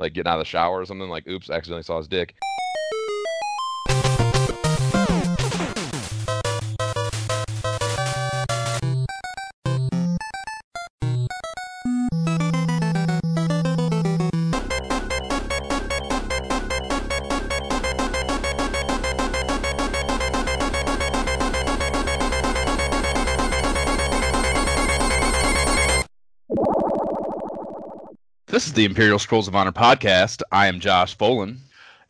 like getting out of the shower or something. Like, oops, accidentally saw his dick. The Imperial Scrolls of Honor podcast. I am Josh Folan,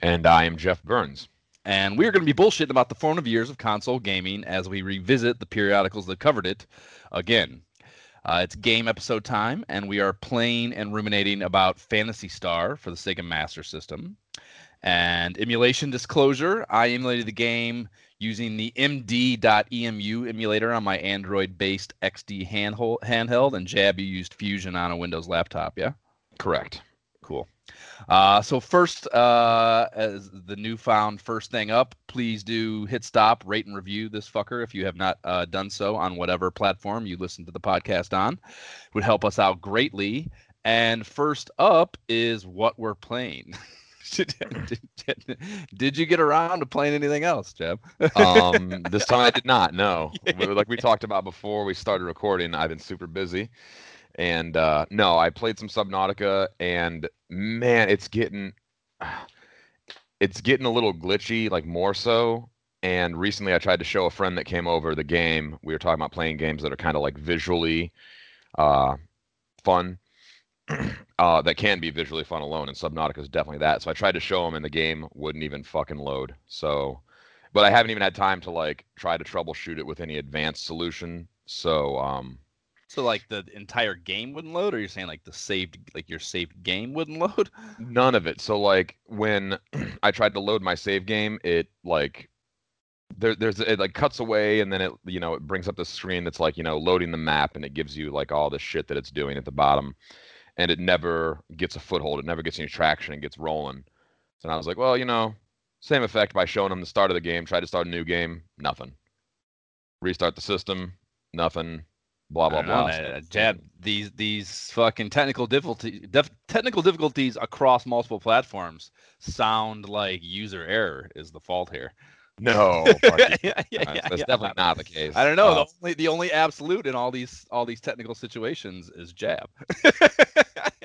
And I am Jeff Burns. and we're going to be bullshitting about the formative years of console gaming as we revisit the periodicals that covered it again. Uh, it's game episode time, and we are playing and ruminating about Phantasy Star for the Sega Master System. And emulation disclosure I emulated the game using the MD.EMU emulator on my Android based XD handheld, handheld, and Jab, you used Fusion on a Windows laptop, yeah? Correct. Cool. Uh, so first, uh, as the newfound first thing up, please do hit stop, rate and review this fucker if you have not uh, done so on whatever platform you listen to the podcast on. It would help us out greatly. And first up is what we're playing. did, did- did you get around to playing anything else, Jeb? Um, this time I did not. No, We- like we talked about before we started recording, I've been super busy, and uh, no, I played some Subnautica, and man, it's getting, it's getting a little glitchy, like more so. And recently, I tried to show a friend that came over the game. We were talking about playing games that are kind of like visually, uh, fun. Uh, that can be visually fun alone, and Subnautica is definitely that. So I tried to show him, and the game wouldn't even fucking load. So but I haven't even had time to like try to troubleshoot it with any advanced solution. So um So like the entire game wouldn't load, or you're saying like the saved, like your saved game wouldn't load? none of it. So like when I tried to load my save game, it like there there's it like cuts away and then it you know it brings up the screen that's like you know loading the map and it gives you like all the shit that it's doing at the bottom. And it never gets a foothold. It never gets any traction. And gets rolling. So i was like well you know same effect by showing them the start of the game. Try to start a new game. Nothing. Restart the system. Nothing blah blah I don't know, blah man. Jab, these these fucking technical difficulty def, technical difficulties across multiple platforms sound like user error is the fault here. no yeah, yeah, that's, yeah, that's definitely not the case I don't know. Uh, the only the only absolute in all these all these technical situations is jab.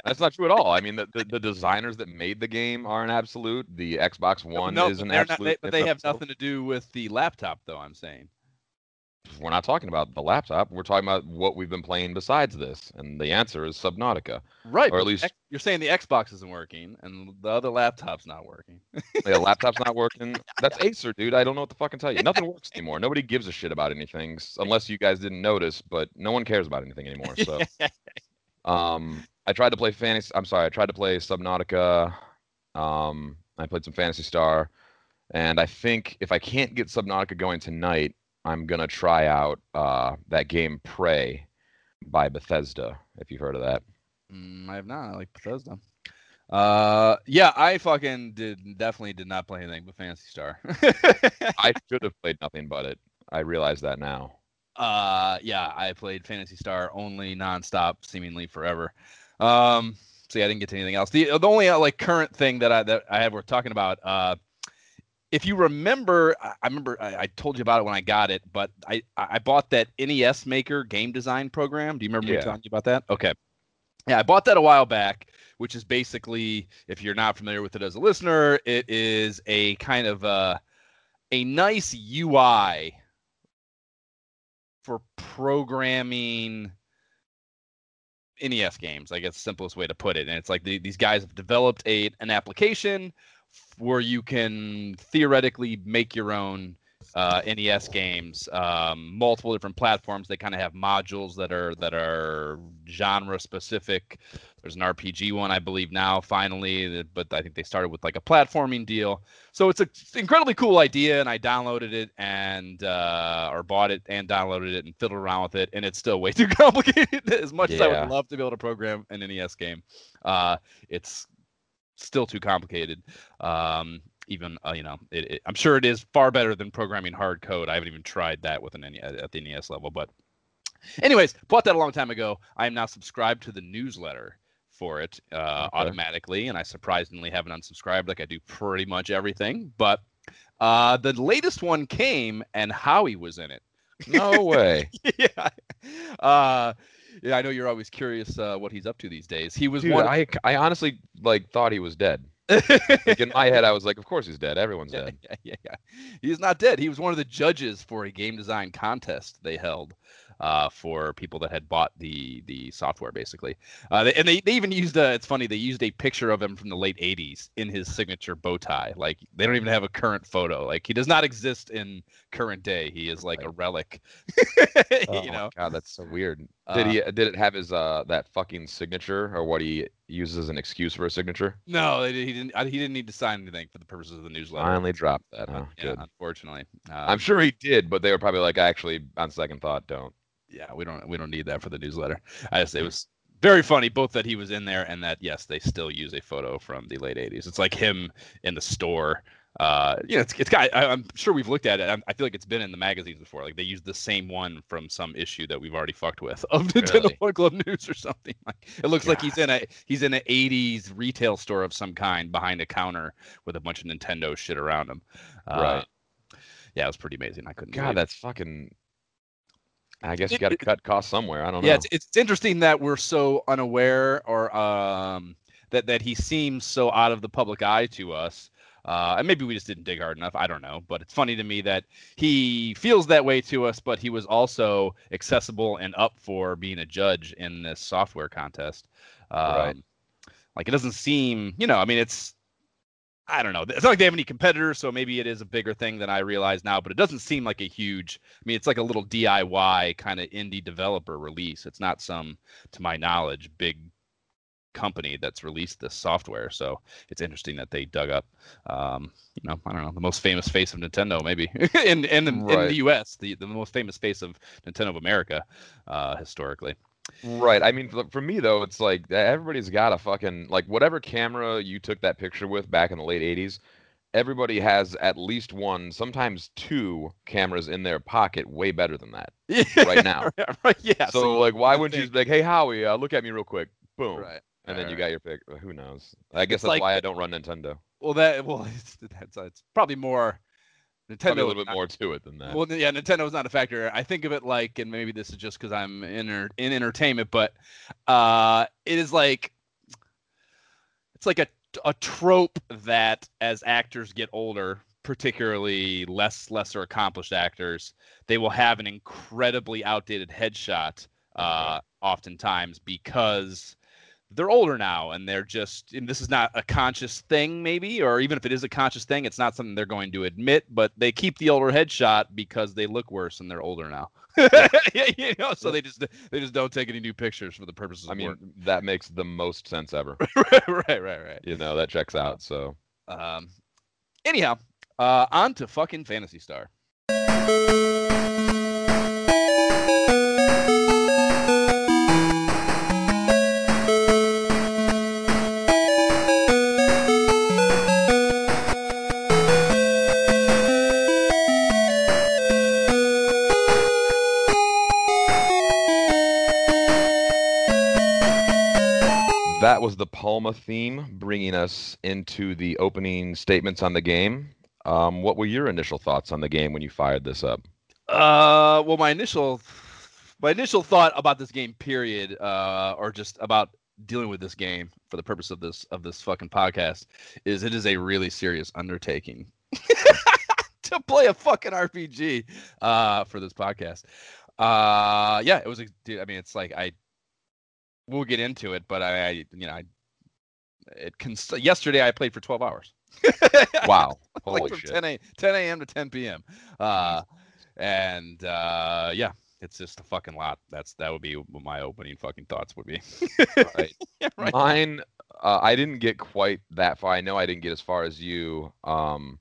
That's not true at all. I mean, the, the, the designers that made the game are an absolute. The Xbox One no, is an they're not- absolute. they- but they have absolute. nothing to do with the laptop, though. I'm saying. We're not talking about the laptop. We're talking about what we've been playing besides this, and the answer is Subnautica. Right. Or at least- you're saying the Xbox isn't working and the other laptop's not working. The laptop's not working. That's Acer, dude. I don't know what to fucking tell you. Nothing works anymore. Nobody gives a shit about anything, unless you guys didn't notice. But no one cares about anything anymore. So, um, I tried to play fantasy. I'm sorry. I tried to play Subnautica. Um, I played some Phantasy Star, and I think if I can't get Subnautica going tonight, I'm gonna try out uh, that game Prey by Bethesda. If you've heard of that. Mm, I have not. I like Bethesda. Uh, yeah, I fucking did definitely did not play anything but Phantasy Star. I should have played nothing but it. I realize that now. uh, yeah, I played Phantasy Star only nonstop, seemingly forever. Um, so yeah, I didn't get to anything else. The the only uh, like current thing that I that I have we're talking about. Uh, if you remember, I remember I, I told you about it when I got it, but I I bought that NES Maker game design program. Do you remember me Yeah. telling you about that? Okay. Yeah, I bought that a while back, which is basically, if you're not familiar with it as a listener, it is a kind of uh, a nice UI for programming NES games. I guess the simplest way to put it. And it's like the, these guys have developed a an application where you can theoretically make your own uh, NES games, um, multiple different platforms. They kind of have modules that are that are genre specific. There's an RPG one, I believe, now finally, but I think they started with like a platforming deal. So it's an incredibly cool idea, and I downloaded it and uh, or bought it and downloaded it and fiddled around with it, and it's still way too complicated. as much as I would love to be able to program an NES game, uh, it's still too complicated. Um, even uh, you know, it, it, I'm sure it is far better than programming hard code. I haven't even tried that with an NES, at the NES level, but anyways, bought that a long time ago. I am now subscribed to the newsletter for it uh, Okay. automatically, and I surprisingly haven't unsubscribed like I do pretty much everything. But uh, the latest one came, and Howie was in it. No way. yeah. Uh, yeah, I know you're always curious uh, what he's up to these days. He was Dude, one. I, I honestly like thought he was dead. Like in my head, I was like, of course he's dead. Everyone's yeah, dead. yeah, yeah, yeah. He's not dead. He was one of the judges for a game design contest they held uh, for people that had bought the the software, basically. Uh, they, and they, they even used a. It's funny. They used a picture of him from the late '80s in his signature bow tie. Like they don't even have a current photo. Like he does not exist in current day. He is like a relic. Oh you know. God, that's so weird. Uh, Did he? Did it have his uh that fucking signature or what he uses as an excuse for a signature? No, he didn't. uh, He didn't need to sign anything for the purposes of the newsletter. Finally dropped that, huh? yeah, Good. unfortunately. Uh, I'm sure he did, but they were probably like, actually, on second thought, don't. yeah, we don't we don't need that for the newsletter. I just it was very funny both that he was in there and that yes, they still use a photo from the late '80s. It's like him in the store. Uh, you know, it's it's got. I, I'm sure we've looked at it. I'm, I feel like it's been in the magazines before. Like they used the same one from some issue that we've already fucked with of Nintendo Really? Club News or something. Like it looks like he's in a he's in an '80s retail store of some kind behind a counter with a bunch of Nintendo shit around him. Uh, Right. Yeah, it was pretty amazing. I couldn't. God, believe it. that's fucking. I guess you got to cut costs somewhere. I don't yeah, know. it's, it's interesting that we're so unaware or um that that he seems so out of the public eye to us. Uh, and maybe we just didn't dig hard enough. I don't know, but it's funny to me that he feels that way to us, but he was also accessible and up for being a judge in this software contest. Um, Right. Like it doesn't seem, you know, I mean, it's I don't know. It's not like they have any competitors, so maybe it is a bigger thing than I realize now. But it doesn't seem like a huge. I mean, it's like a little DIY kind of indie developer release. It's not some, to my knowledge, big company that's released this software. So it's interesting that they dug up, um, you know, I don't know, the most famous face of Nintendo, maybe in in, in Right. the U.S., the the most famous face of Nintendo of America, uh, historically. Right. I mean, for, me though, it's like everybody's got a fucking like whatever camera you took that picture with back in the late '80s. Everybody has at least one, sometimes two cameras in their pocket, way better than that. Right now. right? Yeah. so, like, why wouldn't you just be like, "Hey, Howie, uh, look at me real quick," boom, Right. And then you got your pick. Who knows? I guess It's that's like why I don't run Nintendo. Well, that well, it's, that's it's probably more Nintendo. Probably a little bit not- more to it than that. Well, yeah, Nintendo's not a factor. I think of it like, and maybe this is just because I'm in in entertainment, but uh, it is like it's like a a trope that as actors get older, particularly less lesser accomplished actors, they will have an incredibly outdated headshot. Uh, oftentimes because they're older now and they're just and this is not a conscious thing maybe or even if it is a conscious thing it's not something they're going to admit but they keep the older headshot because they look worse and they're older now you know so they just they just don't take any new pictures for the purposes of I mean, work. that makes the most sense ever. right right right you know, that checks out. So, um anyhow uh on to fucking Phantasy Star was the Palma theme, bringing us into the opening statements on the game. Um, what were your initial thoughts on the game when you fired this up? Uh, well, my initial my initial thought about this game, period, uh, or just about dealing with this game for the purpose of this of this fucking podcast, is it is a really serious undertaking to play a fucking RPG uh, for this podcast. Uh, yeah, it was a dude. I mean, it's like I we'll get into it, but I, I you know, I it cons- yesterday I played for twelve hours. Wow, holy like from shit! 10 a 10 a.m. to 10 p.m. Uh, and uh, yeah, it's just a fucking lot. That's that would be what my opening fucking thoughts would be. Right. Yeah, right. Mine, uh, I didn't get quite that far. I know I didn't get as far as you. Um,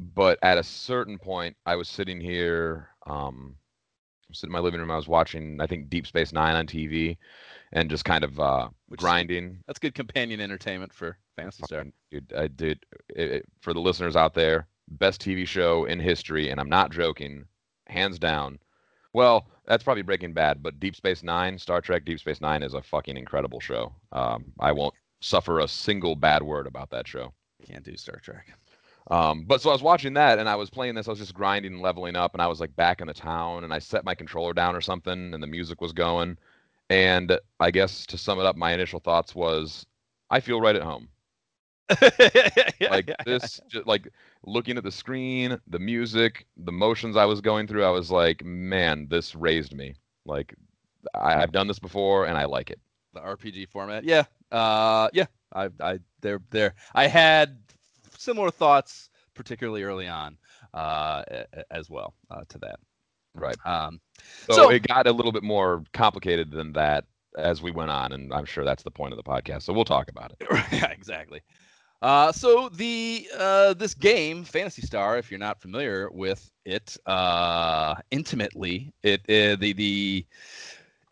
but at a certain point, I was sitting here, um, sitting in my living room. I was watching, I think, Deep Space Nine on TV, and just kind of uh, Which is- grinding. That's good companion entertainment for Phantasy Star. Dude, I did it, it- for the listeners out there. Best TV show in history, and I'm not joking, hands down. Well, that's probably Breaking Bad, but Deep Space Nine, Star Trek Deep Space Nine is a fucking incredible show. Um, I won't suffer a single bad word about that show. Can't do Star Trek. Um, but so I was watching that and I was playing this. I was just grinding and leveling up, and I was like back in the town, and I set my controller down or something, and the music was going. And I guess to sum it up, my initial thoughts was, I feel right at home. like this, just like looking at the screen, the music, the motions I was going through, I was like, man, this raised me. Like I, have done this before and I like it. The RPG format, yeah, uh, yeah. I, I, there, there. I had similar thoughts, particularly early on, uh, as well uh, to that. Right. Um, so, so it got a little bit more complicated than that as we went on, and I'm sure that's the point of the podcast. So we'll talk about it. yeah, exactly. Uh, so the uh, this game, Phantasy Star, if you're not familiar with it uh, intimately, it uh, the the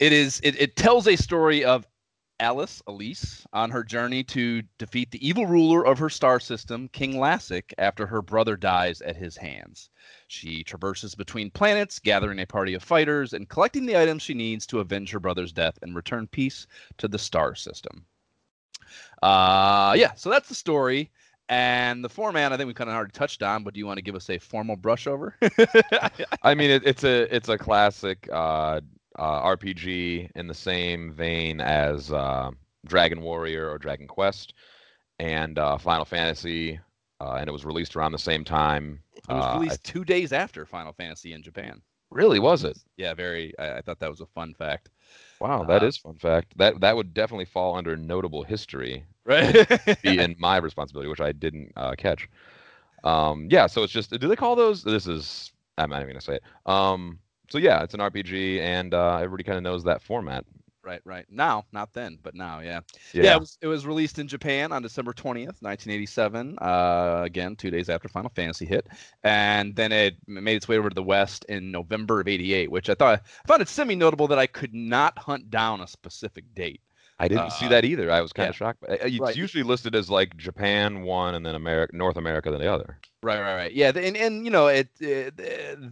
it is it, it tells a story of Alice, Elise, on her journey to defeat the evil ruler of her star system, King Lassic, after her brother dies at his hands. She traverses between planets, gathering a party of fighters and collecting the items she needs to avenge her brother's death and return peace to the star system. Uh, yeah, so that's the story. And the format, I think we kind of already touched on, but do you want to give us a formal brush over? I mean, it, it's a it's a classic uh, uh, RPG in the same vein as uh, Dragon Warrior or Dragon Quest and uh, Final Fantasy, uh, and it was released around the same time. It was released two days after Final Fantasy in Japan. Really, was it? Yeah, very. I, I thought that was a fun fact. Wow, that uh, is fun fact. That that would definitely fall under notable history, right? be in my responsibility, which I didn't uh, catch. Um, yeah, so it's just. Do they call those? This is. I'm not even gonna say it. Um, so yeah, it's an RPG, and uh, everybody kind of knows that format right, right. Now, not then, but now, yeah. Yeah, yeah it, was, it was released in Japan on December 20th, 1987. Uh, again, two days after Final Fantasy hit. And then it made its way over to the West in November of 88, which I thought I found it semi notable that I could not hunt down a specific date. I didn't uh, see that either. I was kind yeah. of shocked. It's right. usually listed as like Japan one and then America, North America, then the other. Right, right, right. Yeah, and and you know it, it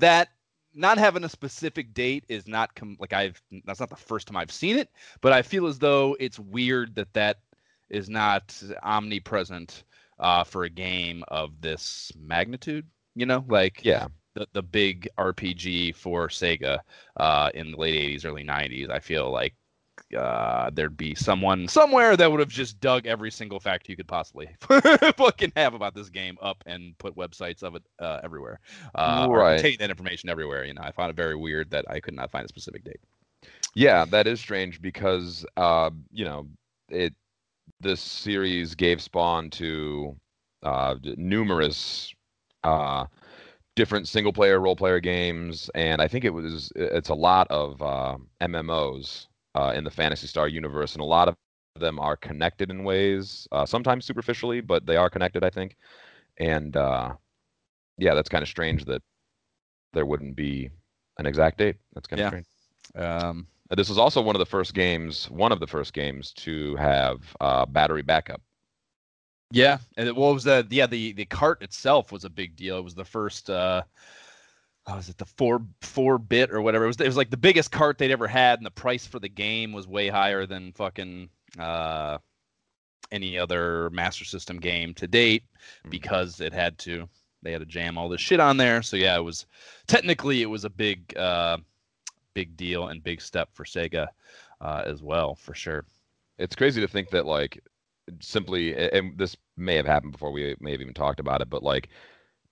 that not having a specific date is not com- like I've that's not the first time I've seen it, but I feel as though it's weird that that is not omnipresent uh, for a game of this magnitude. You know, like yeah, the the big RPG for Sega uh, in the late '80s, early '90s. I feel like uh, there'd be someone somewhere that would have just dug every single fact you could possibly fucking have about this game up and put websites of it uh, everywhere. Uh, right. Take that information everywhere. You know, I found it very weird that I could not find a specific date. Yeah, that is strange because uh, you know it. This series gave spawn to uh, numerous uh, different single player role player games and i think it was it's a lot of uh, mmos uh, in the Phantasy Star universe, and a lot of them are connected in ways, uh, sometimes superficially, but they are connected, I think. And uh, yeah, that's kind of strange that there wouldn't be an exact date. That's kind of yeah. strange. Um, this was also one of the first games, one of the first games to have uh, battery backup. Yeah, and what was the yeah the the cart itself was a big deal. It was the first uh, oh, was it the four four bit or whatever? It was it was like the biggest cart they'd ever had, and the price for the game was way higher than fucking uh, any other Master System game to date mm-hmm. because it had to they had to jam all this shit on there. So yeah, it was technically it was a big uh, big deal and big step for Sega uh, as well for sure. It's crazy to think that like simply and this may have happened before we may have even talked about it, but like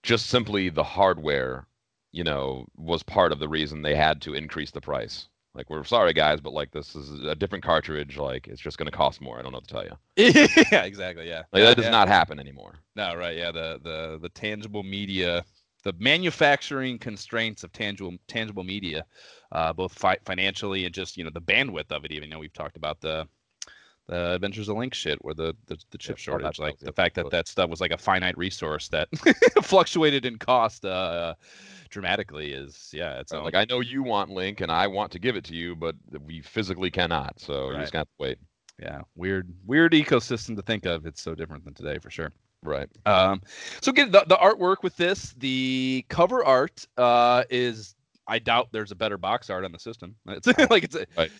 just simply the hardware you know, was part of the reason they had to increase the price. Like, we're sorry, guys, but like this is a different cartridge. Like, it's just going to cost more. I don't know what to tell you. yeah, exactly. Yeah, like, that does yeah. not happen anymore. No, right? Yeah, the the the tangible media, the manufacturing constraints of tangible tangible media, uh, both fi- financially and just you know the bandwidth of it. Even you know we've talked about the the Adventures of Link shit, where the the, the chip yeah, shortage, like the fact that that stuff was like a finite resource that fluctuated in cost. Uh, dramatically is yeah it's like i know you want link and i want to give it to you but we physically cannot so right. you just got to wait yeah weird weird ecosystem to think of it's so different than today for sure right um so get the, the artwork with this the cover art uh is I doubt there's a better box art on the system. It's like it's a, Right.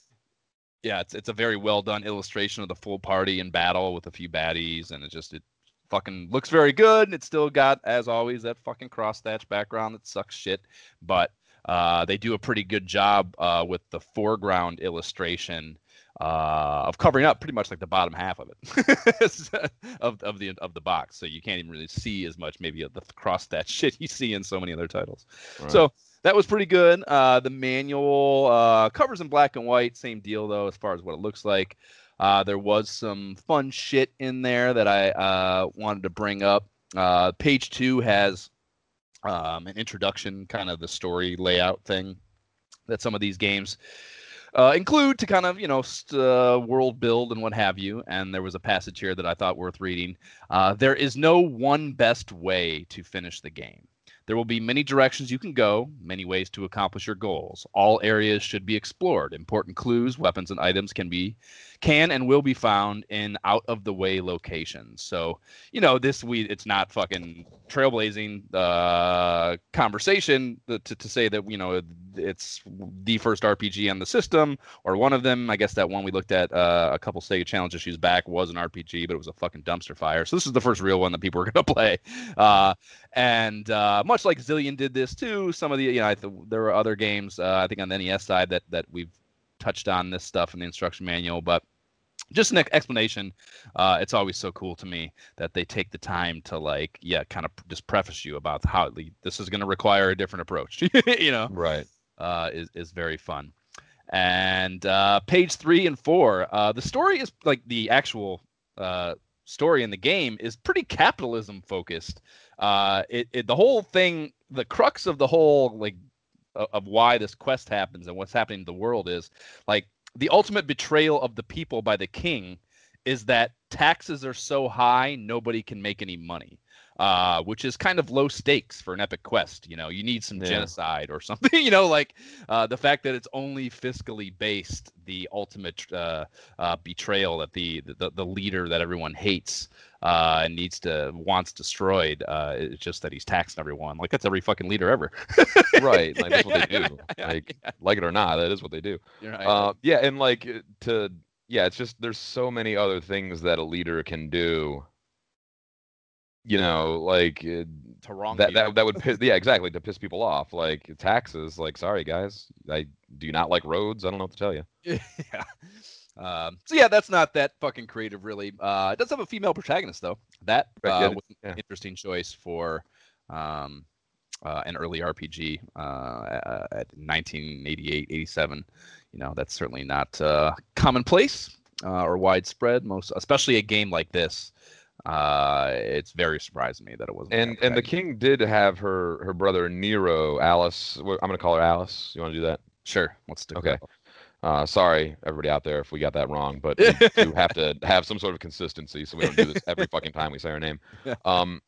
yeah, it's it's a very well done illustration of the full party in battle with a few baddies, and it just it fucking looks very good. It's still got, as always, that fucking cross thatch background that sucks shit, but uh, they do a pretty good job uh, with the foreground illustration uh, of covering up pretty much like the bottom half of it of of the of the box, so you can't even really see as much maybe of the cross that shit you see in so many other titles. Right. So that was pretty good. Uh, the manual uh, covers in black and white, same deal though as far as what it looks like. Uh, there was some fun shit in there that I uh, wanted to bring up. Uh, page two has um, an introduction, kind of the story layout thing that some of these games uh, include to kind of you know st- uh, world build and what have you. And there was a passage here that I thought worth reading. Uh, there is no one best way to finish the game. There will be many directions you can go, many ways to accomplish your goals. All areas should be explored. Important clues, weapons, and items can be can and will be found in out of the way locations. So, you know, this we it's not fucking trailblazing uh conversation to, to say that you know it's the first RPG on the system or one of them. I guess that one we looked at uh, a couple Sega Challenge issues back was an RPG, but it was a fucking dumpster fire. So this is the first real one that people are to play. Uh, and uh, much like Zillion did this too, some of the you know th- there were other games uh, I think on the NES side that that we've touched on this stuff in the instruction manual, but just an explanation. Uh, it's always so cool to me that they take the time to like, yeah, kind of just preface you about how this is going to require a different approach. you know, right. uh, is is very fun. And uh, page three and four, uh, the story is like the actual uh, story in the game is pretty capitalism focused. Uh, it, it the whole thing, the crux of the whole like o- of why this quest happens and what's happening to the world is like the ultimate betrayal of the people by the king is that taxes are so high nobody can make any money uh, which is kind of low stakes for an epic quest you know you need some Yeah. genocide or something you know like uh, the fact that it's only fiscally based the ultimate uh, uh, betrayal that the, the the leader that everyone hates uh, and needs to wants destroyed uh, it's just that he's taxing everyone like that's every fucking leader ever Right. Like that's what they do. Like like it or not, that is what they do. Right. Uh, yeah, and like to yeah, it's just there's so many other things that a leader can do. You know, like uh, to wrong that, that that would piss yeah exactly to piss people off. Like taxes, like sorry guys, I do not like roads. I don't know what to tell you. yeah. Um, so yeah, that's not that fucking creative, really. Uh, it does have a female protagonist though. That uh, was an yeah. interesting choice for um, uh, an early RPG uh, uh, at 1988, 87. You know, that's certainly not uh, commonplace uh, or widespread. Most, especially a game like this. Uh, it's very surprising me that it wasn't. And and the king did have her her brother Nero, Alice. I'm gonna call her Alice. You want to do that? sure, let's stick. Okay. that. Uh, sorry, everybody out there, if we got that wrong, but we do have to have some sort of consistency, so we don't do this every fucking time we say her name. Um,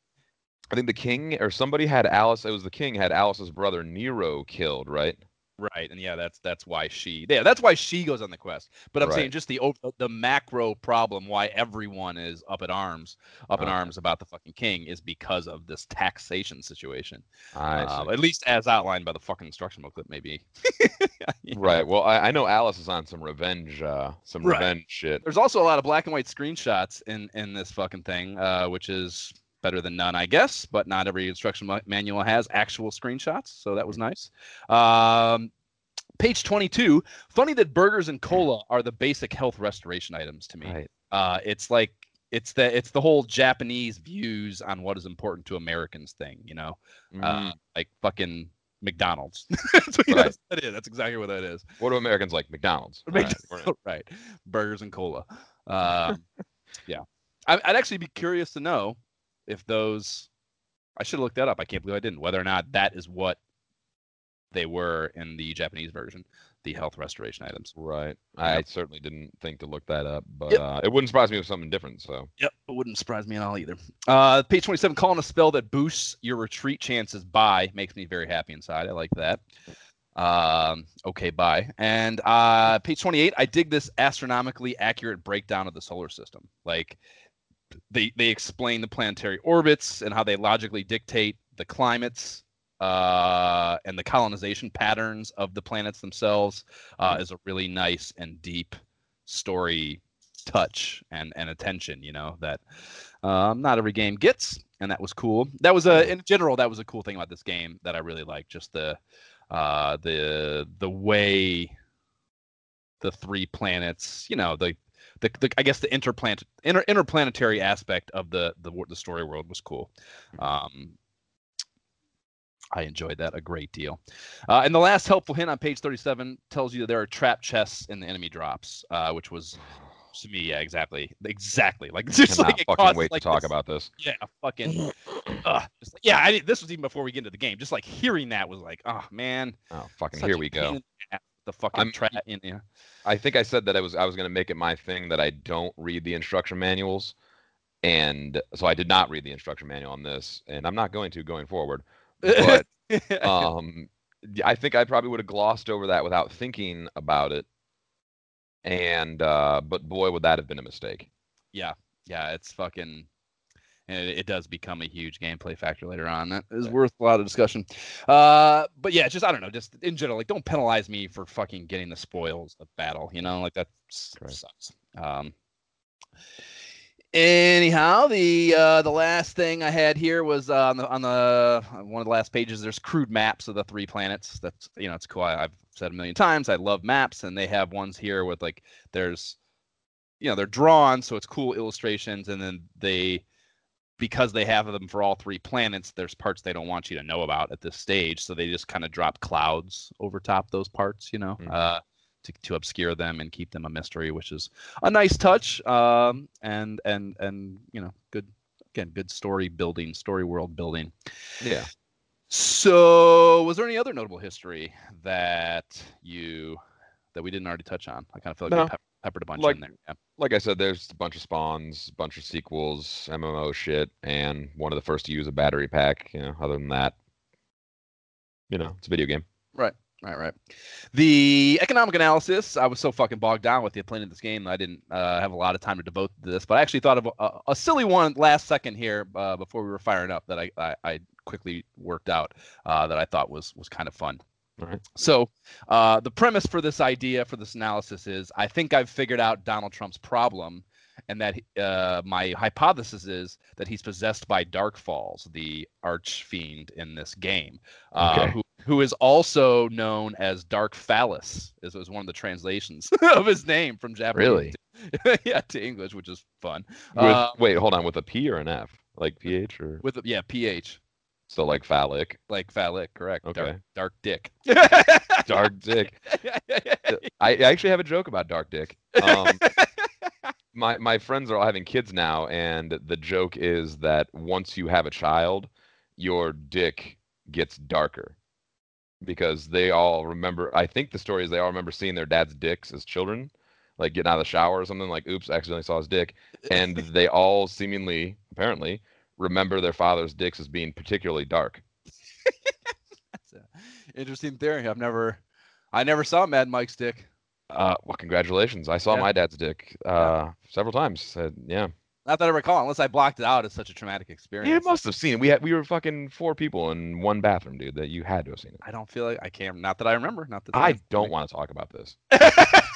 I think the king or somebody had Alice. It was the king had Alice's brother Nero killed, right? Right, and yeah, that's that's why she yeah that's why she goes on the quest. But I'm saying just the the macro problem why everyone is up at arms, up in Okay. arms about the fucking king is because of this taxation situation. Uh, at least as outlined by the fucking instruction booklet, maybe. Know? Right. Well, I, I know Alice is on some revenge, uh, some Right. revenge shit. There's also a lot of black and white screenshots in in this fucking thing, uh, which is better than none, I guess. But not every instruction manual has actual screenshots, so that was nice. Um, page 22. Funny that burgers and cola are the basic health restoration items to me. Right. Uh, it's like it's the it's the whole Japanese views on what is important to Americans thing, you know, Mm, uh, like fucking McDonald's. that's, what, Right. that's that is. That's exactly what that is. what do Americans like? McDonald's. All right, right. Burgers and cola. Um, yeah. I, I'd actually be curious to know if those. I should have looked that up. I can't believe I didn't. Whether or not that is what they were in the Japanese version, the health restoration items. Right. I Yep. certainly didn't think to look that up, but Yep. uh, it wouldn't surprise me with something different. So. Yep, it wouldn't surprise me at all either. Uh, page 27, calling a spell that boosts your retreat chances by makes me very happy inside. I like that. Um, okay, bye. And uh, page 28, I dig this astronomically accurate breakdown of the solar system. Like they they explain the planetary orbits and how they logically dictate the climates uh, and the colonization patterns of the planets themselves uh, Mhm. is a really nice and deep story touch and, and attention, you know, that um, not every game gets. And that was cool. That was a, in general, that was a cool thing about this game that I really liked. Just the, uh, the, the way the three planets, you know, the, the, the I guess the interplanet, inter, interplanetary aspect of the, the, the story world was cool. Um, I enjoyed that a great deal. Uh, and the last helpful hint on page 37 tells you that there are trap chests in the enemy drops, uh, which was to me, yeah, exactly, exactly. Like just like fucking causes, wait like, to talk this- about this. Yeah, fucking. uh, just yeah, I, this was even before we get into the game. Just like hearing that was like, oh man, Oh, fucking here we go. The fucking I'm- trap in there. I think I said that I was I was gonna make it my thing that I don't read the instruction manuals, and so I did not read the instruction manual on this, and I'm not going to going forward. But um, I think I probably would have glossed over that without thinking about it, and uh, but boy, would that have been a mistake. yeah, yeah, it's fucking. And it, it does become a huge gameplay factor later on. That is worth a lot of discussion. Uh, but yeah, just I don't know, just in general, like don't penalize me for fucking getting the spoils of battle. You know, like that Right. sucks. Um, anyhow, the uh, the last thing I had here was uh, on the on the on one of the last pages. There's crude maps of the three planets. That's you know, it's cool. I, I've said a million times. I love maps, and they have ones here with like there's you know they're drawn, so it's cool illustrations, and then they because they have them for all three planets, there's parts they don't want you to know about at this stage, so they just kind of drop clouds over top those parts, you know, Mhm. uh, to to obscure them and keep them a mystery, which is a nice touch, um, and and and you know, good again, good story building, story world building. Yeah. So, was there any other notable history that you that we didn't already touch on? I kind of feel like No. We pep- peppered a bunch Like- in there. Yeah. Like I said, there's a bunch of spawns, a bunch of sequels, MMO shit, and one of the first to use a battery pack. You know, other than that, you know, it's a video game. Right. Right, right. The economic analysis, I was so fucking bogged down with the playing of this game that I didn't uh, have a lot of time to devote to this. But I actually thought of a, a silly one last second here uh, before we were firing up that I, I, I quickly worked out uh, that I thought was was kind of fun. All right. So uh, the premise for this idea for this analysis is I think I've figured out Donald Trump's problem. And that uh, my hypothesis is that he's possessed by Dark Falz, the arch fiend in this game, uh, Okay. who, who is also known as Dark Phallus, is, is one of the translations of his name from Japanese. Really? to- yeah, to English, which is fun. With, Uh, wait, hold on. With a P or an F? Like PH or with a, yeah, PH, so like phallic? like phallic, correct. Dark, Okay. dark dick. Dark dick. I, I actually have a joke about Dark Dick. Um, my my friends are all having kids now, and the joke is that once you have a child, your dick gets darker because they all remember. I think the story is they all remember seeing their dad's dicks as children, like getting out of the shower or something. Like, oops, accidentally saw his dick, and they all seemingly, apparently, remember their father's dicks as being particularly dark. That's an interesting theory. I've never, I never saw Mad Mike's dick. Uh, well, congratulations! I saw Yeah. my dad's dick uh, several times. Uh, yeah. Not that I recall, unless I blocked it out It's such a traumatic experience. You must have seen it. We had we were fucking four people in one bathroom, dude. That you had to have seen it. I don't feel like I can't. Not that I remember. Not that I that's- don't want to talk about this.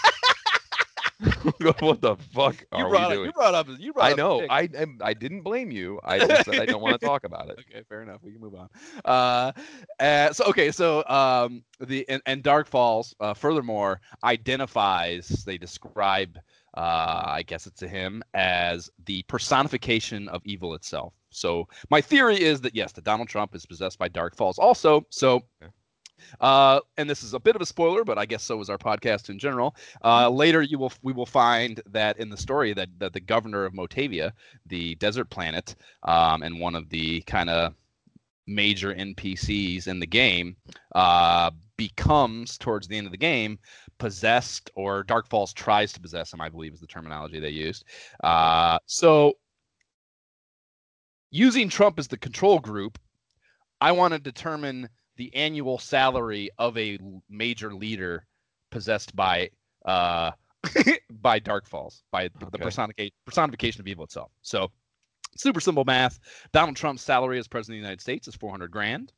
what the fuck You are brought we up. doing? You brought up. You brought I know. I am. I didn't blame you. I just said I don't want to talk about it. Okay, fair enough. We can move on. Uh, uh, so okay, so um, the and, and Dark Falz, uh, furthermore, identifies. They describe, uh, I guess it's to him as the personification of evil itself. So my theory is that yes, that Donald Trump is possessed by Dark Falz. Also, so. Uh, and this is a bit of a spoiler, but I guess so is our podcast in general. Uh, later, you will we will find that in the story that, that the governor of Motavia, the desert planet, um, and one of the kind of major NPCs in the game uh, becomes towards the end of the game possessed, or Dark Falz tries to possess him. I believe is the terminology they used. Uh, so, using Trump as the control group, I want to determine the annual salary of a major leader possessed by uh, by Dark Falz, by the, the personification personification of evil itself. So, super simple math. Donald Trump's salary as president of the United States is 400 grand,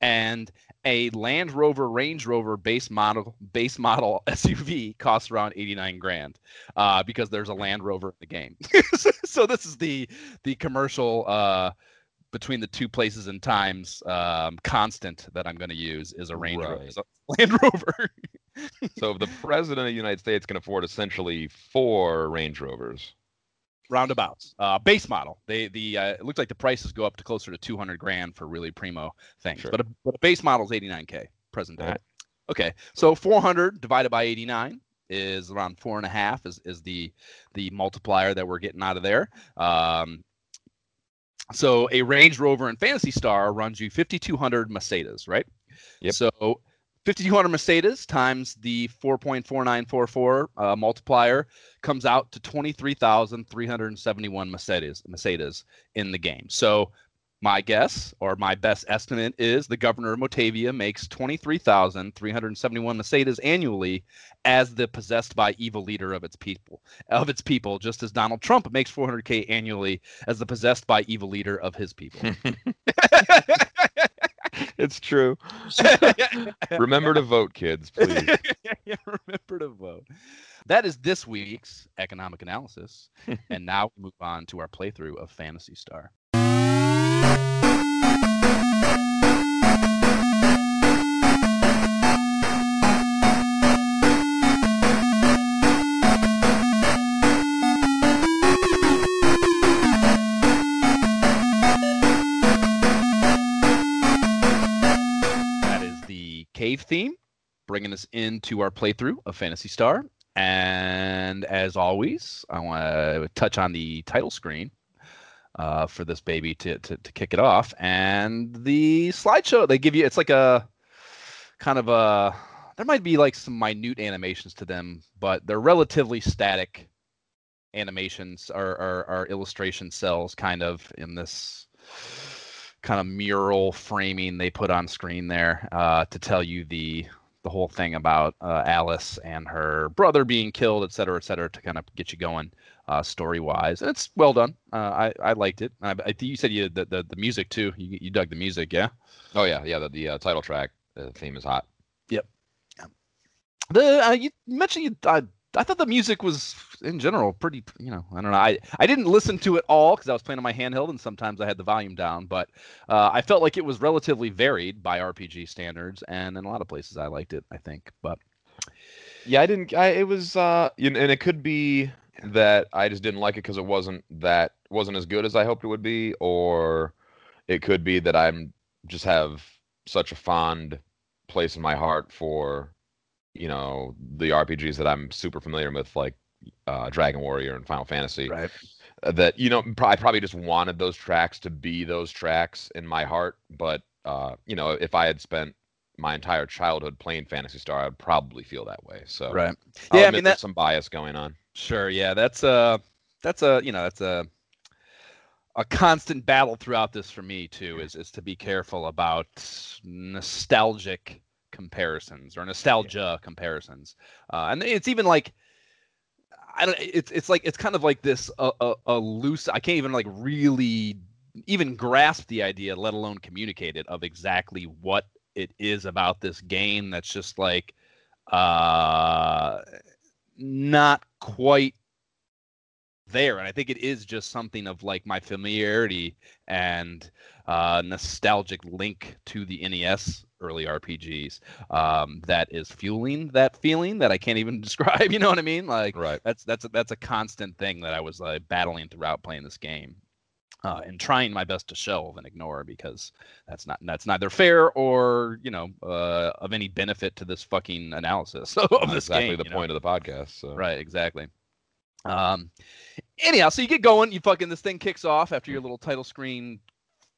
and a Land Rover Range Rover base model base model SUV costs around 89 grand uh, because there's a Land Rover in the game. so this is the the commercial uh, between the two places and times um, constant that I'm going to use is a Range Rover, Right. so Land Rover. So if the president of the United States can afford essentially four Range Rovers. roundabouts. Uh, base model. They the uh, it looks like the prices go up to closer to 200 grand for really primo things, Sure. but a, but a base model is 89k present day. Alright. Okay, so 400 divided by 89 is around four and a half is is the the multiplier that we're getting out of there. Um, so a Range Rover and Phantasy Star runs you 5200 Meseta, right? Yep. So 5200 Meseta times the 4.4944 uh, multiplier comes out to 23,371 Meseta Meseta in the game. So my guess or my best estimate is the governor of Motavia makes 23,371 Meseta annually as the possessed by evil leader of its people of its people just as Donald Trump makes 400k annually as the possessed by evil leader of his people. it's true. Remember to vote, kids, please. yeah, remember to vote. That is this week's economic analysis. and now we move on to our playthrough of Phantasy Star. Cave theme, bringing us into our playthrough of Phantasy Star. And as always, I want to touch on the title screen uh, for this baby to, to, to kick it off. And the slideshow, they give you, it's like a kind of a, there might be like some minute animations to them, but they're relatively static animations or, or, or illustration cells kind of in this kind of mural framing they put on screen there uh, to tell you the the whole thing about uh, Alice and her brother being killed, et cetera, et cetera, to kind of get you going uh, story wise. And it's well done. Uh, I I liked it. I, I you said you the, the the music too. You you dug the music, yeah. Oh yeah, yeah. The, the uh, title track the theme is hot. Yep. The uh, you mentioned you. I, thought the music was in general pretty. You know, I don't know. I I didn't listen to it all because I was playing on my handheld, and sometimes I had the volume down. But uh, I felt like it was relatively varied by RPG standards, and in a lot of places I liked it. I think, but Yeah, I didn't. I, it was, uh, and it could be that I just didn't like it because it wasn't that wasn't as good as I hoped it would be, or it could be that I'm just have such a fond place in my heart for, you know, the RPGs that I'm super familiar with, like uh, Dragon Warrior and Final Fantasy. right. uh, that you know I probably just wanted those tracks to be those tracks in my heart but uh you know if I had spent my entire childhood playing Phantasy Star I'd probably feel that way so Right. I'll Yeah, I mean there's that. some bias going on Sure. Yeah, that's a that's a you know that's a a constant battle throughout this for me too. Is is to be careful about nostalgic comparisons or nostalgia comparisons, uh, and it's even like. I don't. It's it's like it's kind of like this uh, uh, a loose. I can't even like really even grasp the idea, let alone communicate it of exactly what it is about this game. That's just like uh not quite there and i think it is just something of like my familiarity and uh nostalgic link to the nes early rpgs um that is fueling that feeling that i can't even describe you know what i mean like right that's that's a, that's a constant thing that i was uh, battling throughout playing this game uh, and trying my best to shelve and ignore because that's not that's neither fair or you know uh, of any benefit to this fucking analysis of this exactly game, the you know? point of the podcast so Right, exactly. Um, anyhow, so you get going, you fucking this thing kicks off after your little title screen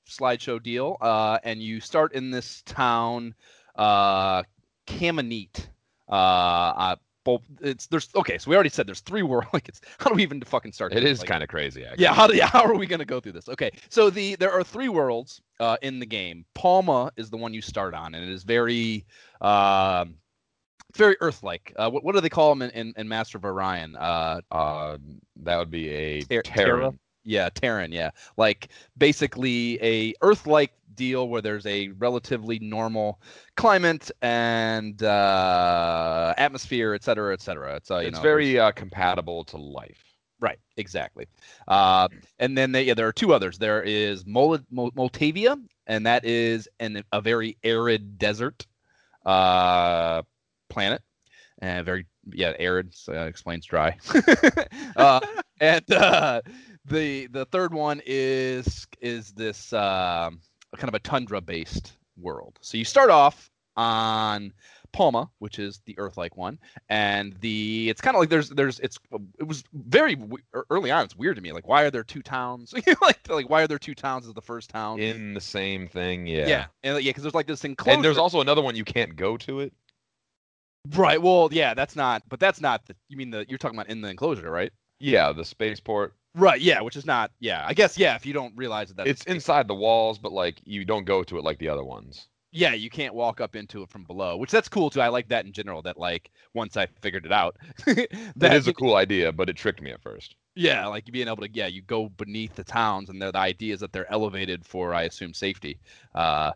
slideshow deal, uh, and you start in this town, uh, Camineet. Uh, uh, both it's there's okay, so we already said there's three worlds. Like it's how do we even fucking start? It is Like, kind of crazy actually yeah, how do, yeah, how are we gonna go through this? Okay, so the there are three worlds uh, in the game. Palma is the one you start on, and it is very, um, very Earth-like. Uh, what, what do they call them in, in, in Master of Orion? Uh, uh that would be a Ter- Terran Terra? Yeah, Terran. Yeah, like basically a Earth-like deal where there's a relatively normal climate and uh, atmosphere, et cetera, et cetera. It's uh, you it's know, very uh, compatible to life. Right, exactly. Uh, and then they, yeah, there are two others. There is Mol- Moltavia, and that is an, a very arid desert uh, planet, and very yeah arid so, uh, explains dry. uh, and uh, the the third one is is this um kind of a tundra based world. So you start off on Palma, which is the Earth-like one, and the it's kind of like there's there's it's it was very w- early on. It's weird to me. Like, why are there two towns? like like why are there two towns as the first town? In the same thing, yeah. yeah, and yeah, because there's like this enclosure. And there's also another one you can't go to it. Right. Well, yeah, that's not. But that's not the. You mean the you're talking about in the enclosure, right? Yeah, the spaceport. Right. Yeah, which is not. Yeah, I guess. Yeah, if you don't realize that, It's inside the walls, but like you don't go to it like the other ones. yeah you can't walk up into it from below which that's cool too i like that in general that like once i figured it out that That is a cool idea, but it tricked me at first. yeah like being able to yeah you go beneath the towns and the, the idea is that they're elevated for i assume safety uh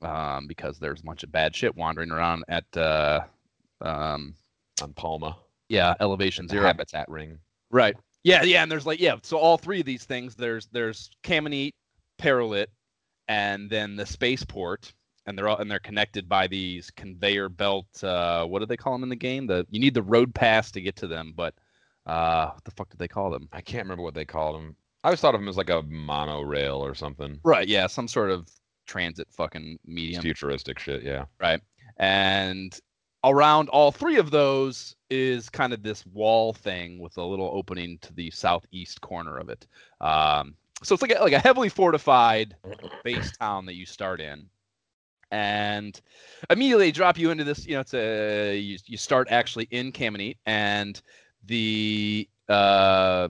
um because there's a bunch of bad shit wandering around at uh um On Palma, yeah elevation zero habitat ring. Right. Yeah, yeah, and there's like yeah, so all three of these things there's there's Camineet, Parolit, and then the spaceport, and they're all and they're connected by these conveyor belt. Uh, what do they call them in the game? The you need the road pass to get to them, but uh, what the fuck did they call them? I can't remember what they called them. I always thought of them as like a monorail or something. Right. Yeah, some sort of transit fucking It's medium. futuristic shit, yeah. right? And around all three of those is kind of this wall thing with a little opening to the southeast corner of it. Um, so it's like a, like a heavily fortified base town that you start in, and immediately drop you into this. You know, it's a you, you start actually in Camineet, and the uh,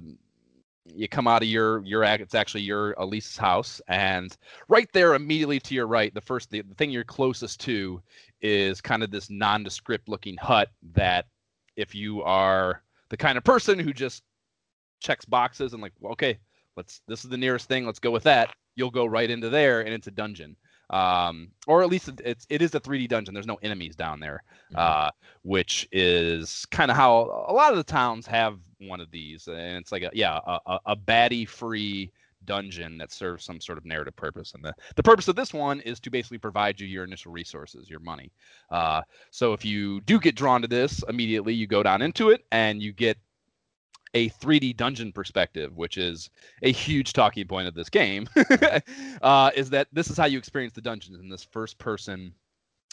you come out of your your it's actually your Alis's house, and right there immediately to your right, the first the, the thing you're closest to is kind of this nondescript looking hut that if you are the kind of person who just checks boxes and like well, okay let's this is the nearest thing let's go with that you'll go right into there and it's a dungeon um or at least it's it is a 3d dungeon there's no enemies down there Mhm. uh which is kind of how a lot of the towns have one of these and it's like a yeah a, a, baddie free dungeon that serves some sort of narrative purpose and the, the purpose of this one is to basically provide you your initial resources your money. Uh, so if you do get drawn to this immediately you go down into it and you get a 3d dungeon perspective which is a huge talking point of this game. Uh, is that this is how you experience the dungeons in this first person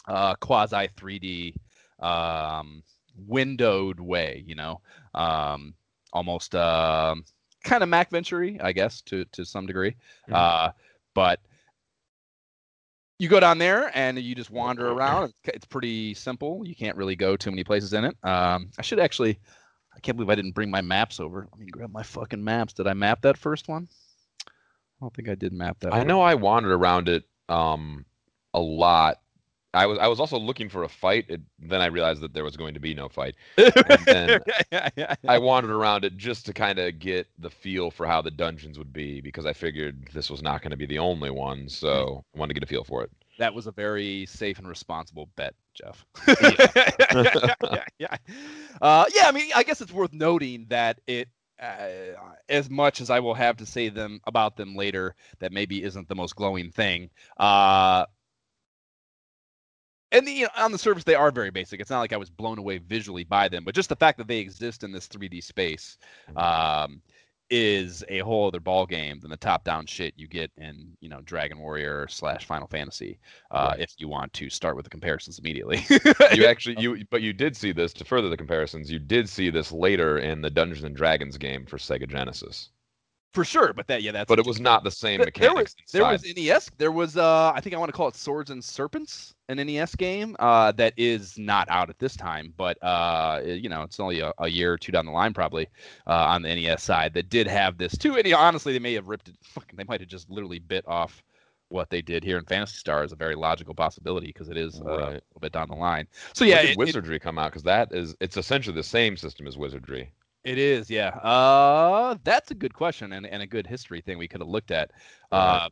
uh, quasi 3d um, windowed way you know? Um, almost um kind of MacVenture i guess to to some degree. Mhm. uh, but you go down there and you just wander around. It's, it's pretty simple. You can't really go too many places in it. Um, i should actually i can't believe i didn't bring my maps over. Let me grab my fucking maps. Did i map that first one? I don't think i did map that I one. know I wandered around it um a lot. I was I was also looking for a fight. It, then I realized that there was going to be no fight. then yeah, yeah, I wandered around it just to kind of get the feel for how the dungeons would be because I figured this was not going to be the only one, so I wanted to get a feel for it. that was a very safe and responsible bet, Jeff. Yeah. yeah, yeah. Uh, yeah, I mean, I guess it's worth noting that it, uh, as much as I will have to say them about them later, that maybe isn't the most glowing thing. Uh, and the, you know, on the surface, they are very basic. It's not like I was blown away visually by them, but just the fact that they exist in this 3D space um, is a whole other ball game than the top-down shit you get in, you know, Dragon Warrior slash Final Fantasy. Uh, Right. If you want to start with the comparisons immediately. you actually you but you did see this to further the comparisons. You did see this later in the Dungeons and Dragons game for Sega Genesis, for sure, but that yeah, that's but it was not the same There- there mechanics. was there was NES. There was uh, I think I want to call it Swords and Serpents, an NES game uh, that is not out at this time, but uh, you know, it's only a, a year or two down the line probably uh, on the NES side that did have this too. And you know, honestly, they may have ripped it. Fucking, they might have just literally bit off what they did here in Phantasy Star is a very logical possibility because it is uh, a little bit down the line. So yeah, did it- it- Wizardry come out because that is it's essentially the same system as Wizardry. It is, yeah. Uh, that's a good question and, and a good history thing we could have looked at. Uh,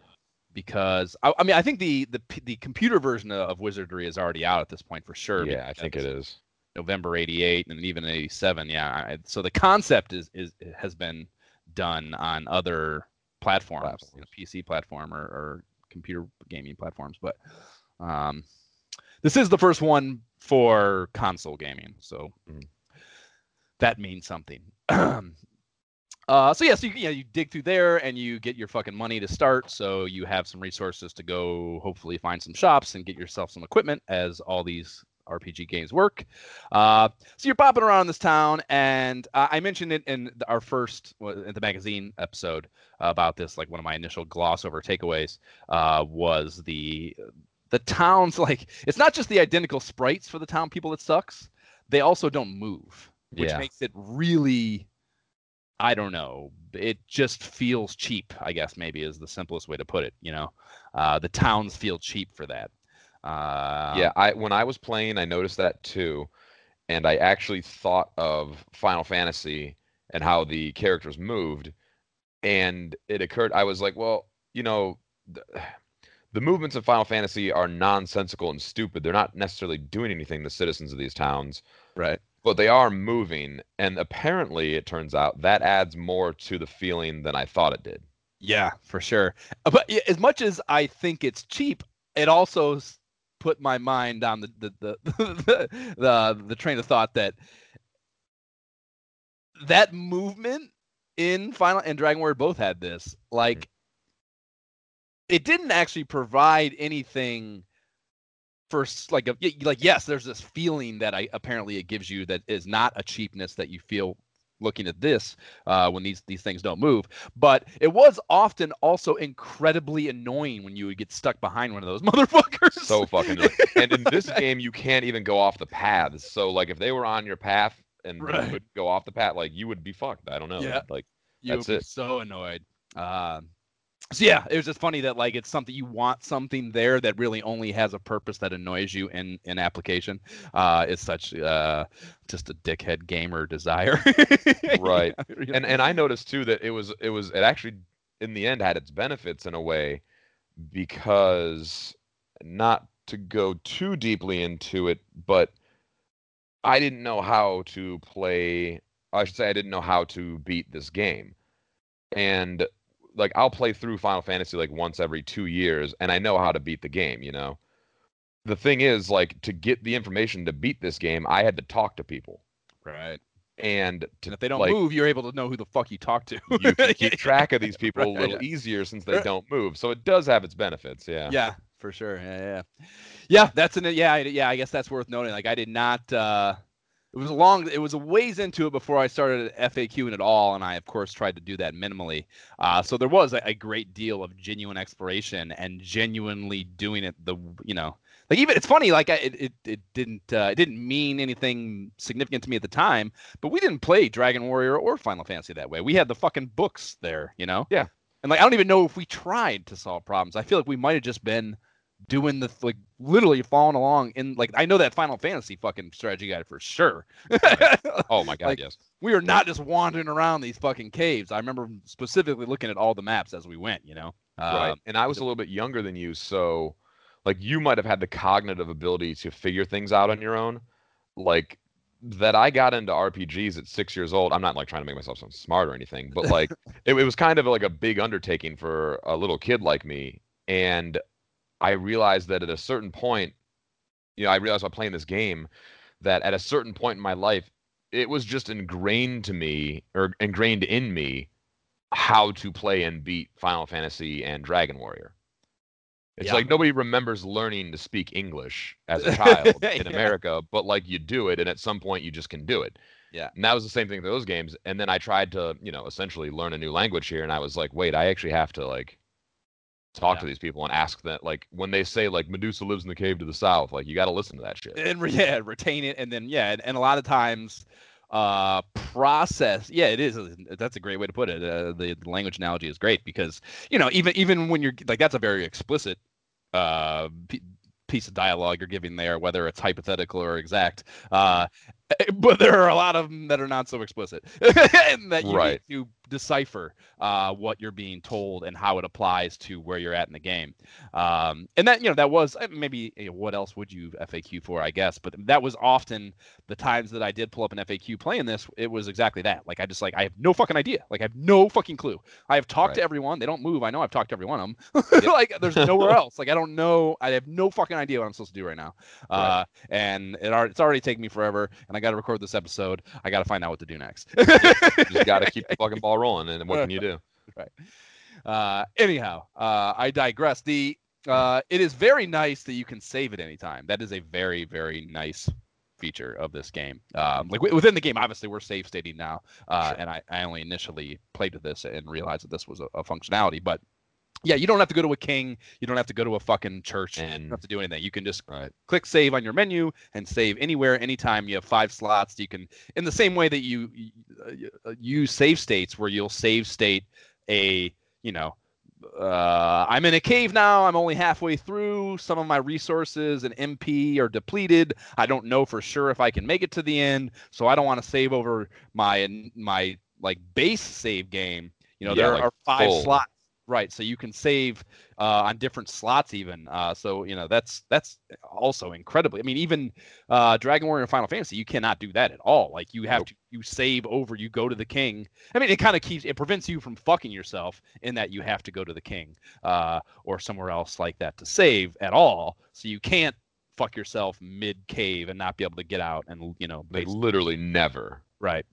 because I, I mean, I think the the the computer version of Wizardry is already out at this point for sure. Yeah, I think it is. November '88 and even '87. Yeah, I, so the concept is is has been done on other platforms, platforms. You know, PC platform or, or computer gaming platforms, but um, this is the first one for console gaming, so mm. That means something. Uh, so yeah, so you, you, know, you dig through there and you get your fucking money to start. So you have some resources to go, hopefully find some shops and get yourself some equipment, as all these RPG games work. Uh, so you're popping around in this town, and uh, I mentioned it in our first in the magazine episode about this. Like one of my initial gloss over takeaways uh, was the the town's like it's not just the identical sprites for the town people that sucks. They also don't move, which yeah. makes it really I don't know. It just feels cheap, I guess, maybe is the simplest way to put it. You know, uh, the towns feel cheap for that. Uh, yeah, I when I was playing, I noticed that too, and I actually thought of Final Fantasy and how the characters moved, and it occurred. I was like, well, you know, the, the movements of Final Fantasy are nonsensical and stupid. They're not necessarily doing anything. The citizens of these towns, right? But they are moving and apparently it turns out that adds more to the feeling than i thought it did yeah for sure uh, but as much as i think it's cheap it also put my mind on the the the the, the, the train of thought that that movement in final and dragon warrior both had this like mm-hmm. it didn't actually provide anything first like a, like yes there's this feeling that i apparently it gives you that is not a cheapness that you feel looking at this uh, when these these things don't move. But it was often also incredibly annoying when you would get stuck behind one of those motherfuckers. So fucking and in this game you can't even go off the paths so like if they were on your path and right. would go off the path like you would be fucked. I don't know. Yeah. Like you that's it. so annoyed. Um so yeah, it was just funny that like it's something you want something there that really only has a purpose that annoys you in in application. Uh, it's such uh, just a dickhead gamer desire. right. And and I noticed too that it was it was it actually in the end had its benefits in a way because not to go too deeply into it, but I didn't know how to play. I should say I didn't know how to beat this game, and like I'll play through Final Fantasy like once every two years, and I know how to beat the game. You know, the thing is like to get the information to beat this game, I had to talk to people. Right. And, to, and if they don't like, move, you're able to know who the fuck you talk to. you can keep track of these people right, a little yeah. easier since they don't move. So it does have its benefits. Yeah. Yeah, for sure. Yeah, yeah. Yeah, that's an yeah, yeah. I guess that's worth noting. Like I did not. uh it was a long it was a ways into it before i started faqing at all and i of course tried to do that minimally. Uh, so there was a, a, great deal of genuine exploration and genuinely doing it the you know like even it's funny like I, it, it, it didn't uh, it didn't mean anything significant to me at the time but we didn't play dragon warrior or final fantasy that way. We had the fucking books there you know? Yeah. And like i don't even know if we tried to solve problems. I feel like we might have just been doing the like literally following along in like I know that Final Fantasy fucking strategy guide for sure. oh my god, like, yes. We are not just wandering around these fucking caves. I remember specifically looking at all the maps as we went, you know. Right. Um, and I was a little bit younger than you, so like you might have had the cognitive ability to figure things out on your own. Like that I got into RPGs at six years old. I'm not like trying to make myself sound smart or anything, but like it, it was kind of like a big undertaking for a little kid like me. And I realized that at a certain point, you know, I realized while playing this game that at a certain point in my life, it was just ingrained to me or ingrained in me how to play and beat Final Fantasy and Dragon Warrior. It's yeah. like nobody remembers learning to speak English as a child in yeah. America, but like you do it, and at some point you just can do it. Yeah. And that was the same thing for those games. And then I tried to, you know, essentially learn a new language here, and I was like, wait, I actually have to like talk yeah. to these people and ask that like when they say like medusa lives in the cave to the south like you got to listen to that shit and yeah retain it and then yeah and, and a lot of times uh process yeah it is that's a great way to put it uh, the, the language analogy is great because you know even even when you're like that's a very explicit uh p- piece of dialogue you're giving there whether it's hypothetical or exact uh but there are a lot of them that are not so explicit. And that you Right. need to decipher uh, what you're being told and how it applies to where you're at in the game. Um, and that you know that was uh, maybe you know, what else would you faq for i guess? But that was often the times that i did pull up an faq playing this it was exactly that. Like i just like i have no fucking idea. Like i have no fucking clue. I have talked to everyone. They don't move. I know i've talked to every one of them like there's nowhere else. Like i don't know. I have no fucking idea what i'm supposed to do right now. Right. uh, and it it's already taken me forever and i got to record this episode i got to find out what to do next You just got to keep the fucking ball rolling, and what can you do? Right. Uh, anyhow uh, i digress the uh, it is very nice that you can save at any time that is a very very nice feature of this game um, like wi- within the game obviously we're save stating now uh, Sure. and I, I only initially played with this and realized that this was a, a functionality but yeah you don't have to go to a king you don't have to go to a fucking church And, you don't have to do anything. You can just right, click save on your menu and save anywhere anytime. You have five slots. You can in the same way that you, you uh, use save states where you'll save state a you know uh, i'm in a cave now. I'm only halfway through. Some of my resources and mp are depleted. I don't know for sure if i can make it to the end so i don't want to save over my my like base save game. You know Yeah, there like are five full. slots right so you can save uh, on different slots even uh, so you know that's that's also incredibly i mean even uh, dragon warrior and final fantasy you cannot do that at all like you have Nope. to you save over you go to the king i mean it kind of keeps it prevents you from fucking yourself in that you have to go to the king uh, or somewhere else like that to save at all so you can't fuck yourself mid cave and not be able to get out and you know base- literally never. Right.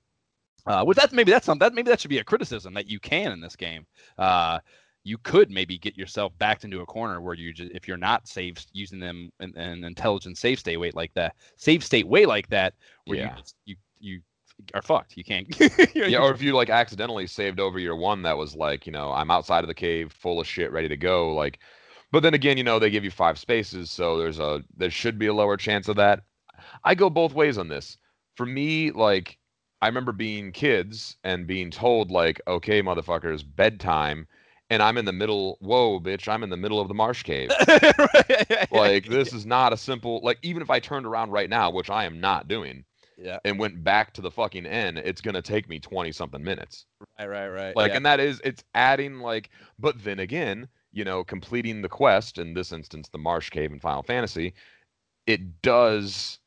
Uh, which that's maybe that's something that maybe that should be a criticism that you can in this game. Uh, you could maybe get yourself backed into a corner where you just if you're not safe using them in an intelligent save state way like that, save state way like that, where Yeah. you just, you you are fucked. You can't. Yeah, or if you like accidentally saved over your one that was like, you know, I'm outside of the cave, full of shit, ready to go. Like, but then again, you know, they give you five spaces, so there's a there should be a lower chance of that. I go both ways on this. For me, like, I remember being kids and being told like, okay, motherfuckers, bedtime, and I'm in the middle. Whoa, bitch, I'm in the middle of the marsh cave. like, this is not a simple. Like, even if I turned around right now, which I am not doing, yeah. and went back to the fucking end, it's gonna take me twenty something minutes. Right. Right. Right. Like, yeah. and that is it's adding like, but then again, you know, completing the quest in this instance, the Marsh Cave in Final Fantasy, it does,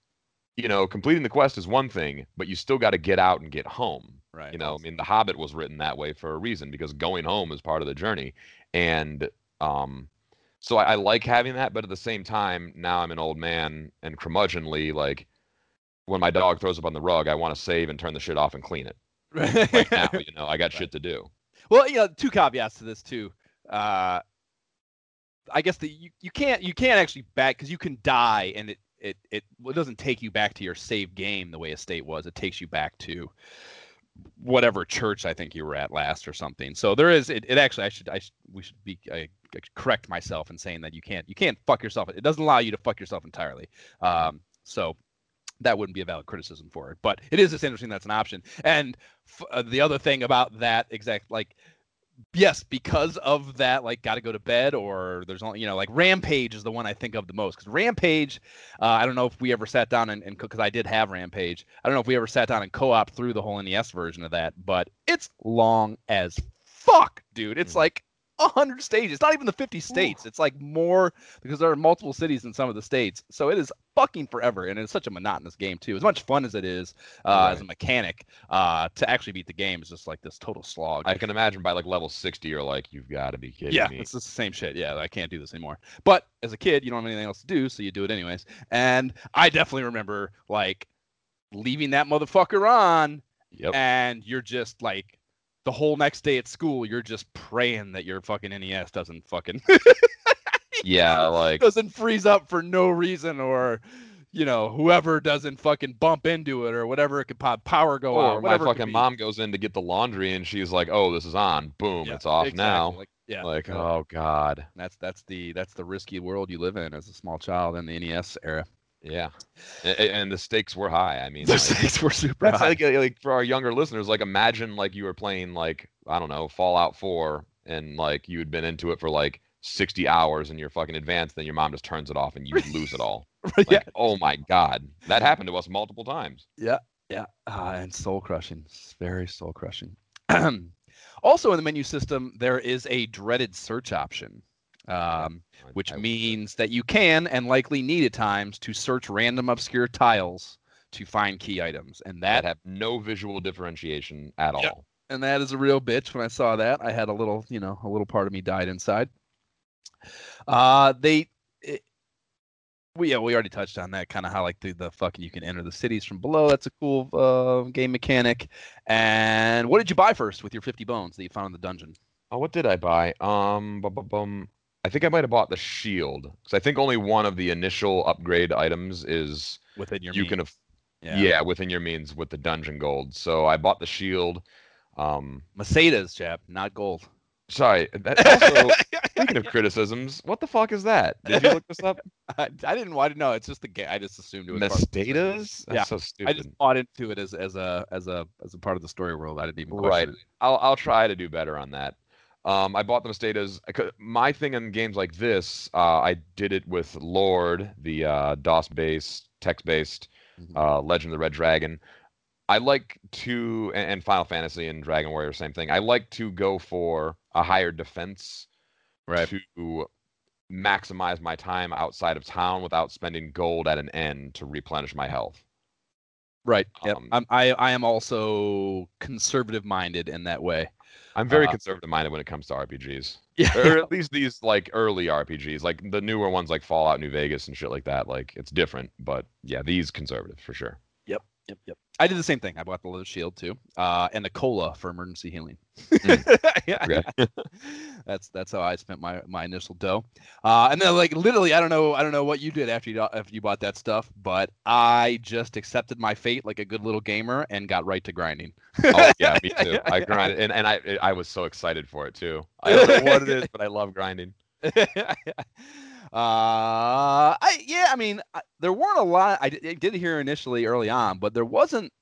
you know, completing the quest is one thing, but you still got to get out and get home. right. You know, I mean, The Hobbit was written that way for a reason because going home is part of the journey, and um, so I, I like having that, but at the same time, now I'm an old man and curmudgeonly. Like, when my dog throws up on the rug, I want to save and turn the shit off and clean it. Right now, you know, I got Right. shit to do. Well, you know, two caveats to this too. Uh, I guess that you, you can't you can't actually back because you can die and it it it well, it doesn't take you back to your save game the way a state was. It takes you back to whatever church I think you were at last or something. So there is it, it actually I should I should, we should be I, I correct myself in saying that you can't you can't fuck yourself. It doesn't allow you to fuck yourself entirely. Um, so that wouldn't be a valid criticism for it, but it is just interesting that's an option. And f- uh, the other thing about that exact like yes because of that like got to go to bed or there's only you know like rampage is the one i think of the most because rampage uh, i don't know if we ever sat down and because i did have rampage i don't know if we ever sat down and co-op through the whole nes version of that but it's long as fuck dude it's Mm. like 100 stages it's not even the 50 states it's like more because there are multiple cities in some of the states so it is fucking forever and it's such a monotonous game too as much fun as it is uh, as a mechanic uh, to actually beat the game is just like this total slog I can imagine by like level 60, you're like, you've got to be kidding yeah, me. it's just the same shit. Yeah, I can't do this anymore. But as a kid, you don't have anything else to do, so you do it anyways. And I definitely remember like leaving that motherfucker on, Yep. and you're just like the whole next day at school, you're just praying that your fucking NES doesn't fucking Yeah, like doesn't freeze up for no reason or. You know, whoever doesn't fucking bump into it or whatever, it could pop power go or out. my it could fucking mom goes in to get the laundry and she's like, "Oh, this is on. Boom, Yeah, it's off exactly. now." Like, yeah, Like, oh god. That's that's the that's the risky world you live in as a small child in the NES era. Yeah. And, the stakes were high. I mean, The like, stakes were super that's high. like like for our younger listeners, like imagine like you were playing like I don't know Fallout 4 and like you had been into it for like 60 hours and you're fucking advanced, then your mom just turns it off and you lose it all. Like, yeah, Oh my god, that happened to us multiple times. yeah, uh, and soul crushing. It's very soul crushing. also, in the menu system, there is a dreaded search option. Um, which means that you can and likely need at times to search random obscure tiles to find key items, and that that have no visual differentiation at Yep. all. and that is a real bitch. When I saw that, I had a little, you know, a little part of me died inside. Uh, they, it, we yeah, we already touched on that kind of how like the the fucking you can enter the cities from below. That's a cool uh, game mechanic. And what did you buy first with your fifty bones that you found in the dungeon? Oh, what did I buy? Um, bum, bum, bum. I think I might have bought the shield because I think only one of the initial upgrade items is Within your you means? can af- yeah. within your means with the dungeon gold. So I bought the shield. Um, Mercedes, chap, not gold. sorry. That also speaking of criticisms, what the fuck is that? Did you look this up? I, I didn't want to know. It's just the game. I just assumed it was. part of the story. Mesetas? That's Yeah, so stupid. I just bought into it as as a as a as a part of the story world. I didn't even Right. it. I'll I'll try to do better on that. Um, I bought the. I could- My thing in games like this, uh, I did it with Lord, the uh, DOS-based, text-based Mhm. uh, Legend of the Red Dragon. I like to, and, and Final Fantasy and Dragon Warrior, same thing. I like to go for a higher defense Right. to maximize my time outside of town without spending gold at an end to replenish my health. Right. Yep. Um, I'm, I I am also conservative minded in that way. I'm very Uh, conservative minded when it comes to RPGs. Yeah. or at least these like early RPGs, like the newer ones like Fallout New Vegas and shit like that. Like it's different, but yeah, these conservative for sure. Yep. Yep. Yep. I did the same thing. I bought the leather shield too, uh, and a cola for emergency healing. yeah, that's that's how I spent my my initial dough. Uh, and then like literally, I don't know, I don't know what you did after you after you bought that stuff, but I just accepted my fate like a good little gamer and got right to grinding. Oh yeah, me too. I grinded, and, and I I was so excited for it too. I don't know what it is, but I love grinding. Uh, I yeah, I mean, I, there weren't a lot. I did, I did hear initially early on, but there wasn't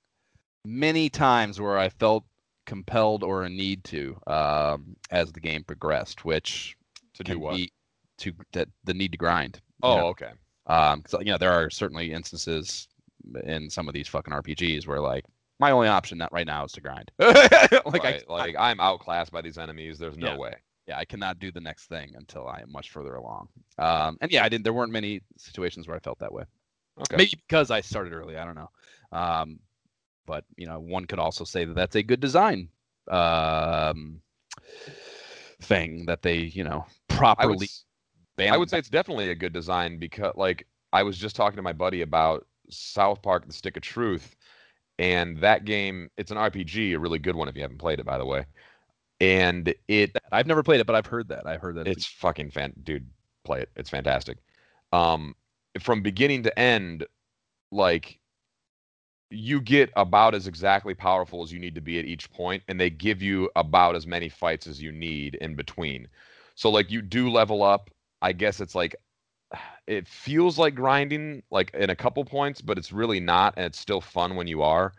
many times where I felt compelled or a need to um, as the game progressed, which To do what? to that the need to grind. you Oh know? okay. um, because you know there are certainly instances in some of these fucking RPGs where like my only option not right now is to grind. like I, Right, like I'm outclassed by these enemies. There's no Yeah. way. Yeah, I cannot do the next thing until I am much further along. Um, and yeah, I didn't. There weren't many situations where I felt that way. Okay. Maybe because I started early. I don't know. Um, but you know, one could also say that that's a good design um, thing that they you know I properly. would, I would say it's definitely a good design because like I was just talking to my buddy about South Park: The Stick of Truth, and that game. It's an RPG, a really good one if you haven't played it, by the way. And it I've never played it, but I've heard that. I've heard that it's fucking fan dude play it it's fantastic um from beginning to end like you get about as exactly powerful as you need to be at each point and they give you about as many fights as you need in between so like you do level up i guess it's like it feels like grinding like in a couple points but it's really not and it's still fun when you are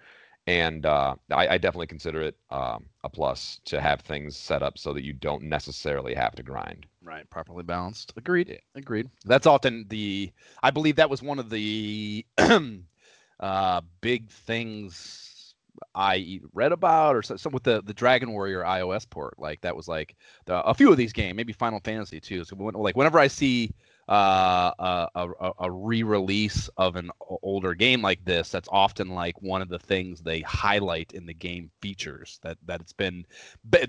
and uh, I, I definitely consider it um, a plus to have things set up so that you don't necessarily have to grind Right, properly balanced. Agreed. Agreed. That's often the. I believe that was one of the uh, big things I read about, or so- some with the the Dragon Warrior iOS port. Like that was like the, a few of these games, maybe Final Fantasy too. So when, like whenever I see uh, a, a, a re-release of an older game like this, that's often like one of the things they highlight in the game features that that it's been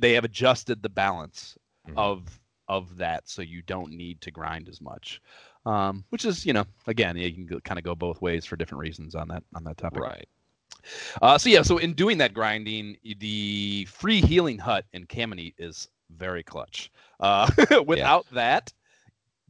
they have adjusted the balance Mhm. of of that so you don't need to grind as much um, which is you know again you can kind of go both ways for different reasons on that on that topic. Right. Uh, so yeah so in doing that grinding the free healing hut in Camineet is very clutch. Uh, without that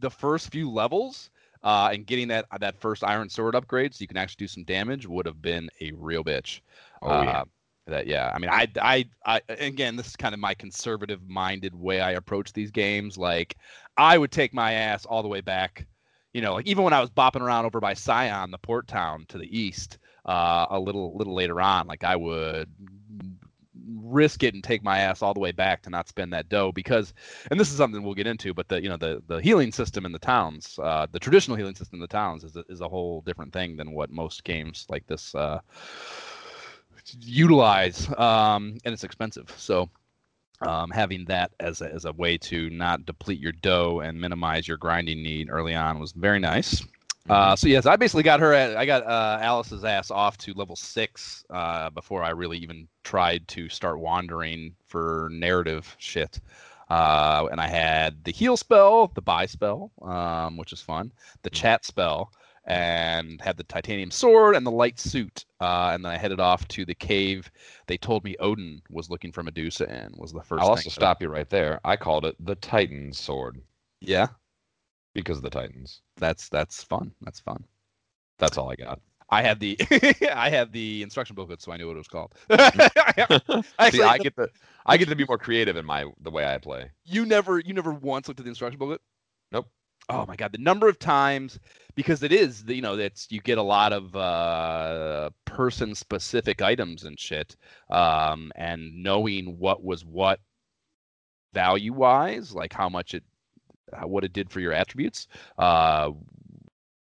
the first few levels uh, and getting that that first iron sword upgrade so you can actually do some damage would have been a real bitch. Oh yeah. Uh, that yeah i mean I, I i again this is kind of my conservative minded way i approach these games. Like i would take my ass all the way back you know like even when i was bopping around over by Scion, the port town to the east uh a little little later on like i would risk it and take my ass all the way back to not spend that dough because and this is something we'll get into but the you know the the healing system in the towns uh, the traditional healing system in the towns is a, is a whole different thing than what most games like this uh, utilize um, and it's expensive. So um, having that as a, as a way to not deplete your dough and minimize your grinding need early on was very nice uh, mm-hmm. so yes, I basically got her at I got uh, Alis's ass off to level six uh, before I really even tried to start wandering for narrative shit. Uh, and I had the heal spell, the buy spell, um, which is fun, the mm-hmm. chat spell, and had the titanium sword and the light suit. Uh, and then I headed off to the cave. They told me Odin was looking for Medusa and was the 1st I'll also stop you right there. I called it the Titan sword. Yeah because of the Titans. That's that's fun. That's fun. That's all I got. I had the I had the instruction booklet, so I knew what it was called. Actually, See, I get the I get to be more creative in my the way I play. You never you never once looked at the instruction booklet. Nope. Oh my god, the number of times because it is you know that's you get a lot of uh, person specific items and shit, um, and knowing what was what value wise, like how much it what it did for your attributes. Uh,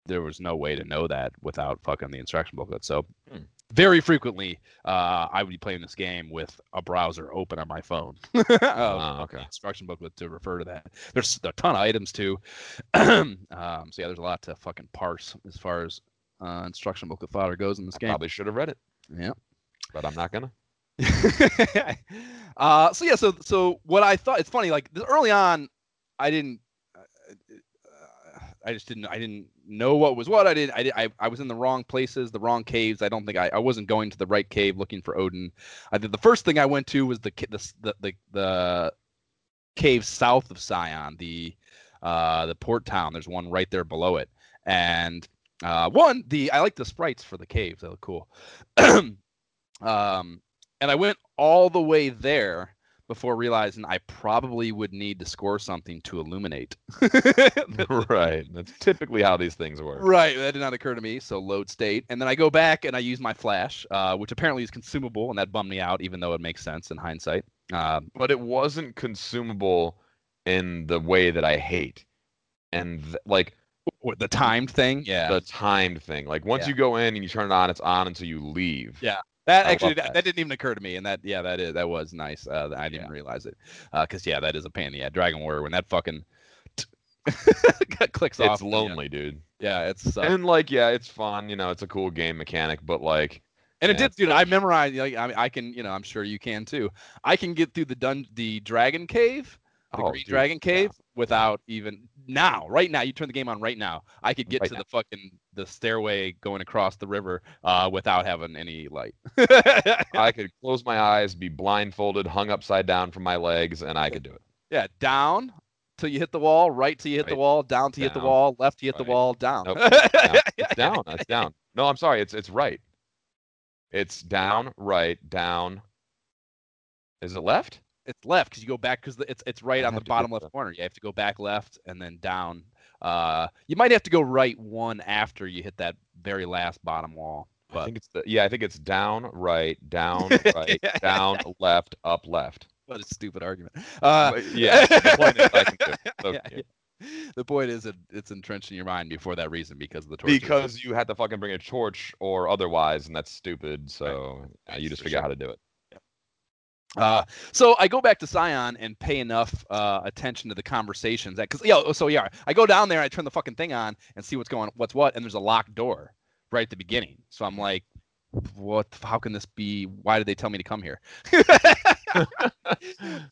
there was no way to know that without fucking the instruction booklet. So hmm. very frequently, uh, I would be playing this game with a browser open on my phone. oh, okay. Instruction booklet to refer to that. There's a ton of items too. um, so yeah, there's a lot to fucking parse as far as uh, instruction booklet fodder goes in this I game. Probably should have read it. Yeah, but I'm not gonna. uh, so yeah, so so what I thought it's funny like early on, I didn't I just didn't I didn't know what was what. I did I did, I, I was in the wrong places, the wrong caves. I don't think I, I wasn't going to the right cave looking for Odin. I did the first thing I went to was the the the the, the cave south of Scion, the uh the port town. There's one right there below it. And uh one, the I like the sprites for the caves. They look cool. um and I went all the way there before realizing I probably would need to score something to illuminate. right. That's typically how these things work. Right. That did not occur to me. So load state. And then I go back and I use my flash, uh, which apparently is consumable. And that bummed me out, even though it makes sense in hindsight. Uh, but it wasn't consumable in the way that I hate. And th- like, the timed thing, yeah. The timed thing. Like once yeah. you go in and you turn it on, it's on until you leave. Yeah. That actually that. that. didn't even occur to me, and that yeah, that is that was nice. Uh, I didn't yeah. realize it because uh, yeah, that is a pain. Yeah, Dragon Warrior when that fucking clicks it's off. It's lonely, dude. Yeah, it's uh, and like yeah, it's fun. You know, it's a cool game mechanic, but like. And it did, dude. I memorized. Like, I mean, I can, you know, I'm sure you can too. I can get through the dun- the Dragon Cave, the oh, Green dude, Dragon Cave, yeah. without even now, right now. You turn the game on right now. I could get right to now. the fucking the stairway going across the river uh, without having any light. I could close my eyes, be blindfolded, hung upside down from my legs, and I could do it. Yeah, down till you hit the wall, right till you hit right. the wall, down till you hit the wall, left till you hit right. the wall, down. Nope. down. It's down. It's down. No, I'm sorry. It's it's right. It's down, right, down. Is it left? It's left because you go back because it's it's right I on the bottom left corner. You have to go back left and then down uh, you might have to go right one after you hit that very last bottom wall. But... I think it's the yeah. I think it's down, right, down, right, down, left, up, left. What a stupid argument. Uh, yeah. The point is, I can do. yeah, yeah. The point is, it, it's entrenched in your mind before that reason because of the torch. Because you had to fucking bring a torch or otherwise, and that's stupid. So right. uh, you just figure sure. out how to do it. Uh, so I go back to Scion and pay enough uh, attention to the conversations that because yeah, so yeah, I go down there, I turn the fucking thing on and see what's going, what's what, and there's a locked door right at the beginning. So I'm like, what? How can this be? Why did they tell me to come here?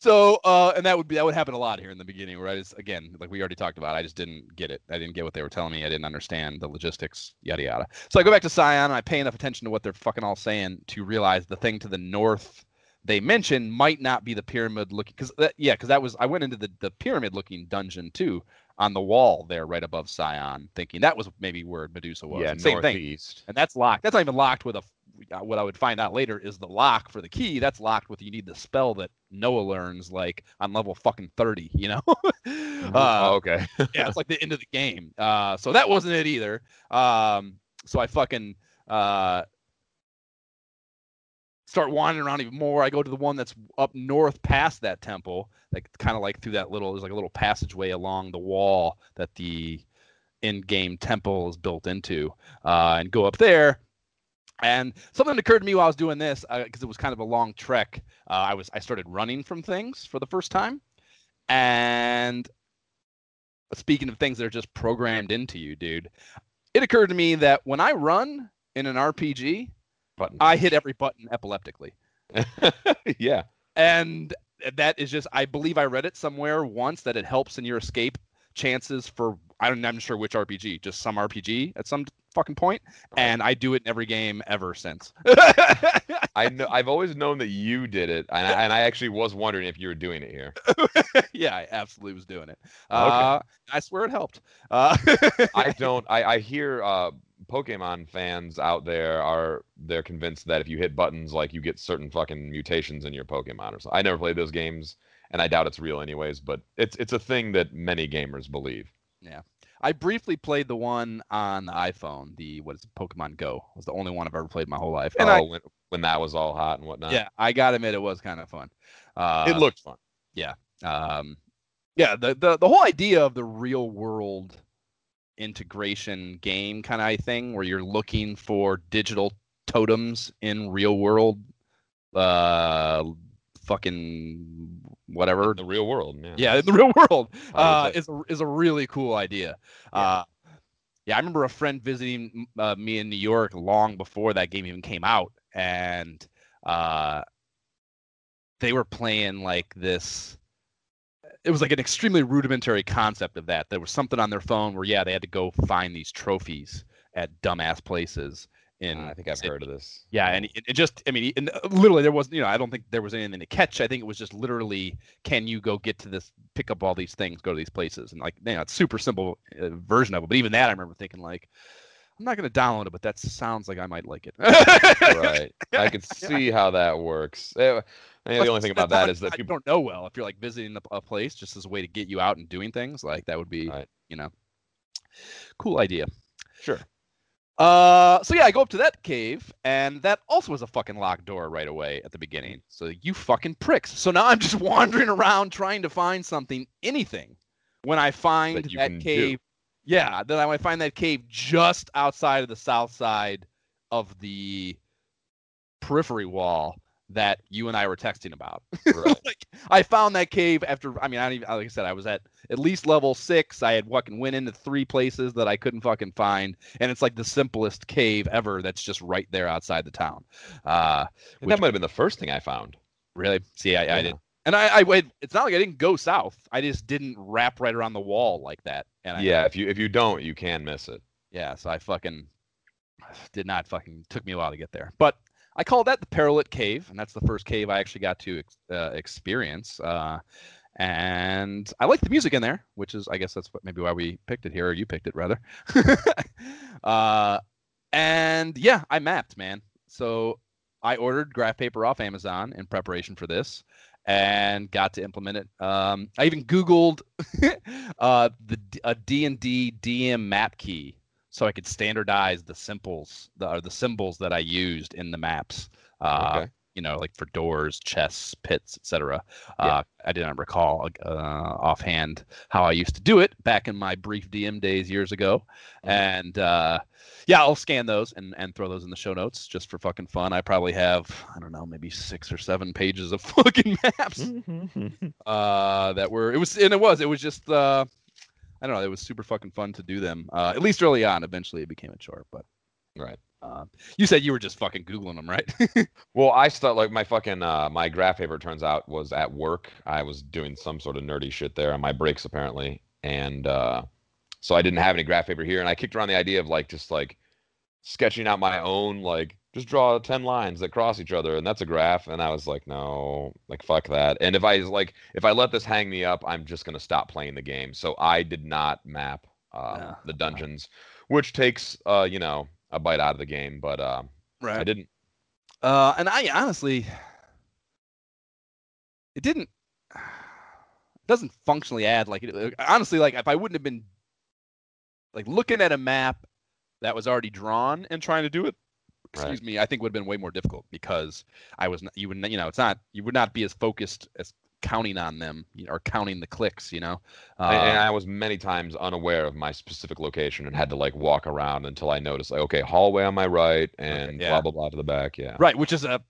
so uh, and that would be that would happen a lot here in the beginning, where I again, like we already talked about, I just didn't get it. I didn't get what they were telling me. I didn't understand the logistics, yada yada. So I go back to Scion and I pay enough attention to what they're fucking all saying to realize the thing to the north they mentioned might not be the pyramid looking because yeah because that was i went into the, the pyramid looking dungeon too on the wall there right above Scion, thinking that was maybe where Medusa was. Yeah, same northeast. thing. And that's locked. That's not even locked with a. Uh, what I would find out later is the lock for the key. That's locked with you need the spell that Noah learns like on level fucking thirty. You know. Mm-hmm. uh, oh, okay. yeah, it's like the end of the game. Uh, so that wasn't it either. Um, so I fucking uh, start wandering around even more. I go to the one that's up north past that temple, like kind of like through that little there's like a little passageway along the wall that the in-game temple is built into, uh, and go up there. And something occurred to me while I was doing this because uh, it was kind of a long trek. Uh, I was I started running from things for the first time, and speaking of things that are just programmed into you, dude, it occurred to me that when I run in an RPG, button. I hit every button epileptically. yeah. And that is just I believe I read it somewhere once that it helps in your escape chances for I don't I'm not sure which RPG, just some RPG at some fucking point, and I do it in every game ever since. I know I've always known that you did it, and I, and I actually was wondering if you were doing it here. yeah, I absolutely was doing it. Uh, okay. I swear it helped. Uh, I don't. I, I hear uh, Pokemon fans out there are they're convinced that if you hit buttons, like you get certain fucking mutations in your Pokemon or something. I never played those games, and I doubt it's real anyways. But it's it's a thing that many gamers believe. Yeah. I briefly played the one on the iPhone. The what is it, Pokemon Go it was the only one I've ever played my whole life. And oh, I, when, when that was all hot and whatnot. Yeah, I gotta admit it was kind of fun. Uh, it looked fun. Yeah. Um, yeah. The, the the whole idea of the real world integration game kind of thing, where you're looking for digital totems in real world, uh, fucking whatever the real world. Yeah, yeah the real world uh, is a, is a really cool idea. Yeah. Uh, yeah, I remember a friend visiting uh, me in New York long before that game even came out, and uh, they were playing like this. It was like an extremely rudimentary concept of that. There was something on their phone where, yeah, they had to go find these trophies at dumbass places, in I think I've Sydney. heard of this. Yeah, and it, it just I mean, uh, literally there wasn't, you know I don't think there was anything to catch. I think it was just literally can you go get to this, pick up all these things, go to these places, and like you know it's super simple uh, version of it. But even that I remember thinking like. I'm not going to download it, but that sounds like I might like it. right. I can see how that works. Eh, the only thing about that is that people don't know well. If you're like visiting a place just as a way to get you out and doing things, like that would be, right. you know, cool idea. Sure. Uh, so yeah, I go up to that cave, and that also was a fucking locked door right away at the beginning. So you fucking pricks. So now I'm just wandering around trying to find something, anything. When I find that, that cave, do. Yeah, then I might find that cave just outside of the south side of the periphery wall that you and I were texting about. Right. like, I found that cave after. I mean, I don't even like I said, I was at at least level six. I had fucking went into three places that I couldn't fucking find, and it's like the simplest cave ever. That's just right there outside the town. Uh, which, that might have been the first thing I found. Really? See, I, yeah. I did. And I, I. It's not like I didn't go south. I just didn't wrap right around the wall like that. And I, yeah, if you if you don't, you can miss it. Yeah, so I fucking did not fucking took me a while to get there. But I call that the Parolit Cave, and that's the first cave I actually got to uh, experience. Uh, and I like the music in there, which is, I guess, that's what, maybe why we picked it here, or you picked it rather. uh, and yeah, I mapped, man. So I ordered graph paper off Amazon in preparation for this, and got to implement it. Um, I even Googled uh, the a D and D DM map key so I could standardize the symbols, the, or the symbols that I used in the maps. Uh, okay. You know, like for doors, chests, pits, etc. Yeah. Uh, I didn't recall uh, offhand how I used to do it back in my brief DM days years ago, mm-hmm. and uh, yeah, I'll scan those and, and throw those in the show notes just for fucking fun. I probably have I don't know maybe six or seven pages of fucking maps uh, that were it was and it was it was just uh, I don't know. It was super fucking fun to do them. Uh, at least early on. Eventually, it became a chore. But right. Uh, you said you were just fucking googling them, right? well, I start like my fucking uh, my graph paper turns out was at work. I was doing some sort of nerdy shit there on my breaks apparently, and uh, so I didn't have any graph paper here. And I kicked around the idea of like just like sketching out my own like just draw 10 lines that cross each other and that's a graph and i was like no like fuck that and if i like if i let this hang me up i'm just going to stop playing the game so i did not map yeah. the dungeons which takes uh you know a bite out of the game but uh, right. i didn't uh and i honestly it didn't it doesn't functionally add like it, honestly like if i wouldn't have been like looking at a map that was already drawn and trying to do it excuse Right. me, I think would have been way more difficult because I was not, you would you know it's not you would not be as focused as counting on them you know, or counting the clicks. You know. And- and Uh, I was many times unaware of my specific location and had to like walk around until I noticed like okay hallway on my right and yeah. blah blah blah to the back. Yeah. Right, which is a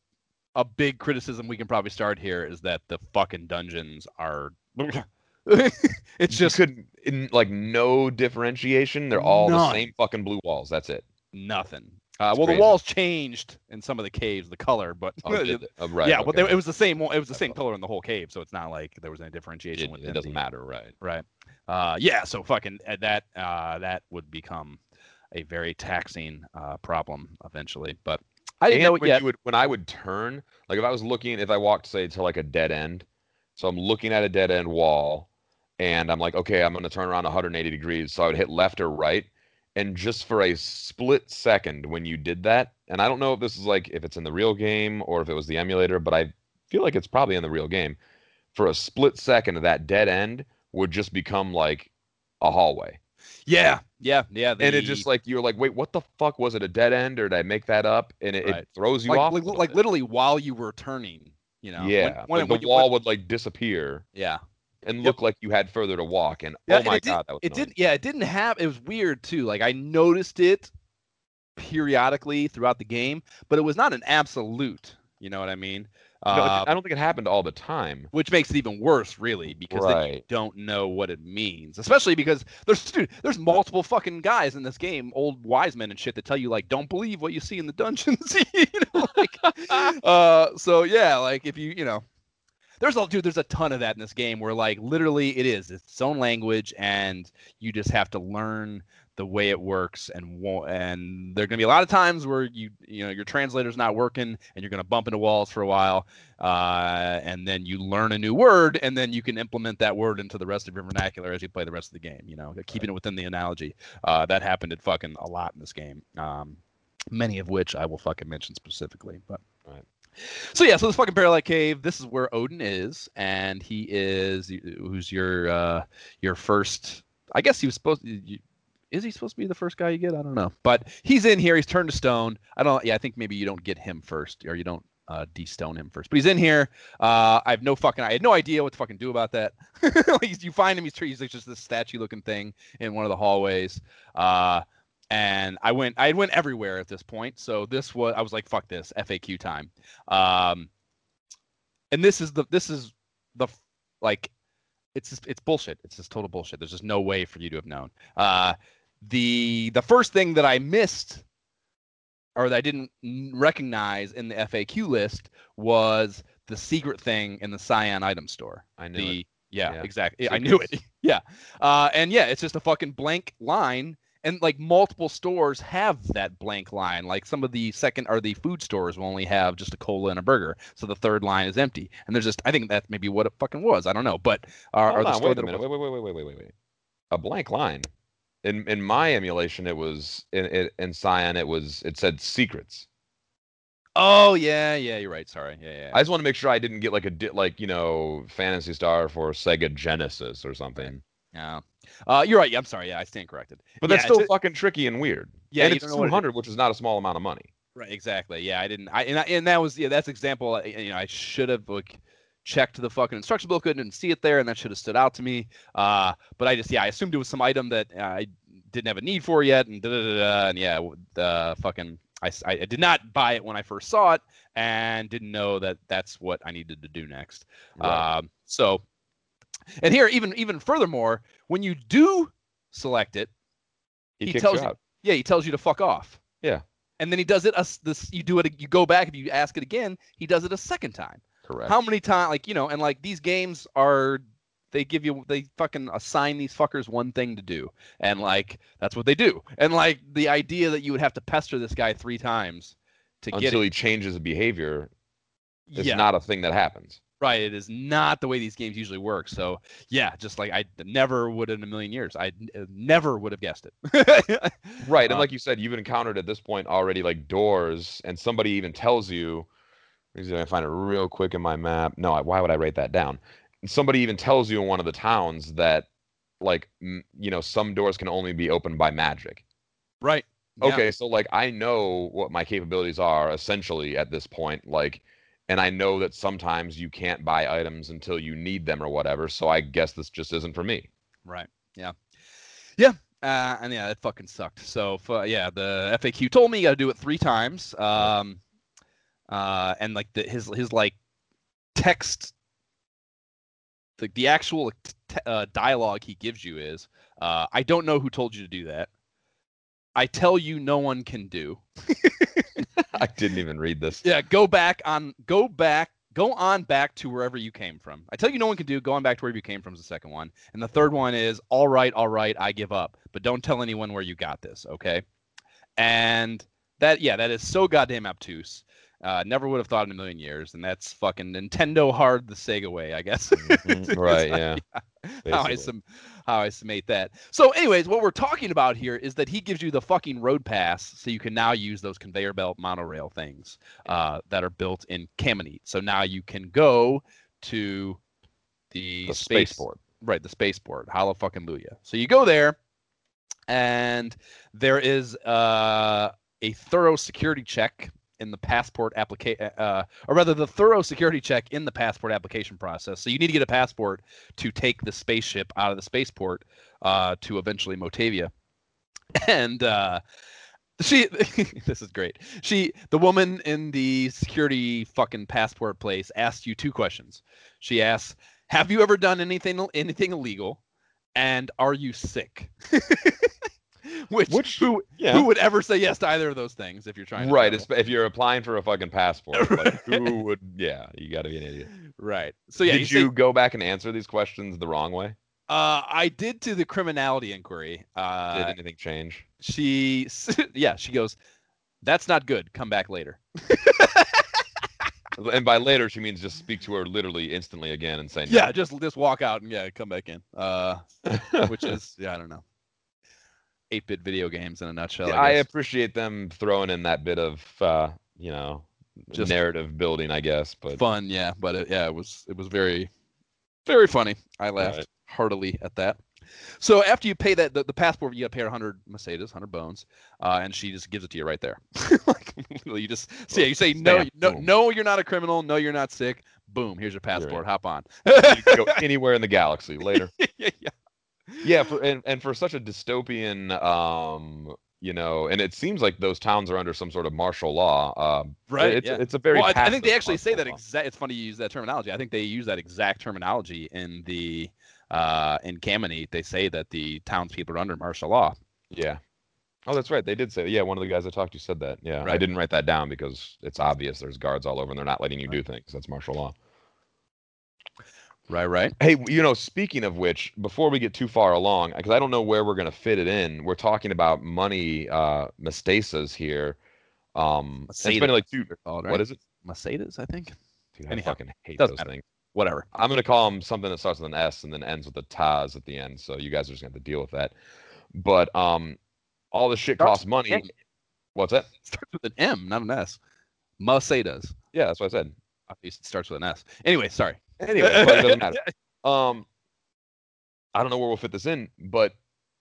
a big criticism we can probably start here is that the fucking dungeons are it's just couldn't in, like no differentiation. They're all the same fucking blue walls. That's it. nothing. Uh, well, crazy. the walls changed in some of the caves, the color, but Oh. Oh, right. yeah, but they, it was the same. It was the same pillar in the whole cave, so it's not like there was any differentiation it, it doesn't the- matter, right? Right. Uh, yeah. So fucking uh, that uh, that would become a very taxing uh, problem eventually. But I didn't and know it when yet. you would when I would turn, like if I was looking, if I walked say to like a dead end, so I'm looking at a dead end wall, and I'm like, okay, I'm gonna turn around 180 degrees, so I would hit left or right, and just for a split second when you did that, and I don't know if this is like if it's in the real game or if it was the emulator, but I feel like it's probably in the real game. For a split second, that dead end would just become like a hallway. Yeah. Yeah. Yeah. and it just like you're like, wait, what the fuck was it? A dead end, or did I make that up? And it, Right. it throws you like, off. like, like literally while you were turning. You know. when- yeah, When, like when the you- wall when- would like disappear yeah. And Yep. look like you had further to walk. And Yeah, oh and my did- god, that was It annoying. did. Yeah. It didn't have. It was weird too. Like I noticed it periodically throughout the game, but it was not an absolute. You know what I mean? No, Uh, I don't think it happened all the time. which makes it even worse, really, because then you don't know what it means. Especially because there's dude, there's multiple fucking guys in this game, old wise men and shit, that tell you like, don't believe what you see in the dungeons. you know, like, uh, so yeah, like if you you know, there's a dude, there's a ton of that in this game where like literally it is it's own language, and you just have to learn the way it works and and there're gonna be a lot of times where you you know your translator's not working and you're gonna bump into walls for a while uh, and then you learn a new word and then you can implement that word into the rest of your vernacular as you play the rest of the game you know keeping it within the analogy uh, that happened at fucking a lot in this game um, many of which i will fucking mention specifically but Right. so yeah so this fucking Parolit cave this is where odin is and he is who's your uh your first i guess he was supposed is he supposed to be the first guy you get? I don't know. But he's in here. He's turned to stone. I don't. Yeah, I think maybe you don't get him first, or you don't uh, de-stone him first. But he's in here. Uh, I have no fucking. I had no idea what to fucking do about that. you find him. He's, he's like just this statue-looking thing in one of the hallways. Uh, and I went. I went everywhere at this point. So this was. I was like, fuck this. FAQ time. Um, and this is the. This is the like. It's just, it's bullshit. It's just total bullshit. There's just no way for you to have known. Uh, the the first thing that I missed or that I didn't recognize in the FAQ list was the secret thing in the Scion item store. I knew the it. yeah, Yeah. exactly. I knew it. yeah. Uh, and yeah, it's just a fucking blank line. And like multiple stores have that blank line. Like some of the second or the food stores will only have just a cola and a burger, so the third line is empty. And there's just I think that's maybe what it fucking was. I don't know, but uh, or the on, wait that a minute. Wait, wait, wait, wait, wait, wait, wait, wait. A blank line. In in my emulation, it was in in, in Scion. It was it said secrets. Oh yeah, yeah, you're right. Sorry. Yeah, yeah. I just want to make sure I didn't get like a di- like you know Phantasy Star for Sega Genesis or something. Yeah. Uh, you're right. Yeah, I'm sorry. Yeah, I stand corrected. But Yeah, that's still fucking tricky and weird. Yeah, and it's don't know what it 200, which is not a small amount of money. Right. Exactly. Yeah, I didn't. I and, I, and that was yeah. That's example. uh, You know, I should have like checked the fucking instruction book. I didn't see it there, and that should have stood out to me. Uh, but I just yeah, I assumed it was some item that I didn't have a need for yet, and da da da. da and yeah, the fucking. I, I did not buy it when I first saw it, and didn't know that that's what I needed to do next. Right. Um, so, and here, even even furthermore, when you do select it, he, he tells you out. yeah, he tells you to fuck off. Yeah. And then he does it. Us this you do it. You go back if you ask it again. He does it a second time. Correct. How many times? Like you know, and like these games are. They give you. They fucking assign these fuckers one thing to do, and like that's what they do. And like the idea that you would have to pester this guy three times to get Until he changes behavior, it's yeah. not a thing that happens. Right. It is not the way these games usually work. So yeah, just like I never would in a million years. I n- never would have guessed it. Right. And Uh, like you said, you've encountered at this point already like doors, and somebody even tells you. Let me I find it real quick in my map. No, I- why would I write that down? Somebody even tells you in one of the towns that, like, m- you know, some doors can only be opened by magic. right. Yeah. okay, so like I know what my capabilities are essentially at this point, like, and I know that sometimes you can't buy items until you need them or whatever. So I guess this just isn't for me. Right. Yeah. Yeah. Uh, and yeah, it fucking sucked. So yeah, the FAQ told me you got to do it three times. Um, uh, and like the, his his like text, the the actual t- uh, dialogue he gives you is, uh, I don't know who told you to do that. I tell you, no one can do. I didn't even read this. Yeah, go back on, go back, go on back to wherever you came from. I tell you, no one can do. Go on back to where you came from is the second one, and the third one is all right, all right, I give up, but don't tell anyone where you got this, okay? And that, yeah, that is so goddamn obtuse. Uh, never would have thought in a million years, and that's fucking Nintendo hard the Sega way, I guess. Mhm, right, yeah. how I sum, how I summate that. So, anyways, what we're talking about here is that he gives you the fucking road pass, so you can now use those conveyor belt monorail things uh, that are built in Camineet. So now you can go to the, The space spaceport. right? The spaceport, Hollow fucking Luya. So you go there, and there is uh, a thorough security check in the passport application, uh, or rather, the thorough security check in the passport application process. So you need to get a passport to take the spaceship out of the spaceport uh, to eventually Motavia, and. Uh, she this is great she the woman in the security fucking passport place asked you two questions she asks have you ever done anything anything illegal and are you sick which, Which- who, Yeah. who would ever say yes to either of those things if you're trying to Right. travel? If you're applying for a fucking passport, like, who would? Yeah, you got to be an idiot. right so yeah Did you, you, say- go back and answer these questions the wrong way? uh i did to the criminality inquiry Did uh anything change? she yeah she goes that's not good come back later And by later, she means just speak to her literally instantly again and say, no. yeah just just walk out and yeah come back in uh which is yeah i don't know 8-bit video games in a nutshell Yeah, I, I appreciate them throwing in that bit of, uh, you know, Just- narrative building, I guess. But fun yeah but it, yeah it was it was very very funny. I laughed Right. heartily at that. So after you pay that the, the passport you gotta pay her 100 mercedes 100 bones uh, and she just gives it to you right there. Like you just yeah you say no no no you're not a criminal. No you're not sick. Boom here's your passport. Hop on. You can go anywhere in the galaxy. Later. yeah, yeah. Yeah, for, and and for such a dystopian, um, you know, and it seems like those towns are under some sort of martial law. Um, Right, It's yeah. it's a very. well, I, I think they actually say that exact. It's funny you use that terminology. I think they use that exact terminology in the uh, in Camineet. They say that the townspeople are under martial law. Yeah. Oh, that's right. They did say. Yeah, one of the guys I talked to said that. Yeah, I didn't write that down because it's obvious. There's guards all over, and they're not letting you do things. That's martial law. Right, right. Hey, you know, speaking of which, before we get too far along, because I don't know where we're gonna fit it in, we're talking about money uh mestasas here. Um, and spending like two. Called, What is it? Mercedes? I think. Dude, I Anyhow, fucking hate those matter. things. Whatever. I'm gonna call them something that starts with an S and then ends with a Taz at the end. So you guys are just gonna have to deal with that. But um, all this shit Starts costs money. What's that? starts with an M, not an S. Mercedes. Yeah, that's what I said. At least it starts with an S. Anyway, sorry. Anyway, it doesn't matter. Um, I don't know where we'll fit this in, but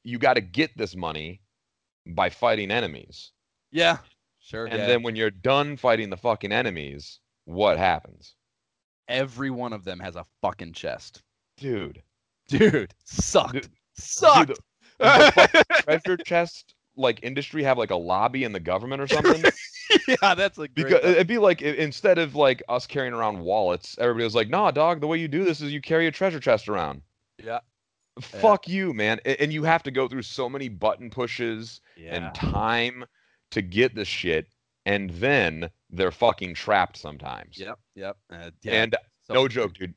you got to get this money by fighting enemies, Yeah. Sure. and yeah. then when you're done fighting the fucking enemies, what happens, every one of them has a fucking chest. dude? Dude, sucked. Dude, sucked. Dude, the fucking treasure chest like industry have like a lobby in the government or something? yeah, that's great. Because it'd be like instead of like us carrying around wallets, everybody was like, "Nah, dog. The way you do this is you carry a treasure chest around." yeah. Fuck you, man. And you have to go through so many button pushes Yeah. and time to get the shit, and then they're fucking trapped sometimes. Yep. Yep. Uh, yeah. And so- no joke, dude.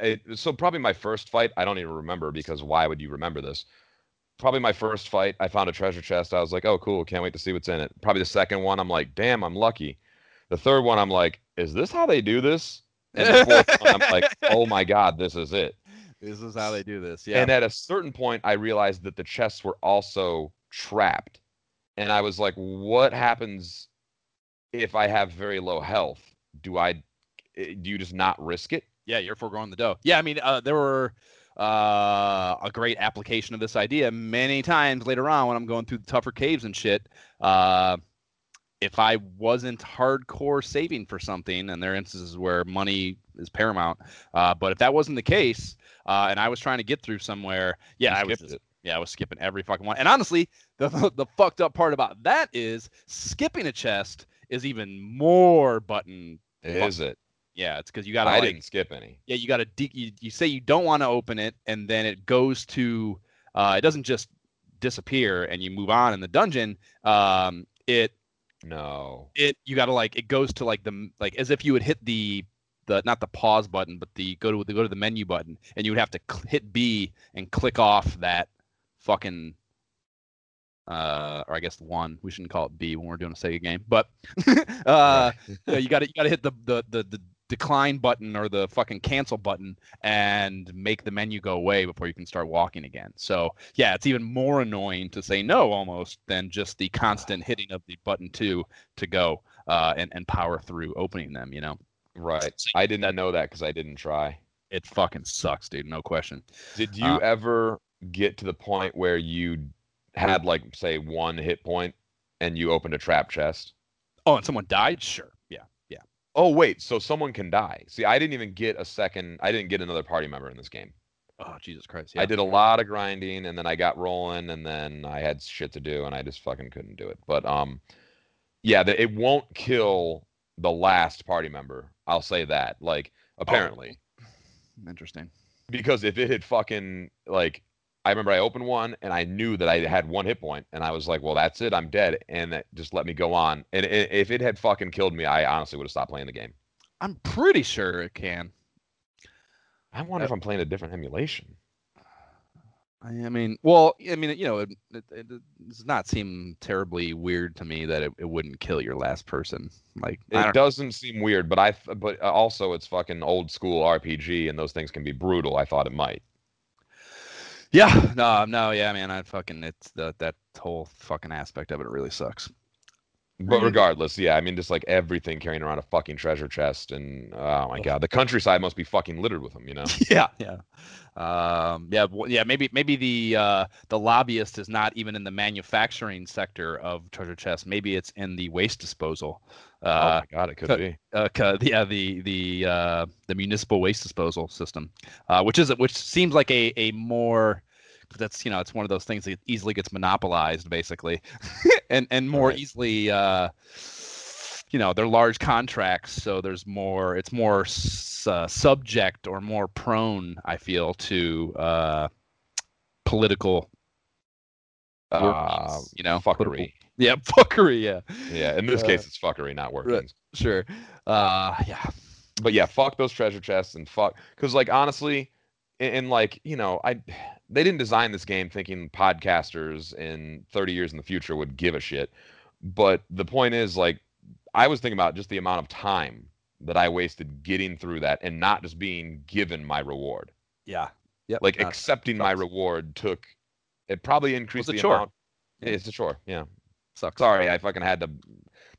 It, so probably my first fight, I don't even remember because why would you remember this? Probably my first fight, I found a treasure chest. I was like, oh, cool, can't wait to see what's in it. Probably the second one, I'm like, damn, I'm lucky. The third one, I'm like, is this how they do this? And the fourth one, I'm like, oh my god, this is it. This is how they do this. Yeah. And at a certain point, I realized that the chests were also trapped. And I was like, what happens if I have very low health? Do I, eh, do you just not risk it? yeah, you're foregoing the dough. Yeah, I mean, uh, there were uh, a great application of this idea many times later on when I'm going through the tougher caves and shit. Uh, if I wasn't hardcore saving for something, and there are instances where money is paramount, uh, but if that wasn't the case, uh, and I was trying to get through somewhere, yeah, I was it. yeah, I was skipping every fucking one. And honestly, the the fucked up part about that is skipping a chest is even more button. Is it? Yeah, it's because you got to. I like, didn't skip any. Yeah, you got to. De- you, you say you don't want to open it, and then it goes to. Uh, it doesn't just disappear and you move on in the dungeon. Um, it no. It you got to like it goes to like the like as if you would hit the the not the pause button but the go to the go to the menu button and you would have to cl- hit B and click off that fucking uh, or I guess one. We shouldn't call it B when we're doing a Sega game, but uh, you got to you got to hit the, the the the decline button or the fucking cancel button and make the menu go away before you can start walking again. So yeah, it's even more annoying to say no almost than just the constant hitting of the button two to go uh, and and power through opening them. You know. Right. I didn't know that because I didn't try. It fucking sucks, dude. No question. Did you uh, ever get to the point where you had like say one hit point and you opened a trap chest? Oh, and someone died? Sure. Oh wait, so someone can die. See, I didn't even get a second. I didn't get another party member in this game. Oh Jesus Christ! Yeah. I did a lot of grinding, and then I got rolling, and then I had shit to do, and I just fucking couldn't do it. But um, yeah, the, it won't kill the last party member. I'll say that. Like apparently. Oh, interesting. Because if it had fucking like I remember I opened one and I knew that I had one hit point, and I was like, "Well, that's it. I'm dead." And that just let me go on. And if it had fucking killed me, I honestly would have stopped playing the game. I'm pretty sure it can. I wonder uh, if I'm playing a different emulation. I mean, well, I mean, you know, it, it, it, does not seem terribly weird to me that it, it wouldn't kill your last person. Like, it doesn't seem weird, but I, but also it's fucking old school RPG, and those things can be brutal. I thought it might. Yeah, no, no, yeah, man. I fucking it's the that whole fucking aspect of it really sucks. But regardless, yeah, I mean, just like everything carrying around a fucking treasure chest, and oh my god, the countryside must be fucking littered with them, you know? yeah, yeah, um, yeah, yeah. Maybe, maybe the uh, the lobbyist is not even in the manufacturing sector of treasure chests. Maybe it's in the waste disposal. Uh, oh my god, it could be. Uh, yeah, the the uh, the municipal waste disposal system, uh, which is which seems like a a more that's you know it's one of those things that easily gets monopolized basically and and more right. easily uh you know they're large contracts so there's more it's more uh, subject or more prone i feel to uh political uh, you know fuckery. yeah fuckery yeah. Yeah in this uh, case it's fuckery not working right, sure. Uh yeah. But yeah fuck those treasure chests and fuck because like honestly and, and like you know i they didn't design this game thinking podcasters in 30 years in the future would give a shit. But the point is, like, I was thinking about just the amount of time that I wasted getting through that and not just being given my reward. Yeah. yeah Like accepting my reward took it probably increased the amount. Yeah. It's a chore. Yeah. Sucks. Sorry, I fucking had to.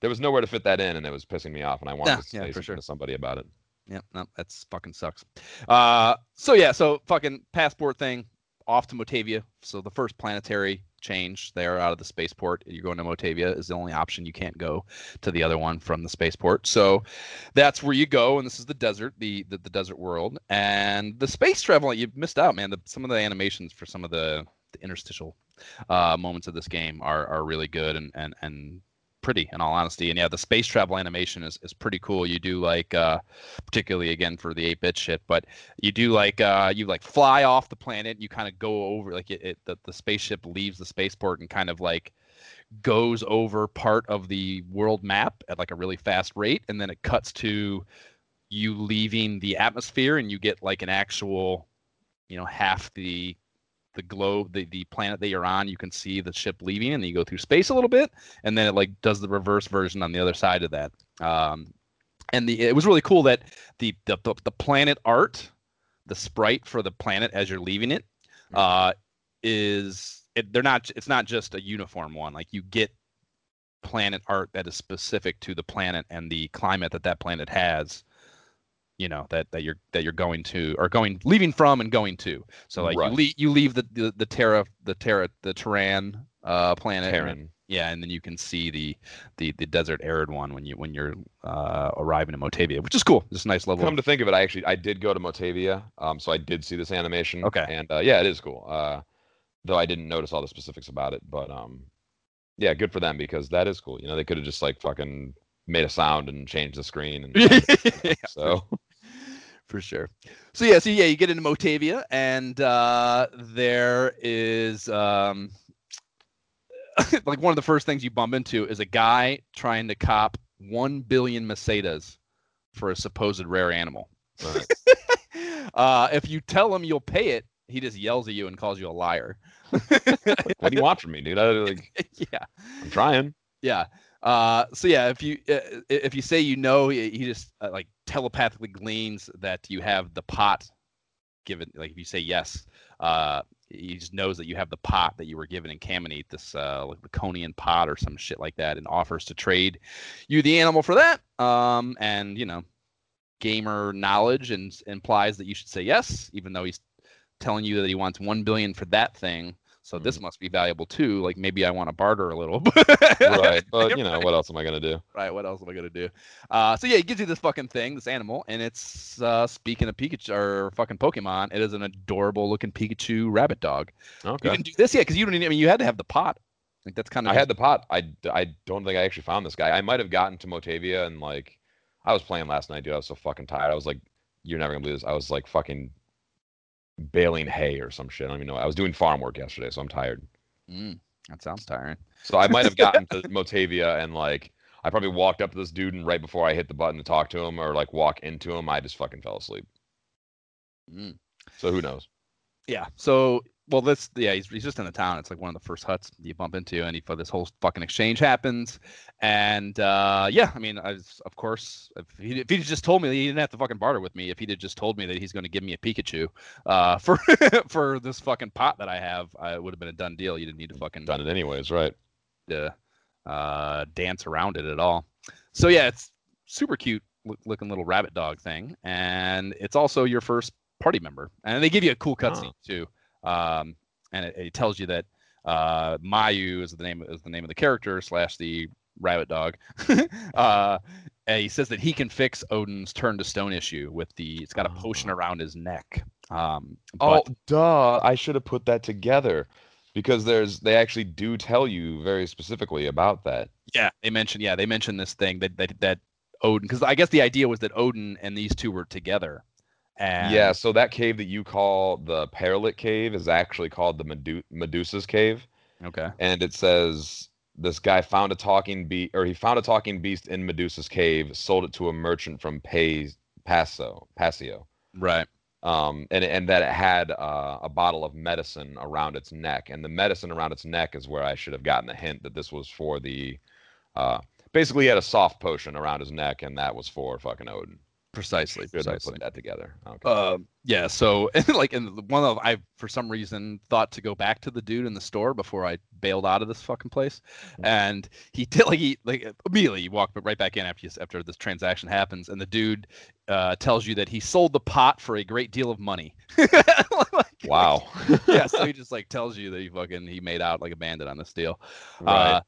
There was nowhere to fit that in, and it was pissing me off, and I wanted yeah, to say yeah, sure. to somebody about it. Yeah, no, that's fucking sucks. Uh, so yeah, so fucking passport thing off to Motavia. So the first planetary change there out of the spaceport, you're going to Motavia is the only option. You can't go to the other one from the spaceport. So that's where you go, and this is the desert, the the, the desert world, and the space travel. You missed out, man. The, some of the animations for some of the, the interstitial uh, moments of this game are are really good and and and pretty in all honesty and yeah the space travel animation is, is pretty cool. You do like uh particularly again for the 8-bit shit but you do like uh you like fly off the planet you kind of go over like it, it the, the spaceship leaves the spaceport and kind of like goes over part of the world map at like a really fast rate and then it cuts to you leaving the atmosphere and you get like an actual you know half the the globe, the, the planet that you're on, you can see the ship leaving, and then you go through space a little bit, and then it like does the reverse version on the other side of that. Um, and the it was really cool that the the the planet art, the sprite for the planet as you're leaving it, mm-hmm. uh, is it, they're not it's not just a uniform one. Like you get planet art that is specific to the planet and the climate that that planet has you know that that you're that you're going to or going leaving from and going to. So like Right. you leave you leave the the, the Terra the Terra the Terran uh planet. Terran. yeah, and then you can see the the the desert arid one when you when you're uh, arriving in Motavia, which is cool. It's a nice level. Come to think of it, I actually I did go to Motavia, um, so I did see this animation. Okay. And uh, yeah, it is cool. Uh, though I didn't notice all the specifics about it, but um, yeah, good for them because that is cool. You know, they could have just like fucking made a sound and changed the screen, and yeah, so for sure. So yeah, so yeah, you get into Motavia, and uh, there is um, like one of the first things you bump into is a guy trying to cop one billion Mercedes for a supposed rare animal. Right. uh, if you tell him you'll pay it, he just yells at you and calls you a liar. what do you want from me, dude? I, like, yeah. I'm trying. Yeah. Uh, so yeah, if you uh, if you say you know, he just uh, like telepathically gleans that you have the pot given. Like if you say yes, uh, he just knows that you have the pot that you were given in Camineet, this uh, like Laconian pot or some shit like that, and offers to trade you the animal for that. Um, and you know, gamer knowledge and implies that you should say yes, even though he's telling you that he wants one billion for that thing. So this must be valuable too. Like maybe I want to barter a little. right, but you know what else am I gonna do? right. What else am I gonna do? Uh, so yeah, it gives you this fucking thing, this animal, and it's uh, speaking of Pikachu or fucking Pokemon, it is an adorable looking Pikachu rabbit dog. Okay. You can do this, yeah, because you don't. Need, I mean, you had to have the pot. Like that's kind of. I had the pot. I, I don't think I actually found this guy. I might have gotten to Motavia and like I was playing last night, dude. I was so fucking tired. I was like, you're never gonna believe this. I was like fucking baling hay or some shit. I don't even know. I was doing farm work yesterday, so I'm tired. Mm, that sounds tiring. So I might have gotten to Motavia and like I probably walked up to this dude and right before I hit the button to talk to him or like walk into him, I just fucking fell asleep. Mm. So who knows? Yeah. So well, this yeah, he's, he's just in the town. It's like one of the first huts you bump into, and he this whole fucking exchange happens. And uh, yeah, I mean, I was, of course, if he if he just told me he didn't have to fucking barter with me, if he'd have just told me that he's going to give me a Pikachu uh, for for this fucking pot that I have, I it would have been a done deal. You didn't need to fucking Done it anyways, right? Yeah, uh, dance around it at all. So yeah, it's super cute looking little rabbit dog thing, and it's also your first party member. And they give you a cool cutscene too, um, and it, it tells you that uh, Myau is the name is the name of the character slash the rabbit dog. uh, and he says that he can fix Odin's turn to stone issue with the it's got a potion Oh. around his neck. Um, Oh, duh! I should have put that together because there's they actually do tell you very specifically about that. Yeah, they mentioned yeah, they mentioned this thing that that that Odin because I guess the idea was that Odin and these two were together. And yeah, so that cave that you call the Parolit Cave is actually called the Medu- Medusa's Cave, Okay. and it says this guy found a talking beast, or he found a talking beast in Medusa's cave, sold it to a merchant from Pay- Paso, Pasio, Right. um, and and that it had uh, a bottle of medicine around its neck, and the medicine around its neck is where I should have gotten the hint that this was for the, uh, basically he had a soft potion around his neck, and that was for fucking Odin. Precisely. Precisely. put that together. Okay. Uh, yeah. So, like, and the- one of I for some reason thought to go back to the dude in the store before I bailed out of this fucking place, and he did like he like immediately you walk right back in after you, after this transaction happens, and the dude uh, tells you that he sold the pot for a great deal of money. Like, wow. yeah. So he just like tells you that he fucking he made out like a bandit on this deal. right. Uh,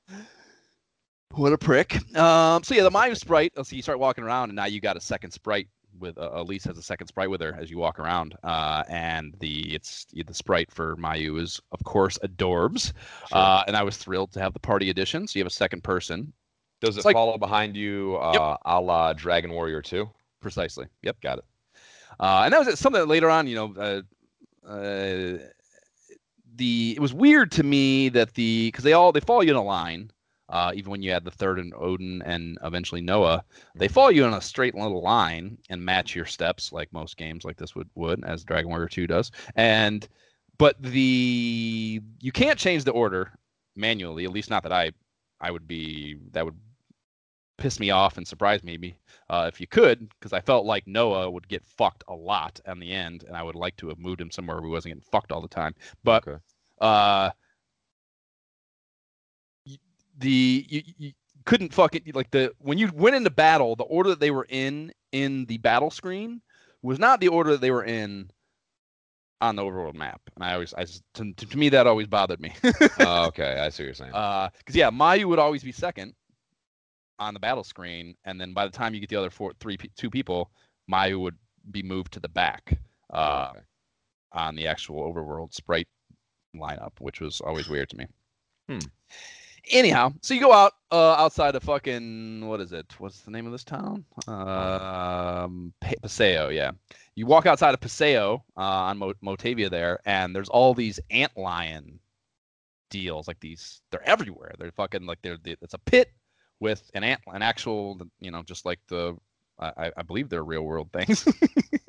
what a prick. Um, so yeah, the Myau sprite. So you start walking around, and now you got a second sprite with uh, Alis has a second sprite with her as you walk around. Uh, and the it's the sprite for Myau is of course Adorbs. Sure. Uh, and I was thrilled to have the party edition. So you have a second person. Does it like- follow behind you, uh, a la Dragon Warrior 2? Precisely. Yep. Got it. Uh, and that was something that later on, you know, uh, uh, the it was weird to me that the because they all they follow you in a line. Uh, even when you add the third and Odin and eventually Noah, they Mhm. follow you in a straight little line and match your steps like most games like this would would as Dragon Warrior 2 does. And but the you can't change the order manually, at least not that I I would be that would piss me off and surprise me uh, if you could, because I felt like Noah would get fucked a lot in the end, and I would like to have moved him somewhere where he wasn't getting fucked all the time. But Okay. uh, the you, you, couldn't fucking like the when you went into battle, the order that they were in in the battle screen was not the order that they were in on the overworld map. And I always, I just, to, to me that always bothered me. oh, okay, I see what you're saying. Uh, because yeah, Myau would always be second on the battle screen, and then by the time you get the other four, three, two people, Myau would be moved to the back uh, Okay. on the actual overworld sprite lineup, which was always weird to me. Hmm. Anyhow, so you go out uh, outside of fucking what is it? What's the name of this town? Um, Paseo. Yeah, you walk outside of Paseo uh, on Mo- Motavia there, and there's all these ant lion deals. Like these, they're everywhere. They're fucking like they're. they- It's a pit with an ant, an actual, you know, just like the. I, I believe they're real world things.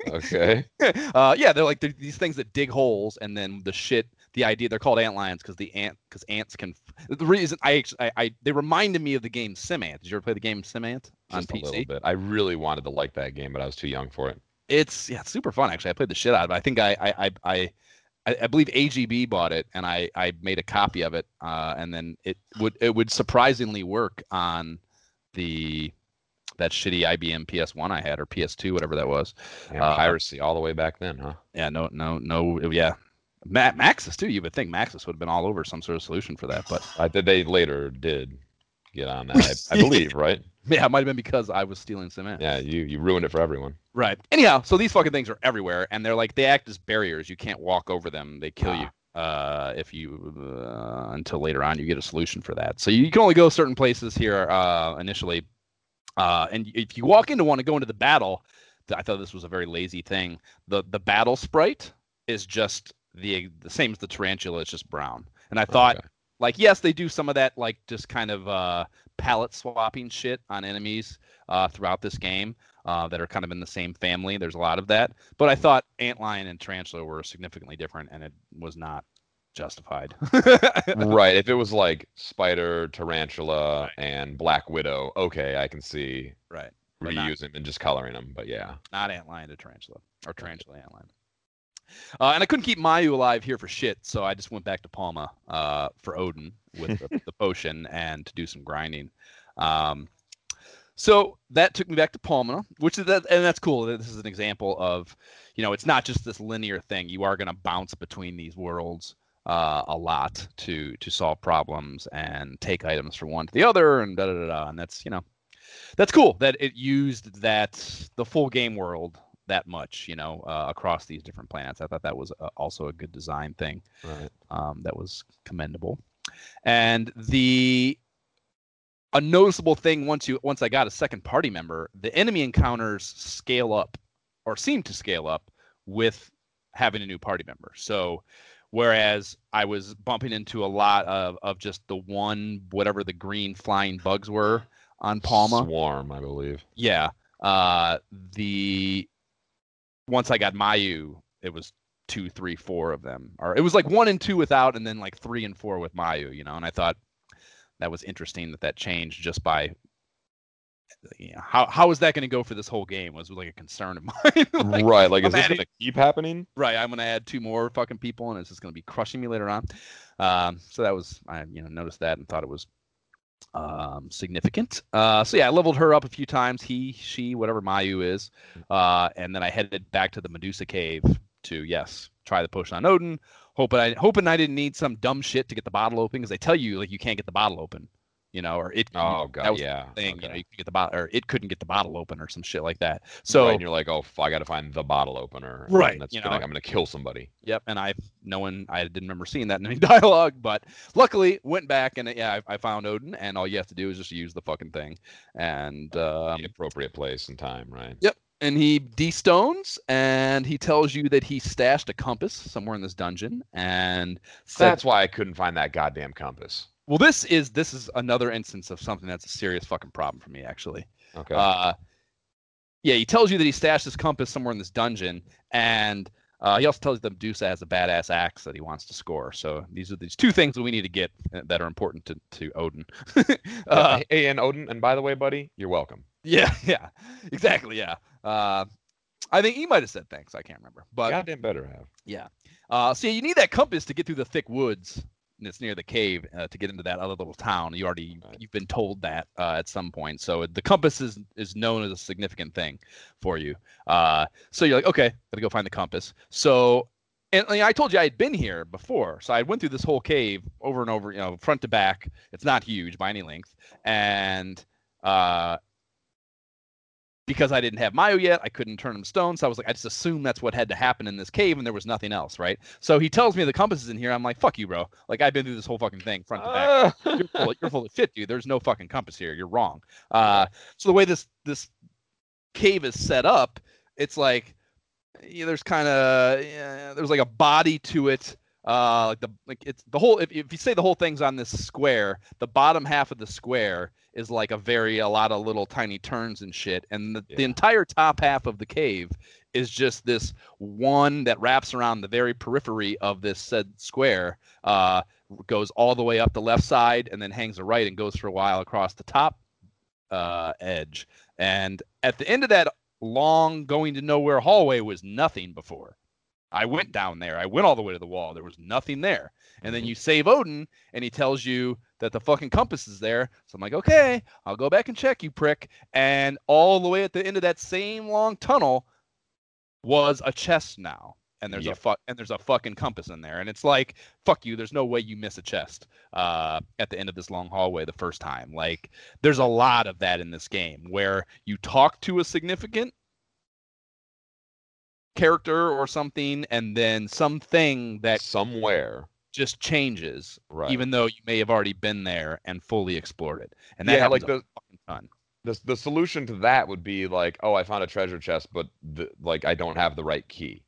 Okay. uh, yeah, they're like they're these things that dig holes, and then the shit. The idea they're called ant lions because the ant because ants can. The reason I, actually, I I they reminded me of the game SimAnt. Did you ever play the game SimAnt on Just a little PC? bit. I really wanted to like that game, but I was too young for it. It's yeah, it's super fun actually. I played the shit out of it. I think I I I. I I, believe AGB bought it, and I, I made a copy of it, uh, and then it would it would surprisingly work on the that shitty IBM PS1 I had or PS2, whatever that was. And Uh, piracy all the way back then, huh? Yeah, no, no, no. Yeah, Ma- Maxis too. You would think Maxis would have been all over some sort of solution for that, but I did. They later did get on that. I, I believe, right? yeah, it might have been because I was stealing SimAnt. Yeah, you you ruined it for everyone. Right. Anyhow, so these fucking things are everywhere, and they're like they act as barriers. You can't walk over them; they kill you. Uh, if you uh, until later on you get a solution for that. So you can only go certain places here uh, initially. Uh, and if you walk into want to go into the battle, I thought this was a very lazy thing. the The battle sprite is just the the same as the tarantula. It's just brown. And I thought Okay. like yes they do some of that like just kind of uh palette swapping shit on enemies uh throughout this game uh that are kind of in the same family there's a lot of that but i thought antlion and tarantula were significantly different and it was not justified right. If it was like spider, tarantula, and black widow, okay, I can see right But not- reusing and just coloring them. But yeah, not antlion to tarantula or tarantula antlion uh, and I couldn't keep Myau alive here for shit, so I just went back to Palma uh, for Odin with the, the potion and to do some grinding. Um, so that took me back to Palma, which is that, and that's cool. This is an example of, you know, it's not just this linear thing. You are going to bounce between these worlds uh, a lot to to solve problems and take items from one to the other, and da da da. da. And that's you know, that's cool that it used that the full game world that much, you know, uh, across these different planets. I thought that was uh, also a good design thing right. um, that was commendable. And the a noticeable thing once you once I got a second party member, the enemy encounters scale up or seem to scale up with having a new party member. So whereas I was bumping into a lot of, of just the one whatever the green flying bugs were on Palma. Swarm, I believe. Yeah. Uh the once I got Myau, it was two, three, four of them. Or it was like one and two without, and then like three and four with Myau, you know. And I thought that was interesting that that changed just by you know, how how is that going to go for this whole game was like a concern of mine. Like, right. Like, I'm is this gonna keep happening? right, I'm going to add two more fucking people, and it's just going to be crushing me later on. Um, so that was I you know noticed that and thought it was um, significant. Uh, so yeah, I leveled her up a few times. He, she, whatever Myau is, uh, and then I headed back to the Medusa cave to yes, try the potion on Odin. Hoping I hoping I didn't need some dumb shit to get the bottle open because they tell you like you can't get the bottle open, you know, or it. Oh that god, the yeah. Thing, you know, you could get the bottle, or it couldn't get the bottle open, or some shit like that. So So and you're like, oh, f- I got to find the bottle opener. Right, And that's you know. I'm gonna kill somebody. Yep, and I no one I didn't remember seeing that in any dialogue, but luckily went back and yeah, I, I found Odin, and all you have to do is just use the fucking thing, and um, the appropriate place and time, right? Yep. and he destones, and he tells you that he stashed a compass somewhere in this dungeon, and said, That's why I couldn't find that goddamn compass. Well, this is this is another instance of something that's a serious fucking problem for me actually. Okay. Uh, yeah, he tells you that he stashed his compass somewhere in this dungeon, and uh, he also tells you that Medusa has a badass axe that he wants to score. So these are these two things that we need to get uh, that are important to, to Odin. uh, hey, and Odin, and by the way, buddy, you're welcome. yeah, yeah, exactly. Yeah. Uh, I think he might have said thanks. I can't remember, but Goddamn better have. yeah. Uh, so yeah, you need that compass to get through the thick woods and it's near the cave uh, to get into that other little town. You already Right. you've been told that uh, at some point. So the compass is is known as a significant thing for you. Uh, so you're like, okay, gotta go find the compass. So and I told you I had been here before, so I went through this whole cave over and over, you know, front to back. It's not huge by any length, and uh, because I didn't have Mayo yet, I couldn't turn him stone. So I was like, I just assumed that's what had to happen in this cave, and there was nothing else, right? So he tells me the compass is in here. I'm like, fuck you, bro. Like I've been through this whole fucking thing front to back. Ah. You're full, of, you're full of shit, dude. There's no fucking compass here. You're wrong. Uh, so the way this this cave is set up, it's like yeah, there's kind of yeah, there's like a body to it. Uh, like the like it's the whole. If, if you say the whole thing's on this square, the bottom half of the square is like a very a lot of little tiny turns and shit, and the, the entire top half of the cave is just this one that wraps around the very periphery of this said square. Uh, goes all the way up the left side and then hangs a right and goes for a while across the top uh, edge. And at the end of that long going to nowhere hallway was nothing before. I went down there. I went all the way to the wall. There was nothing there. And then you save Odin and he tells you that the fucking compass is there. So I'm like, okay, I'll go back and check you, prick. And all the way at the end of that same long tunnel was a chest now. And there's a fuck and there's a fucking compass in there. And it's like, fuck you, there's no way you miss a chest uh at the end of this long hallway the first time. Like there's a lot of that in this game where you talk to a significant character or something and then something that somewhere. Just changes Right. even though you may have already been there and fully explored it and that yeah, like a the fucking ton the the solution to that would be like, oh, I found a treasure chest, but the, like I don't have the right key.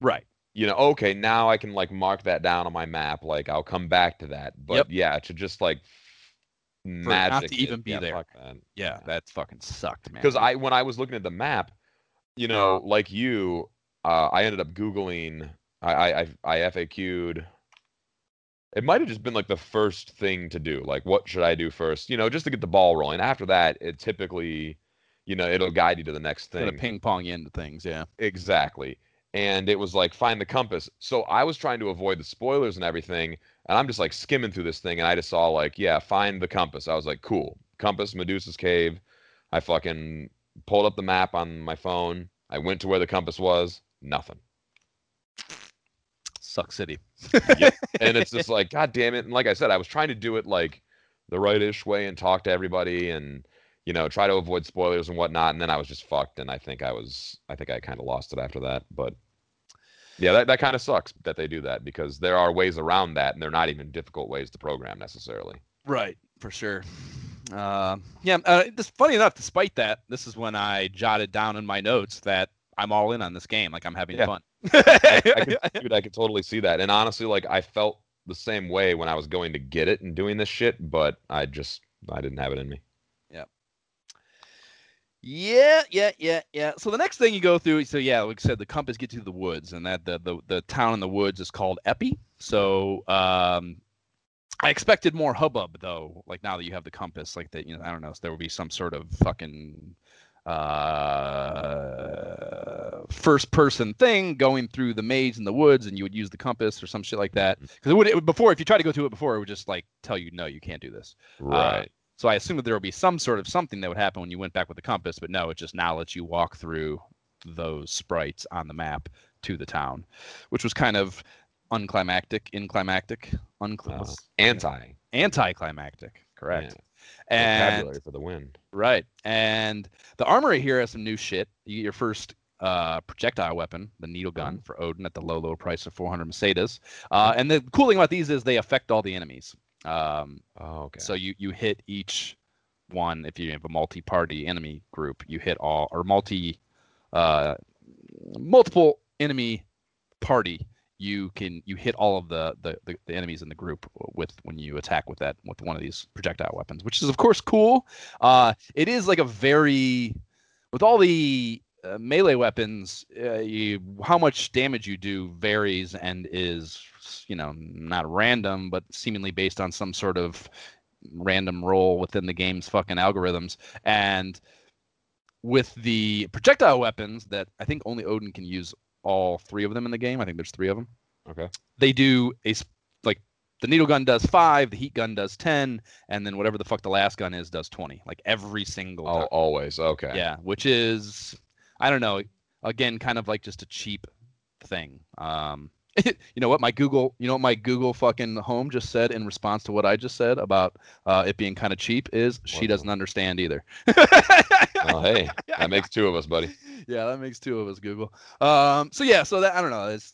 right You know, okay, now I can like mark that down on my map. Like I'll come back to that. But Yep. yeah, to just like not magic to it, even be yeah, there. that. yeah that fucking sucked man because I when I was looking at the map, you know, like you, uh, I ended up googling. I I I, I FAQ'd. It might have just been like the first thing to do. Like, what should I do first? You know, just to get the ball rolling. After that, it typically, you know, it'll guide you to the next thing. ping pong you into things yeah Exactly. And it was like find the compass. So I was trying to avoid the spoilers and everything, and I'm just like skimming through this thing, and I just saw like, yeah, find the compass. I was like, cool, compass, Medusa's cave. I fucking pulled up the map on my phone. I went to where the compass was. Nothing. Suck city And it's just like, god damn it. And like I said, I was trying to do it like the rightish way and talk to everybody and you know try to avoid spoilers and whatnot. And then I was just fucked. And I think I was, I think I kind of lost it after that. But yeah, that, that kind of sucks that they do that because there are ways around that, and they're not even difficult ways to program necessarily. Right, for sure. Uh, yeah, uh, this, funny enough, despite that, this is when I jotted down in my notes that I'm all in on this game. Like I'm having Yeah. fun. I, I could, dude, I could totally see that. And honestly, like I felt the same way when I was going to get it and doing this shit, but I just I didn't have it in me. Yeah, yeah, yeah, yeah. So the next thing you go through, so yeah, like I said, the compass gets you to the woods, and that the the, the town in the woods is called Eppi. So um, I expected more hubbub though. Like now that you have the compass, like that, you know, I don't know, so there would be some sort of fucking uh first person thing going through the maze in the woods and you would use the compass or some shit like that because it would, it before if you try to go through it before it would just like tell you no you can't do this Right. so I assumed that there would be some sort of something that would happen when you went back with the compass, but no, it just now lets you walk through those sprites on the map to the town, which was kind of unclimactic, inclimactic, uncl- Uh, anti. anticlimactic, correct. And for the win. right, and the armory here has some new shit. You get your first uh, projectile weapon, the needle gun for Odin at the low, low price of 400 Mercedes. Uh, and the cool thing about these is they affect all the enemies. Um, Oh, okay. so you you hit each one if you have a multi-party enemy group. You hit all or multi, uh, multiple enemy party. You can you hit all of the, the the the enemies in the group with when you attack with that with one of these projectile weapons, which is of course cool. Uh, it is like a very with all the uh, melee weapons, uh, you, how much damage you do varies and is you know not random, but seemingly based on some sort of random roll within the game's fucking algorithms. And with the projectile weapons that I think only Odin can use all three of them in the game. I think there's three of them. okay. They do a like the needle gun does five, the heat gun does ten, and then whatever the fuck the last gun is does twenty. Like every single Oh, time. always. Okay. Yeah, which is I don't know. Again, kind of like just a cheap thing. Um, you know what my Google, you know what my Google fucking home just said in response to what I just said about uh, it being kind of cheap is she doesn't understand either. Well, hey, that makes two of us, buddy. yeah, that makes two of us Google. Um, so yeah, so that I don't know. It's,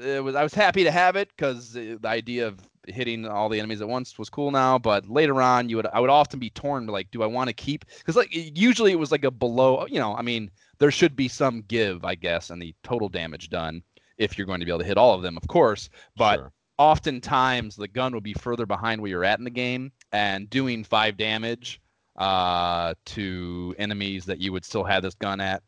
it was I was happy to have it because the idea of hitting all the enemies at once was cool now. But later on, you would I would often be torn like, do I want to keep? Because like usually it was like a below. You know, I mean, there should be some give, I guess, and the total damage done if you're going to be able to hit all of them, of course. But Sure. oftentimes the gun would be further behind where you're at in the game and doing five damage uh, to enemies that you would still have this gun at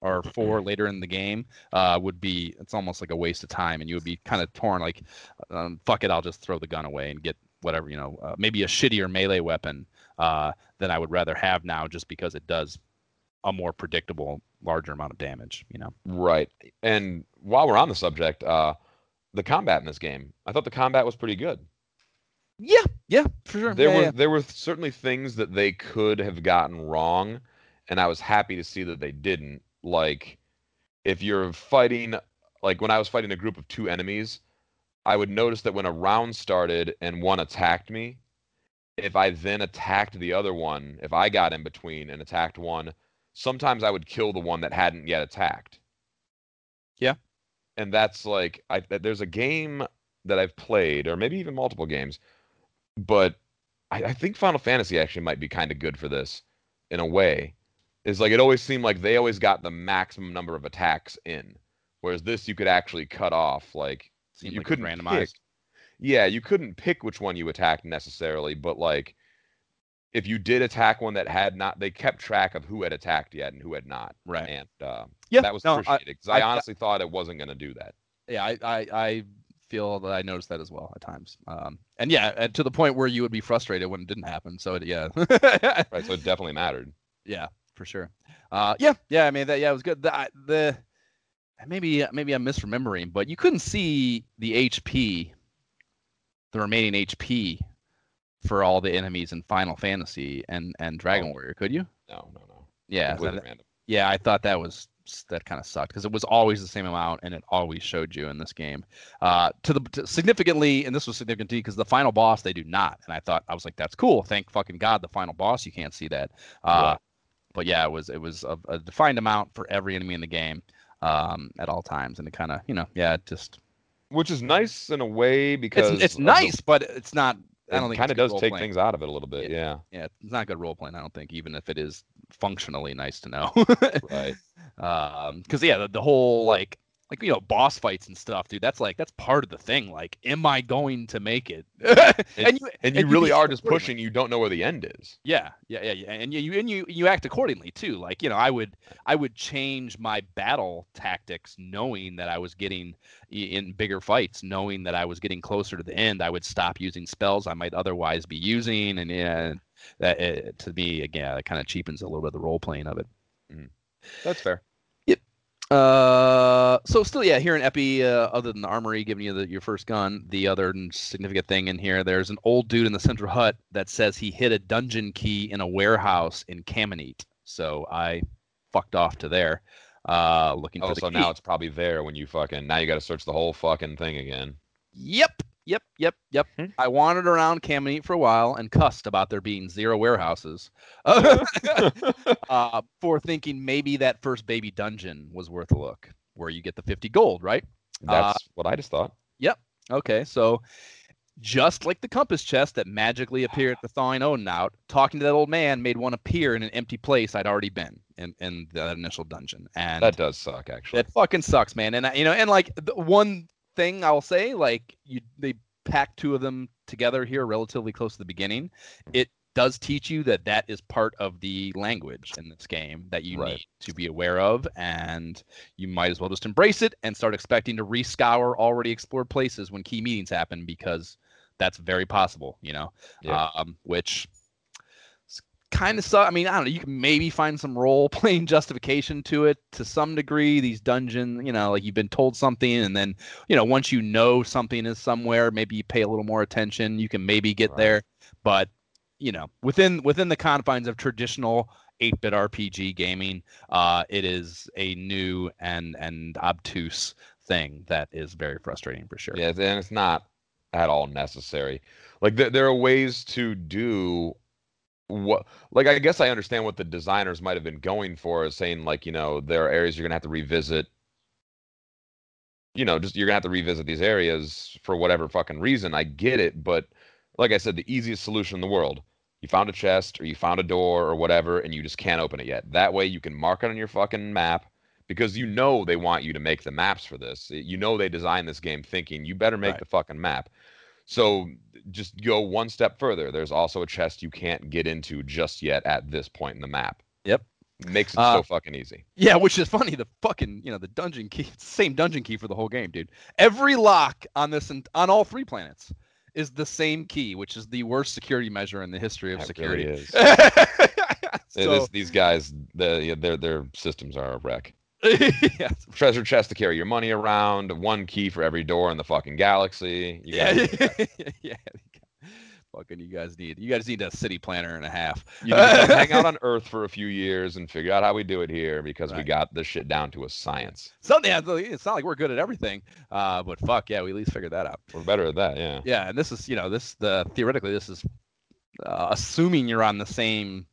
or four later in the game uh, would be it's almost like a waste of time and you would be kind of torn like um, fuck it i'll just throw the gun away and get whatever you know uh, maybe a shittier melee weapon uh, that i would rather have now just because it does a more predictable larger amount of damage you know Right. And while we're on the subject, uh, the combat in this game, I thought the combat was pretty good. Yeah yeah for sure There Yeah, were yeah. there were certainly things that they could have gotten wrong, and I was happy to see that they didn't. Like, if you're fighting, like when I was fighting a group of two enemies, I would notice that when a round started and one attacked me, if I then attacked the other one, if I got in between and attacked one, sometimes I would kill the one that hadn't yet attacked. Yeah. And that's like I there's a game that I've played, or maybe even multiple games, but I, I think Final Fantasy actually might be kind of good for this in a way. Is like it always seemed like they always got the maximum number of attacks in, whereas this you could actually cut off. Like Seemed you like couldn't randomize. pick. Yeah, you couldn't pick which one you attacked necessarily, but like if you did attack one that had not, they kept track of who had attacked yet and who had not, right and uh, yeah that was no, I, appreciated because I, I- honestly thought it wasn't going to do that. yeah I, I i feel that i noticed that as well at times. Um and yeah to the point where you would be frustrated when it didn't happen. So it, yeah. Right, so it definitely mattered. yeah for sure. Uh yeah yeah i mean that yeah it was good. The the maybe maybe i'm misremembering but you couldn't see the hp the remaining hp for all the enemies in final fantasy and and dragon Oh. warrior could you? No, no, no. yeah that- yeah i thought that was that kind of sucked because it was always the same amount and it always showed you in this game uh to the to significantly and this was significant to you because the final boss they do not and i thought i was like that's cool thank fucking god the final boss you can't see that uh Right. but yeah it was it was a, a defined amount for every enemy in the game um at all times and it kind of you know yeah it just Which is nice in a way because it's, it's of the- nice but it's not i don't it think kind of does take role-playing. things out of it a little bit. Yeah. yeah it's not good role playing i don't think even if it is functionally nice to know Right. Um because yeah the, the whole like like you know boss fights and stuff dude that's like that's part of the thing like am i going to make it and you And you really are just pushing. You don't know where the end is. yeah yeah yeah, yeah. and you, you and you you act accordingly too like you know i would i would change my battle tactics knowing that i was getting in bigger fights knowing that i was getting closer to the end i would stop using spells i might otherwise be using and yeah that uh, to me again it kind of cheapens a little bit of the role playing of it That's fair. Yep. Uh, so still, yeah, here in Eppi, uh, other than the armory giving you the, your first gun, the other significant thing in here, there's an old dude in the central hut that says he hid a dungeon key in a warehouse in Camineet. So I fucked off to there, uh, looking Oh, for the so key. now it's probably there when you fucking now you got to search the whole fucking thing again. Yep, yep, yep, yep. Hmm. I wandered around Camineet for a while and cussed about there being zero warehouses. uh, for thinking maybe that first baby dungeon was worth a look, where you get the 50 gold, right? That's what I just thought. Yep. Okay, so just like the compass chest that magically appeared at the thawing Odin out, talking to that old man made one appear in an empty place I'd already been in, in that initial dungeon. And That does suck, actually. that fucking sucks, man. And I- you know, and like the one thing I'll say, like you they pack two of them together here relatively close to the beginning. It does teach you that that is part of the language in this game that you Right. need to be aware of, and you might as well just embrace it and start expecting to rescour already explored places when key meetings happen because that's very possible, you know. Yeah. Um, which kind of suck. I mean, I don't know. You can maybe find some role playing justification to it to some degree. These dungeon, you know, like you've been told something, and then you know once you know something is somewhere, maybe you pay a little more attention. You can maybe get right. there, but you know, within within the confines of traditional 8-bit RPG gaming, uh, it is a new and and obtuse thing that is very frustrating for sure. Yeah, and it's not at all necessary. Like th- there are ways to do what like I guess I understand what the designers might have been going for is saying like, you know, there are areas you're to have to revisit you know, just you're to have to revisit these areas for whatever fucking reason. I get it, but like I said, the easiest solution in the world. You found a chest or you found a door or whatever and you just can't open it yet. That way you can mark it on your fucking map because you know they want you to make the maps for this. You know they designed this game thinking you better make right. the fucking map. So just go one step further. There's also a chest you can't get into just yet at this point in the map. Yep. Makes it uh, so fucking easy. Yeah, which is funny. The fucking you know the dungeon key, same dungeon key for the whole game, dude. Every lock on this and on all three planets is the same key, which is the worst security measure in the history of that security. Really so, these guys, the, their their systems are a wreck. yeah. Treasure chest to carry your money around. One key for every door in the fucking galaxy. You yeah, yeah. Fucking, you guys need you guys need a city planner and a half. You hang out on Earth for a few years and figure out how we do it here because right. we got this shit down to a science. So yeah, it's not like we're good at everything, uh, but fuck yeah, we at least figured that out. We're better at that, yeah. Yeah, and this is you know this the theoretically this is uh, assuming you're on the same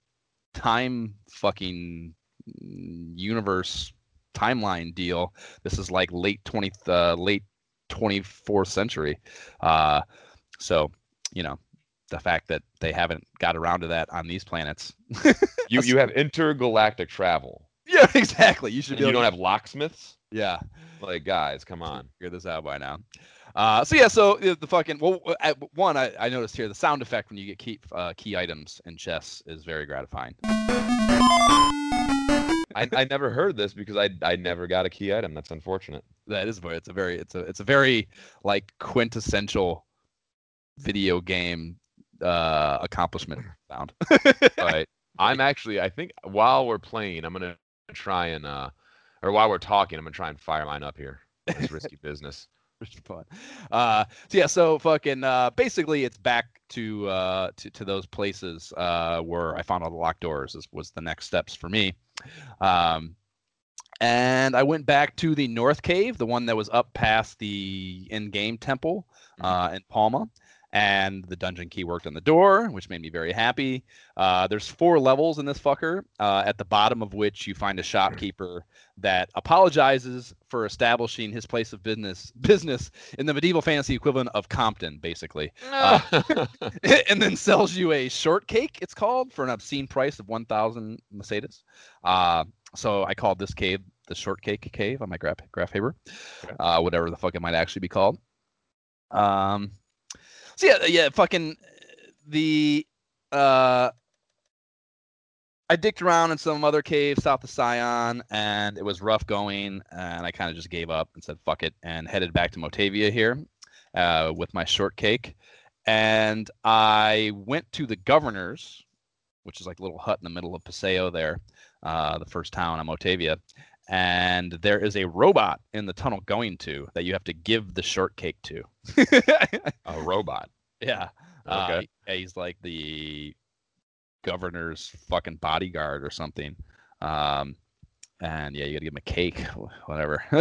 time fucking universe timeline deal. This is like late 20th, uh, late 24th century. Uh, so, you know, the fact that they haven't got around to that on these planets. you you have intergalactic travel. Yeah, exactly. You should. you don't have locksmiths. Yeah. Like guys, come on. Figure this out by now. Uh, so yeah, so the fucking well, one I, I noticed here the sound effect when you get key uh, key items in chess is very gratifying. I, I never heard this because I I never got a key item. That's unfortunate. That is very. It's a very. It's a. It's a very like quintessential video game uh accomplishment sound. right. I'm actually. I think while we're playing, I'm gonna try and uh, or while we're talking, I'm gonna try and fire mine up here. It's risky business. fun. Uh, so yeah, so fucking uh, basically, it's back to uh, to to those places uh, where I found all the locked doors. Is, was the next steps for me. Um, and I went back to the North Cave, the one that was up past the in-game temple mm-hmm. uh, in Palma and the dungeon key worked on the door, which made me very happy. Uh, there's four levels in this fucker, uh, at the bottom of which you find a shopkeeper that apologizes for establishing his place of business business in the medieval fantasy equivalent of Compton, basically, uh, and then sells you a shortcake. It's called for an obscene price of one thousand Mesetas. Uh, so I called this cave the shortcake cave on my graph graph paper, uh, whatever the fuck it might actually be called. Um, so yeah, yeah, fucking the uh I dicked around in some other cave south of Scion, and it was rough going, and I kind of just gave up and said fuck it, and headed back to Motavia here uh, with my shortcake. And I went to the governor's, which is like a little hut in the middle of Paseo there, uh, the first town on Motavia. And there is a robot in the tunnel going to that you have to give the shortcake to. a robot. Yeah. Okay. Uh, he's like the governor's fucking bodyguard or something. Um, and yeah, you gotta give him a cake, whatever.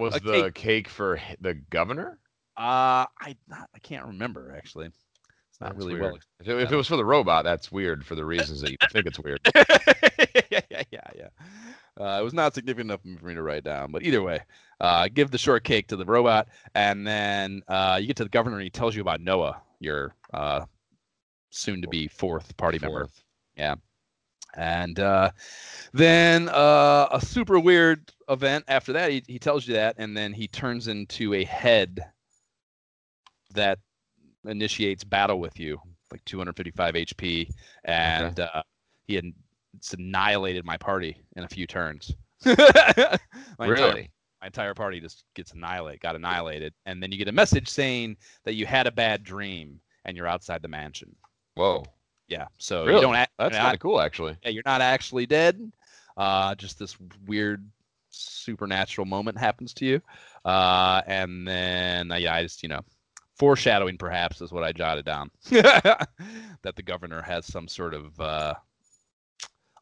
Was a the cake. cake. for the governor? Uh, I not, I can't remember actually. It's not that's really weird. well. If it, if it, was for the robot, that's weird for the reasons that you think it's weird. yeah, yeah, yeah, yeah. Uh, it was not significant enough for me to write down, but either way, uh, give the shortcake to the robot, and then uh, you get to the governor, and he tells you about Noah, your uh, soon to be fourth party fourth. member. Yeah. And uh, then uh, a super weird event after that, he, he tells you that, and then he turns into a head that initiates battle with you, like 255 HP, and okay. uh, he had annihilated my party in a few turns. really? Entire, my entire party just gets annihilated, got annihilated, and then you get a message saying that you had a bad dream and you're outside the mansion. Whoa. Yeah. So Really? you don't. Act, That's kind of cool, actually. yeah, you're not actually dead. Uh, just this weird supernatural moment happens to you. Uh, and then uh, yeah, I just you know, foreshadowing perhaps is what I jotted down that the governor has some sort of uh,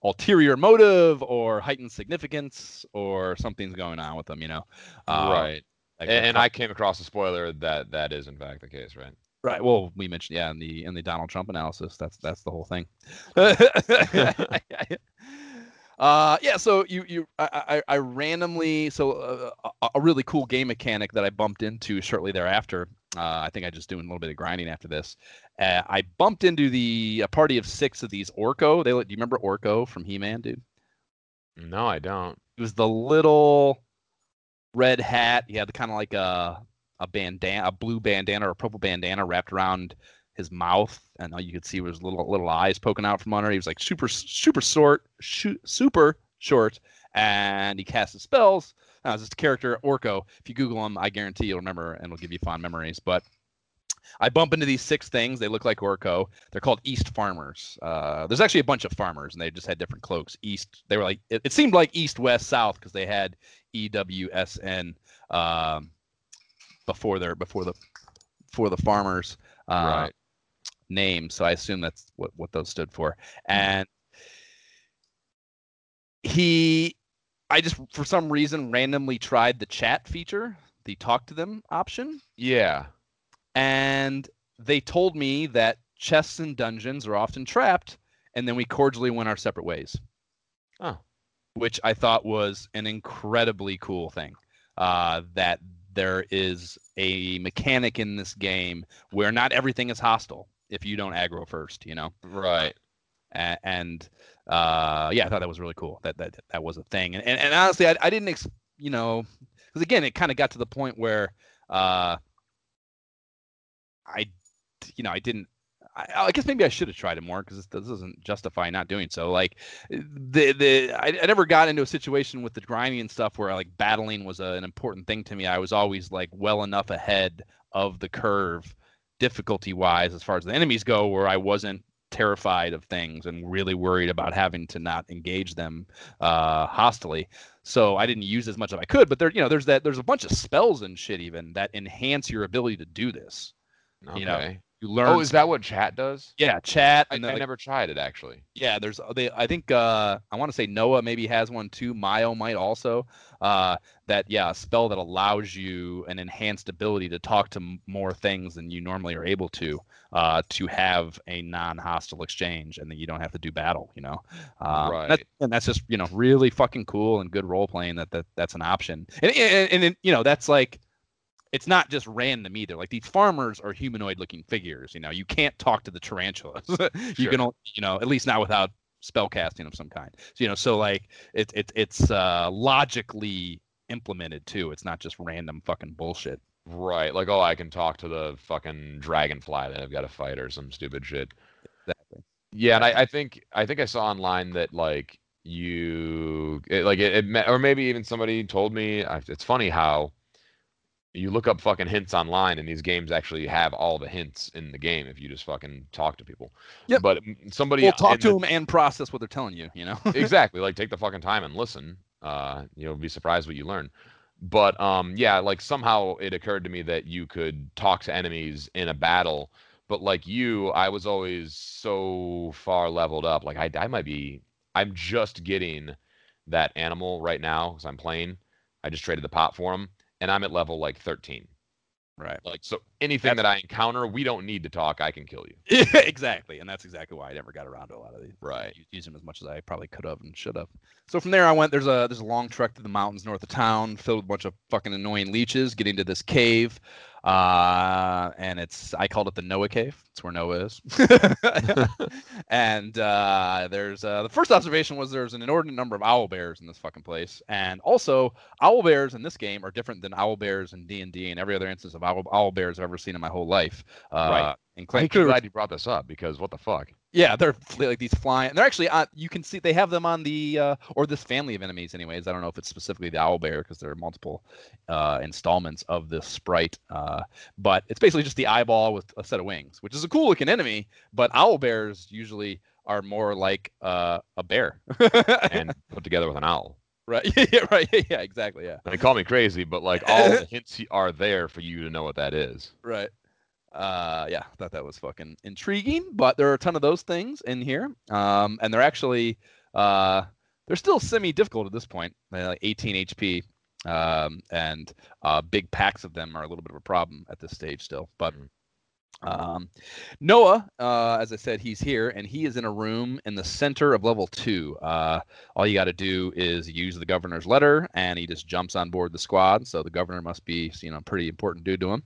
ulterior motive or heightened significance or something's going on with them. You know. Uh, right. like And, and I came across a spoiler that that is in fact the case, right? Right. Well, we mentioned yeah in the in the Donald Trump analysis. That's that's the whole thing. uh, yeah. So you you I I, I randomly so uh, a, a really cool game mechanic that I bumped into shortly thereafter. Uh, I think I just doing a little bit of grinding after this. Uh, I bumped into the a party of six of these Orko. They do you remember Orko from He Man, dude? No, I don't. It was the little red hat. He had kind of like a a bandana, a blue bandana or a purple bandana wrapped around his mouth, and all you could see was little little eyes poking out from under. He was like super super short, super short, and he casted spells. Now, this character Orko. If you Google him, I guarantee you'll remember, and it'll give you fond memories. But I bump into these six things. They look like Orko. They're called East Farmers. Uh, there's actually a bunch of farmers, and they just had different cloaks. East. They were like it, it seemed like East, West, South because they had E W S N um, before their before the for the farmers uh, right. Name. So I assume that's what what those stood for. And he, I just for some reason randomly tried the chat feature, the talk to them option Yeah. and they told me that chests and dungeons are often trapped, and then we cordially went our separate ways. Oh. Which I thought was an incredibly cool thing. Uh, that there is a mechanic in this game where not everything is hostile if you don't aggro first, you know? Right. A- and uh, yeah, I thought that was really cool. That that that was a thing. And and, and honestly, I, I didn't, ex- you know, because again, it kind of got to the point where uh, I, you know, I didn't. I, I guess maybe I should have tried it more because this, this doesn't justify not doing so. Like the the I, I never got into a situation with the grinding and stuff where like battling was a, an important thing to me. I was always like well enough ahead of the curve difficulty wise as far as the enemies go where I wasn't terrified of things and really worried about having to not engage them uh hostily so i didn't use as much as i could but there you know there's that there's a bunch of spells and shit even that enhance your ability to do this Okay. You know, you learn oh, is that what chat does? yeah chat I, and I like, never tried it actually. yeah there's they i think uh i want to say noah maybe has one too Myau might also uh that yeah a spell that allows you an enhanced ability to talk to m- more things than you normally are able to uh to have a non-hostile exchange and then you don't have to do battle you know um, and that- Right. and that's just you know really fucking cool and good role playing that, that that's an option and, and, and, and you know that's like it's not just random either. Like these farmers are humanoid looking figures. You know, you can't talk to the tarantulas. you Sure. can, only, you know, at least not without spell casting of some kind. So, you know, so like it's it's it's uh, logically implemented too. It's not just random fucking bullshit. Right. Like, oh, I can talk to the fucking dragonfly that I've got to fight or some stupid shit. Exactly. Yeah, and I, I think I think I saw online that like you it, like it, it or maybe even somebody told me it's funny how you look up fucking hints online and these games actually have all the hints in the game if you just fucking talk to people. Yep. But somebody Well, talk to the- them and process what they're telling you. You know. exactly like take the fucking time and listen uh you'll be surprised what you learn but um yeah like somehow it occurred to me that you could talk to enemies in a battle but like you i was always so far leveled up like i, I might be i'm just getting that animal right now because i'm playing i just traded the pot for him and i'm at level like 13 right. like so anything that i encounter we don't need to talk i can kill you exactly, and that's exactly why I never got around to a lot of these. Right. Use, use them as much as I probably could have and should have. So from there, I went. There's a there's a long trek through the mountains north of town, filled with a bunch of fucking annoying leeches. Getting to this cave, uh, and it's I called it the Noah Cave. It's where Noah is. and uh, there's uh, the first observation was there's an inordinate number of owl bears in this fucking place, and also owl bears in this game are different than owl bears in D and D and every other instance of owl, owl bears I've ever seen in my whole life. Uh, Right. And I'm glad you brought this up because what the fuck? yeah, they're like these flying. They're actually on. You can see they have them on the uh, or this family of enemies. Anyways, I don't know if it's specifically the owl bear because there are multiple uh, installments of this sprite. Uh, but it's basically just the eyeball with a set of wings, which is a cool looking enemy. But owl bears usually are more like uh, a bear. And put together with an owl. right, yeah, right, yeah, exactly, yeah. Mean, call me crazy, but like all the hints are there for you to know what that is. Right. Uh, yeah, thought that was fucking intriguing. But there are a ton of those things in here, um, and they're actually uh, they're still semi difficult at this point. They're like 18 HP, um, and uh, big packs of them are a little bit of a problem at this stage still. But Mm. um, Noah, uh, as I said, he's here, and he is in a room in the center of level two. Uh, all you got to do is use the governor's letter, and he just jumps on board the squad. So the governor must be, you know, pretty important dude to him.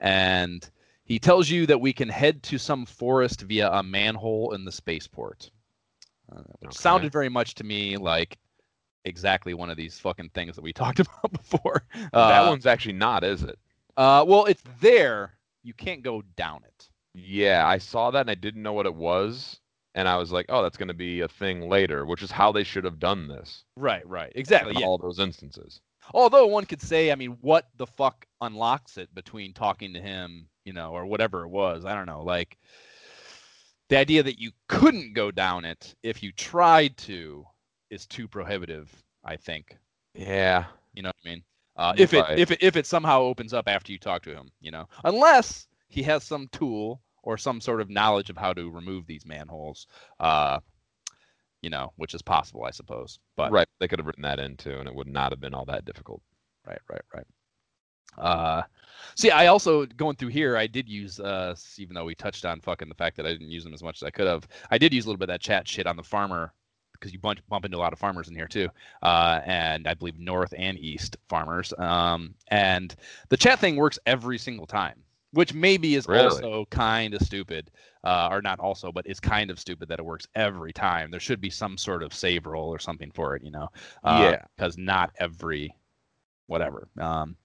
And he tells you that we can head to some forest via a manhole in the spaceport, uh, which Okay. sounded very much to me like exactly one of these fucking things that we talked about before. that Uh, one's actually not, is it? uh, well, it's there. You can't go down it. Yeah, I saw that and I didn't know what it was. And I was like, oh, that's going to be a thing later, which is how they should have done this Right, right, exactly. in Yeah. all those instances. Although one could say, I mean, what the fuck unlocks it between talking to him, you know, or whatever it was? I don't know. Like the idea that you couldn't go down it if you tried to is too prohibitive. I think. Yeah. You know what I mean? Uh, if it if it if it somehow opens up after you talk to him, you know, unless he has some tool or some sort of knowledge of how to remove these manholes, uh, you know, which is possible, I suppose. But right. They could have written that in too, and it would not have been all that difficult. right right right uh see i also going through here i did use uh even though we touched on fucking the fact that i didn't use them as much as i could have i did use a little bit of that chat shit on the farmer because you bump, bump into a lot of farmers in here too uh and i believe north and east farmers um and the chat thing works every single time which maybe is Really? also kind of stupid uh, or not also but is kind of stupid that it works every time there should be some sort of save roll or something for it you know Yeah. because not every whatever um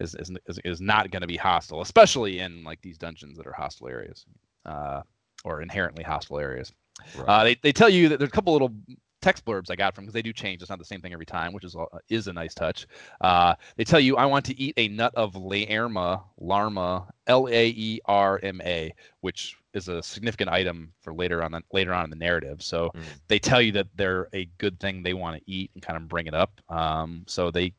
is is, is, is not going to be hostile especially in like these dungeons that are hostile areas uh or inherently hostile areas Right. uh they, they tell you that there's a couple little text blurbs i got from because they do change it's not the same thing every time which is a- is a nice touch uh they tell you i want to eat a nut of laerma larma l-a-e-r-m-a which is a significant item for later on later on in the narrative so Mm. they tell you that they're a good thing they want to eat and kind of bring it up um so they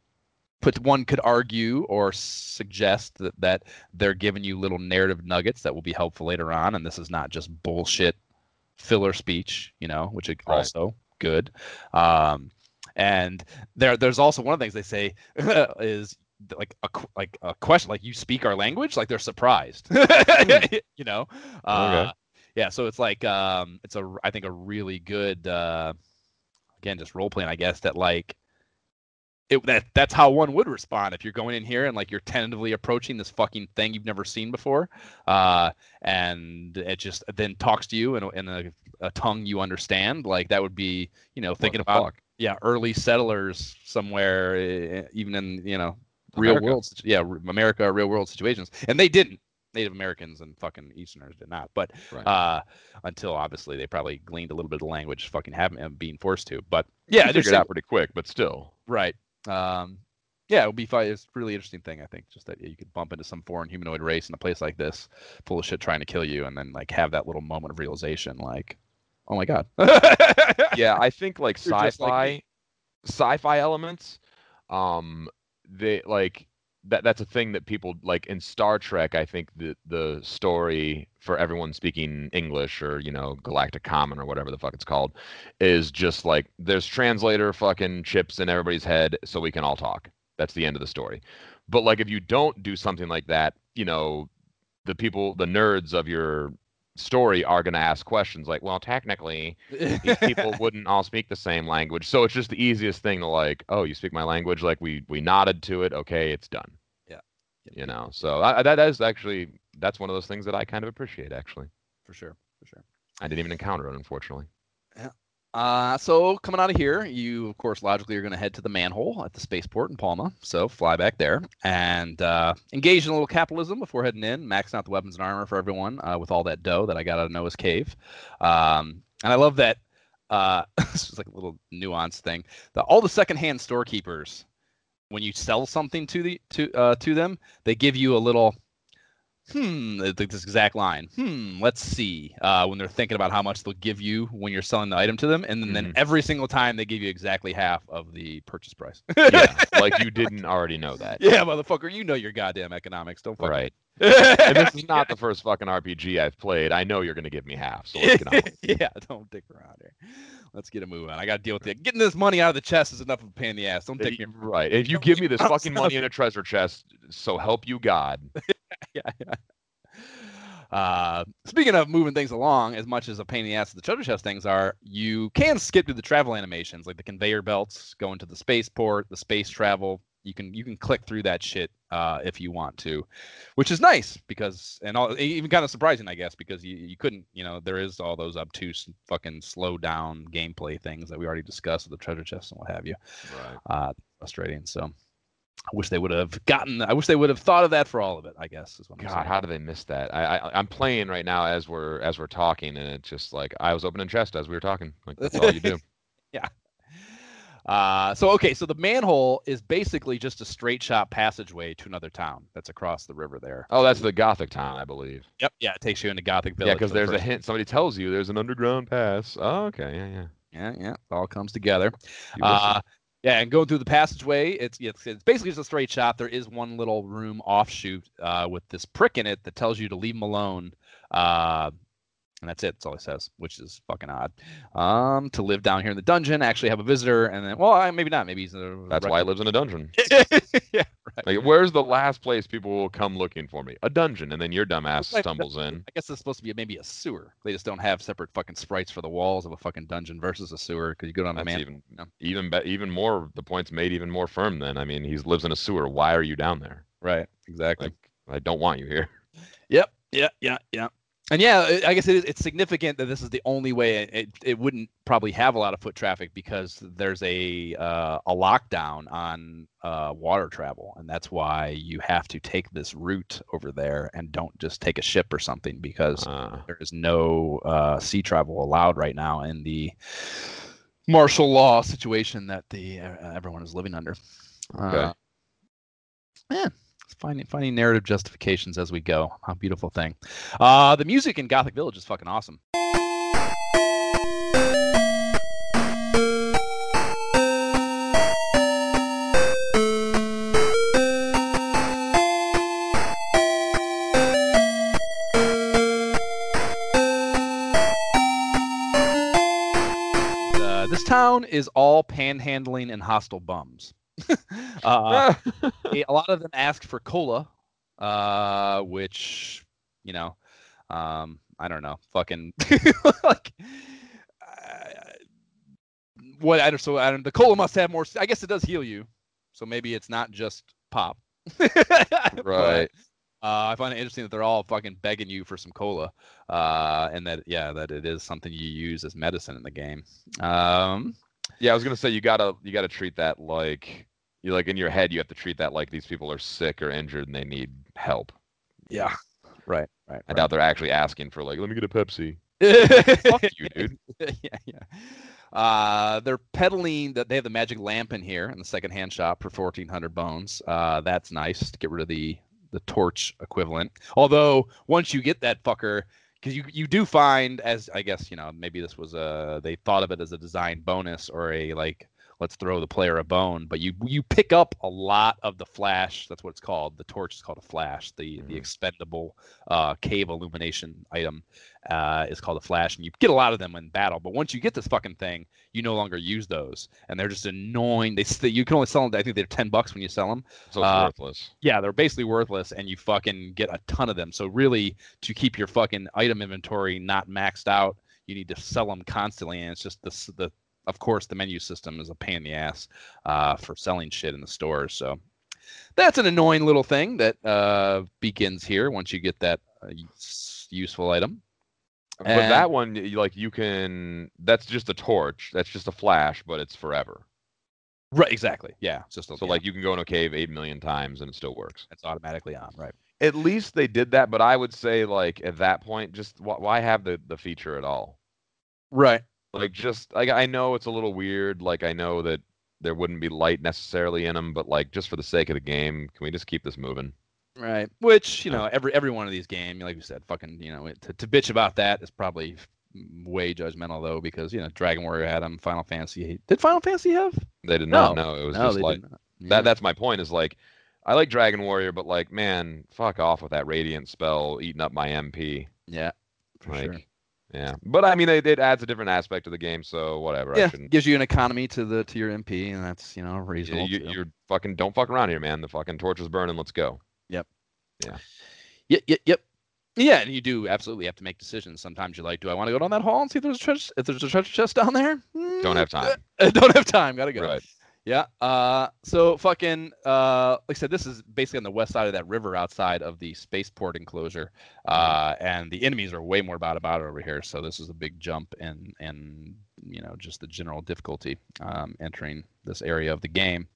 put one could argue or suggest that, that they're giving you little narrative nuggets that will be helpful later on and this is not just bullshit filler speech you know which Right. also good. Um and there there's also one of the things they say is like a like a question like you speak our language? Like they're surprised. You know? Uh, yeah so it's like um it's a i think a really good uh again just role playing i guess that like it, that that's how one would respond if you're going in here and like you're tentatively approaching this fucking thing you've never seen before uh and it just then talks to you in a, in a, a tongue you understand like that would be you know thinking about fuck? yeah early settlers somewhere eh, even in you know real world yeah america real world situations. And they didn't. Native americans and fucking easterners did not. But Right. uh until obviously they probably gleaned a little bit of language fucking haven't being forced to. But yeah figured it out pretty quick, but still. right. Um yeah it would be fun it's a really interesting thing i think just that you could bump into some foreign humanoid race in a place like this full of shit trying to kill you and then like have that little moment of realization like oh my god yeah, I think like You're sci-fi, like sci-fi elements, um, they like that. That's a thing that people like in Star Trek. I think the the story for everyone speaking English or you know Galactic Common or whatever the fuck it's called, is just like there's translator fucking chips in everybody's head, so we can all talk. That's the end of the story. But like if you don't do something like that, you know, the people, the nerds of your story are going to ask questions like, well, technically, these people wouldn't all speak the same language. So it's just the easiest thing to like, oh, you speak my language. Like we we nodded to it. Okay, it's done. Yeah. You know, so I, I- that is actually that's one of those things that I kind of appreciate. Actually, for sure for sure I didn't even encounter it, unfortunately. Uh, so coming out of here, you of course logically are going to head to the manhole at the spaceport in Palma. So fly back there and uh, engage in a little capitalism before heading in, maxing out the weapons and armor for everyone uh, with all that dough that I got out of Noah's cave. Um, and I love that. Uh, this is like a little nuance thing. The, all the secondhand storekeepers, when you sell something to the to uh, to them, they give you a little hmm, this exact line. Hmm, let's see. Uh, when they're thinking about how much they'll give you when you're selling the item to them, and then, Mhm. then every single time they give you exactly half of the purchase price. Yeah, like you didn't already know that. yeah, motherfucker, you know your goddamn economics. Don't fuck Right. and this is not the first fucking RPG I've played. I know you're gonna give me half, so let's get on. yeah, don't dick around here. Let's get a move on. I got to deal with it. Getting this money out of the chest is enough of a pain in the ass. Don't take me. Right. If you give me this fucking money in a treasure chest, so help you God. yeah, yeah. Uh, speaking of moving things along, as much as a pain in the ass the treasure chest things are, you can skip through the travel animations, like the conveyor belts going to the spaceport, the space travel. You can you can click through that shit uh, if you want to, which is nice because and all even kind of surprising, I guess, because you, you couldn't you know there is all those obtuse fucking slow down gameplay things that we already discussed with the treasure chests and what have you Right. uh, frustrating. So I wish they would have gotten. I wish they would have thought of that for all of it. I guess is what I'm God, saying. how do they miss that? I, I I'm playing right now as we're as we're talking, and it's just like I was opening chest as we were talking. Like that's all you do. Uh, so okay, so the manhole is basically just a straight shot passageway to another town that's across the river there. Oh, that's the Gothic town, I believe. Yep. Yeah, it takes you into Gothic Village. Yeah, because the there's a hint. Somebody tells you there's an underground pass. Oh, okay, yeah, yeah. Yeah, yeah, it all comes together. Uh, yeah, and going through the passageway, it's it's, it's basically just a straight shot. There is one little room offshoot uh, with this prick in it that tells you to leave him alone. Uh, and that's it. That's all he says, which is fucking odd. Um, to live down here in the dungeon, actually have a visitor, and then well, I, maybe not. Maybe he's a that's why he lives in a dungeon. yeah, right. Like, where's the last place people will come looking for me? A dungeon, and then your dumbass Like, stumbles in. I guess it's supposed to be maybe a sewer. They just don't have separate fucking sprites for the walls of a fucking dungeon versus a sewer because you go down a That's man. even even be- even more. The point's made even more firm. Then I mean, he lives in a sewer. Why are you down there? Right. Exactly. Like, I don't want you here. Yep. Yeah. Yeah. Yeah. And yeah, I- guess it is, it's significant that this is the only way it, it, wouldn't probably have a lot of foot traffic because there's a uh, a lockdown on uh, water travel, and that's why you have to take this route over there and don't just take a ship or something because Uh, there is no uh, sea travel allowed right now in the martial law situation that the uh, everyone is living under. Okay. Uh, yeah, finding finding narrative justifications as we go. How beautiful thing. Uh, the music in Gothic Village is fucking awesome. Uh, this town is all panhandling and hostile bums. uh, a lot of them asked for cola, uh, which you know, um, I don't know, fucking like. Uh, what I don't so I don't, the cola must have more. I guess it does heal you, so maybe it's not just pop. But, right. uh, I find it interesting that they're all fucking begging you for some cola, uh, and that yeah, that it is something you use as medicine in the game. Um, Yeah, I was gonna say you gotta you gotta treat that like you like in your head you have to treat that like these people are sick or injured and they need help. yeah, right, right. I doubt they're actually asking for like let me get a Pepsi. Fuck you, dude. yeah, yeah. Uh, they're peddling that they have the magic lamp in here in the secondhand shop for fourteen hundred bones. Uh, that's nice to get rid of the the torch equivalent. Although once you get that fucker, because you you do find as I guess you know maybe this was a they thought of it as a design bonus or a like let's throw the player a bone, but you you pick up a lot of the flash. That's what it's called. The torch is called a flash. The the Mhm. expendable uh, cave illumination item uh, is called a flash, and you get a lot of them in battle. But once you get this fucking thing, you no longer use those, and they're just annoying. They you can only sell them. I think they're ten bucks when you sell them. So it's Uh, worthless. Yeah, they're basically worthless, and you fucking get a ton of them. So really, to keep your fucking item inventory not maxed out, you need to sell them constantly, and it's just this the. Of course, the menu system is a pain in the ass uh, for selling shit in the stores. So that's an annoying little thing that uh, begins here once you get that uh, useful item. But And- that one, like you can. That's just a torch. That's just a flash, but it's forever. Right, exactly. Yeah, a, So yeah, like you can go in a cave eight million times and it still works. it's automatically on. Right. At least they did that, but I would say like at that point, just wh- why have the the feature at all? Right. Like just like I know it's a little weird. Like I know that there wouldn't be light necessarily in them, but like just for the sake of the game, can we just keep this moving? Right. Which you know, every every one of these games, like we said, fucking, you know, to, to bitch about that is probably way judgmental though, because you know, Dragon Warrior had them. Final Fantasy did Final Fantasy have? They did not No. know. It was no, just like not. that. That's my point. Is like I like Dragon Warrior, but like man, fuck off with that radiant spell eating up my MP. yeah, for like, sure. Yeah, but I mean, it, it adds a different aspect to the game, so whatever. Yeah, gives you an economy to the to your MP, and that's you know You, reasonable. you, too. you're fucking don't fuck around here, man. The fucking torch is burning. Let's go. Yep, Yeah. yep, yep. Yeah, and you do absolutely have to make decisions. Sometimes you're like, do I want to go down that hall and see if there's a treasure if there's a treasure chest down there? Don't have Mm, time. uh, don't have time. Gotta go. Right. Yeah. Uh. So fucking. Uh. Like I said, this is basically on the west side of that river outside of the spaceport enclosure. Uh. And the enemies are way more bad about it over here. So this is a big jump in in you know just the general difficulty um entering this area of the game.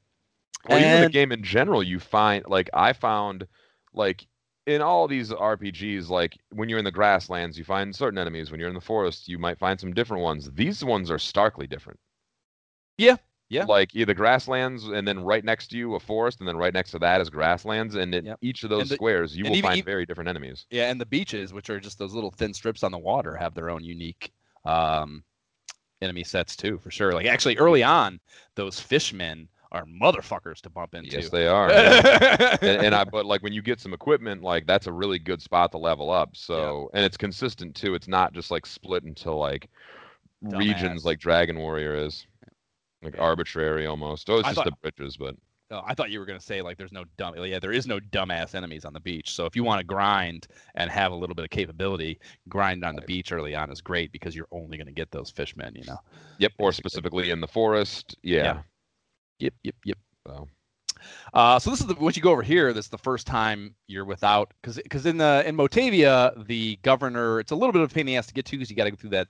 Or even the game in general, you find like I found like in all these RPGs, like when you're in the grasslands, you find certain enemies. When you're in the forest, you might find some different ones. These ones are starkly different. Yeah, yeah. Like either grasslands, and then right next to you a forest, and then right next to that is grasslands, and in Yep. each of those the- squares, you will even- find even- very different enemies. Yeah, and the beaches, which are just those little thin strips on the water, have their own unique um, enemy sets too, for sure. Like actually, early on, those fishmen are motherfuckers to bump into. Yes, they are. yeah. and, and I but like when you get some equipment, like that's a really good spot to level up. So and it's consistent too. It's not just like split into like regions like Dragon Warrior is. Like Yeah. arbitrary almost. Oh, it's I just thought- the bridges, but Oh, I thought you were gonna say like there's no dumb. Yeah, there is no dumbass enemies on the beach. So if you want to grind and have a little bit of capability, grind on the beach early on is great because you're only gonna get those fishmen. You know. yep. Or specifically in the forest. Yeah. Yeah. Yep. Yep. Yep. So Uh, so this is the once you go over here, this is the first time you're without because because in the in Motavia the governor it's a little bit of a pain in the ass to get to because you got to go through that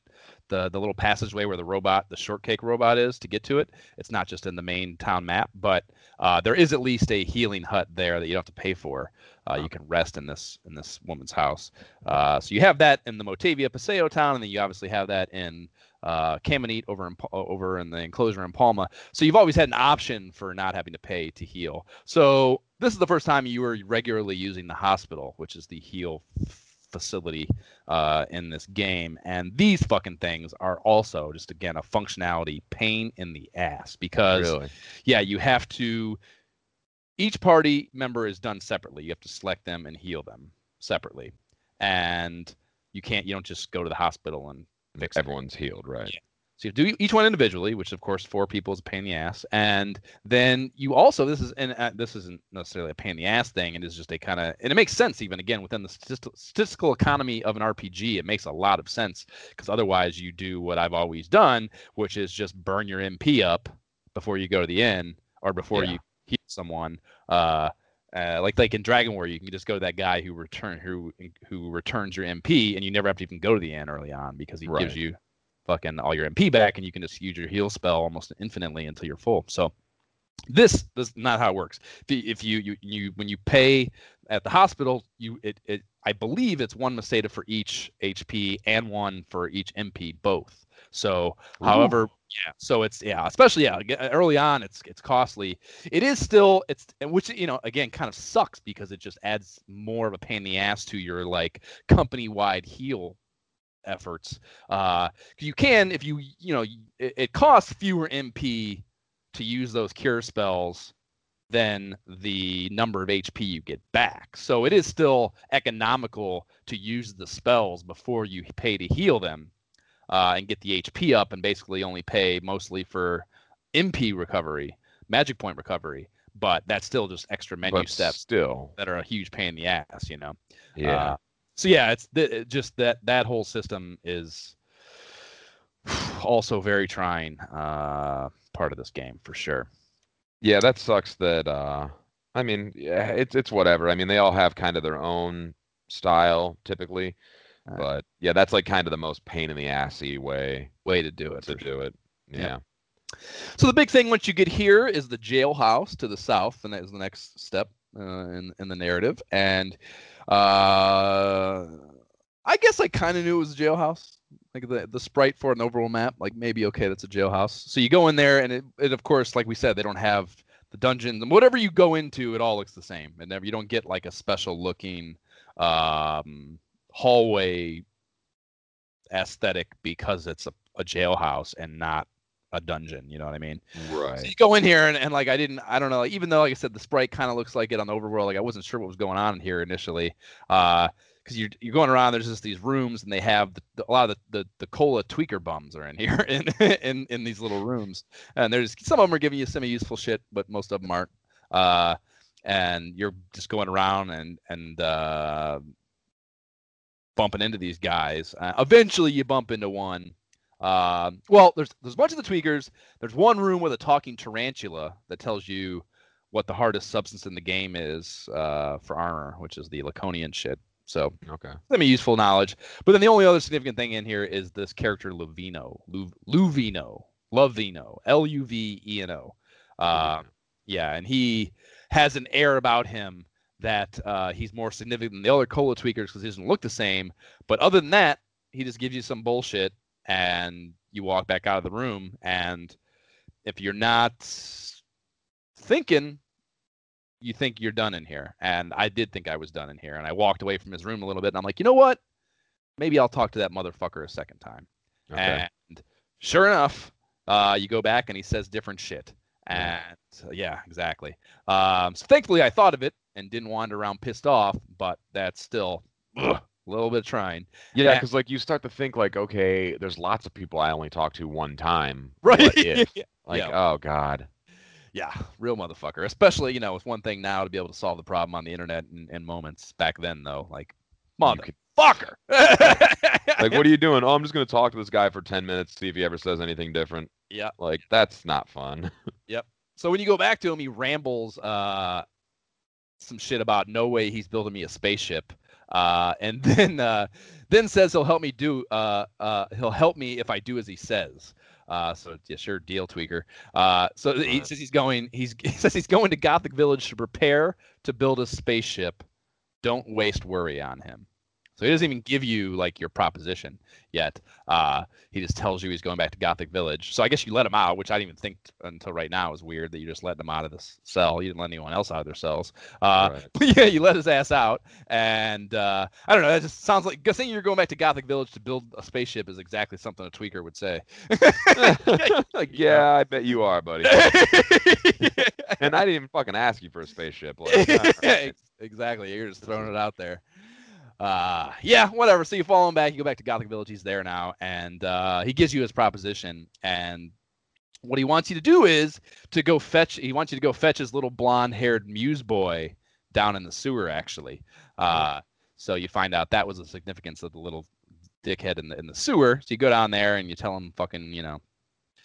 the the little passageway where the robot the shortcake robot is to get to it. It's not just in the main town map, but uh, there is at least a healing hut there that you don't have to pay for. Uh, you can rest in this in this woman's house. Uh, so you have that in the Motavia Paseo town, and then you obviously have that in uh, Camineet over in over in the enclosure in Palma. So you've always had an option for not having to pay to heal. So this is the first time you were regularly using the hospital, which is the heal f- facility uh, in this game. And these fucking things are also just again a functionality pain in the ass because really. yeah, you have to. Each party member is done separately. You have to select them and heal them separately, and you can't. You don't just go to the hospital and Everyone's healed, right? Yeah. So you do each one individually, which of course four people is a pain in the ass, and then you also this is and uh, this isn't necessarily a pain in the ass thing, it is just a kind of and it makes sense even again within the statistical, statistical economy of an RPG, it makes a lot of sense because otherwise you do what I've always done, which is just burn your MP up before you go to the end or before Yeah. you heal someone. Uh, uh, like like in Dragon War, you can just go to that guy who return who who returns your MP, and you never have to even go to the end early on because he Right. gives you fucking all your MP back, and you can just use your heal spell almost infinitely until you're full. So this this is not how it works. If you, if you you you when you pay at the hospital, you it, it I believe it's one Meseta for each HP and one for each MP both. So however yeah. So it's yeah especially yeah early on it's it's costly. It is still it's which you know again kind of sucks because it just adds more of a pain in the ass to your like company wide heal efforts. Uh you can if you you know it, it costs fewer mp to use those cure spells than the number of hp you get back. So it is still economical to use the spells before you pay to heal them uh, and get the HP up and basically only pay mostly for MP recovery, magic point recovery, but that's still just extra menu but steps still. that are a huge pain in the ass, you know. Yeah. Uh, so yeah, it's th- it just that that whole system is also very trying uh, part of this game for sure. Yeah, that sucks that uh I mean, yeah, it's it's whatever. I mean, they all have kind of their own style typically. All right. But yeah, that's like kind of the most pain in the assy way way to do it. to do it. Yeah. Yeah. So the big thing once you get here is the jailhouse to the south, and that is the next step uh, in in the narrative. And uh, I guess I kind of knew it was a jailhouse. Like the the sprite for an overall map, like maybe okay, that's a jailhouse. So you go in there, and it, it of course, like we said, they don't have the dungeons and whatever you go into, it all looks the same, and never you don't get like a special looking um, hallway aesthetic because it's a, a jailhouse and not a dungeon. You know what I mean? So Right. you go in here and, and like I didn't I don't know like, even though like I said the sprite kind of looks like it on the Overworld like I wasn't sure what was going on in here initially uh because you're you're going around there's just these rooms and they have the, the- a lot of the, the the cola tweaker bums are in here in in in these little rooms and there's some of them are giving you semi useful shit but most of them aren't uh and you're just going around and and uh bumping into these guys uh, eventually you bump into one um, well, there's there's a bunch of the tweakers. There's one room with a talking tarantula that tells you what the hardest substance in the game is uh, for armor, which is the Laconian shit. So Okay. semi useful knowledge. But then the only other significant thing in here is this character Luvino, Lu- Luvino, Lovino, L U V E N O. Uh, yeah, and he has an air about him that uh, he's more significant than the other cola tweakers because he doesn't look the same. But other than that, he just gives you some bullshit and you walk back out of the room. And if you're not thinking, you think you're done in here. And I did think I was done in here. And I walked away from his room a little bit and I'm like, you know what? Maybe I'll talk to that motherfucker a second time. Okay. And sure enough, uh, you go back and he says different shit. And uh, yeah, exactly. Um, so thankfully, I thought of it and didn't wander around pissed off, but that's still ugh, a little bit trying. Yeah, because like you start to think like, okay, there's lots of people I only talk to one time. Right. Like, Yeah. oh god. Yeah, real motherfucker. Especially, you know, it's one thing now to be able to solve the problem on the internet in, in moments. Back then, though, like, motherfucker. like, what are you doing? Oh, I'm just gonna talk to this guy for ten minutes, see if he ever says anything different. Yeah. Like, that's not fun. Yep. So when you go back to him, he rambles uh, some shit about no way he's building me a spaceship, uh, and then uh, then says he'll help me do uh, uh, he'll help me if I do as he says. Uh, so yeah, sure, deal tweaker. Uh, so he says he's going he's he says he's going to Gothic Village to prepare to build a spaceship. Don't waste worry on him. So he doesn't even give you like your proposition yet. Uh, he just tells you he's going back to Gothic Village. So I guess you let him out, which I didn't even think until right now is weird that you just let him out of this cell. You didn't let anyone else out of their cells. Uh, Right. but yeah, you let his ass out, and uh, I don't know. That just sounds like saying you're going back to Gothic Village to build a spaceship is exactly something a tweaker would say. like, yeah, I bet you are, buddy. and I didn't even fucking ask you for a spaceship. Like, right. exactly. You're just throwing it out there. Uh, yeah, whatever. So you follow him back. You go back to Gothic Village. He's there now, and uh, he gives you his proposition. And what he wants you to do is to go fetch. He wants you to go fetch his little blonde-haired muse boy down in the sewer. Actually, uh, so you find out that was the significance of the little dickhead in the in the sewer. So you go down there and you tell him, fucking, you know,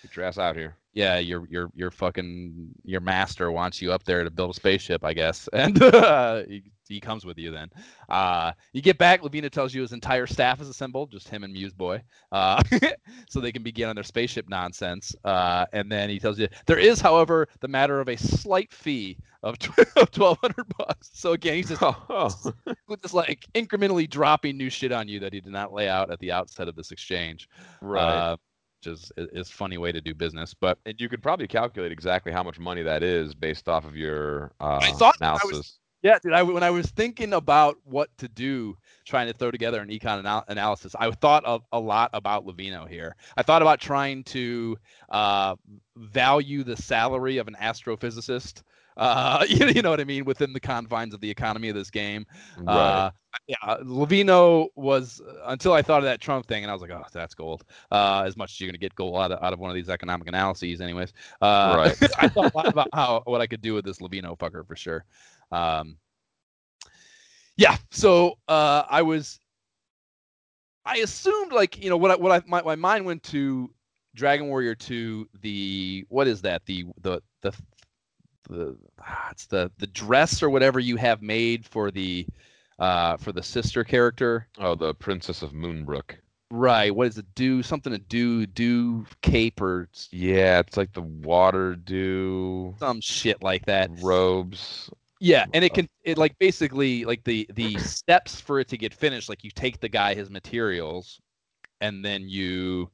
Get your ass out here. Yeah, your your your fucking your master wants you up there to build a spaceship, I guess, and uh, he, he comes with you. Then uh, you get back. Luveno tells you his entire staff is assembled, just him and Muse Boy, uh, so they can begin on their spaceship nonsense. Uh, and then he tells you there is, however, the matter of a slight fee of twelve hundred bucks. So again, he's just Oh, with this like incrementally dropping new shit on you that he did not lay out at the outset of this exchange. right. Which is is funny way to do business, but. and you could probably calculate exactly how much money that is based off of your uh, I thought I was- analysis. Yeah, dude. I, when I was thinking about what to do, trying to throw together an econ anal- analysis, I thought of a lot about Luveno here. I thought about trying to uh, value the salary of an astrophysicist. Uh, you, you know what I mean within the confines of the economy of this game. right. Uh, yeah, Luveno was until I thought of that Trump thing, and I was like, oh, that's gold. Uh, as much as you're gonna get gold out of, out of one of these economic analyses, anyways. Uh, Right. I thought a lot about how what I could do with this Luveno fucker for sure. Um, yeah, so uh, I was, I assumed like you know what I, what I my, my mind went to Dragon Warrior 2, the what is that the the the the ah, it's the the dress or whatever you have made for the uh, for the sister character. Oh, the Princess of Moonbrook. Right. What is it? Do something to do? Do cape or Yeah, it's like the water do some shit like that. robes. Yeah, and it can it like basically like the the steps for it to get finished. Like you take the guy his materials, and then you.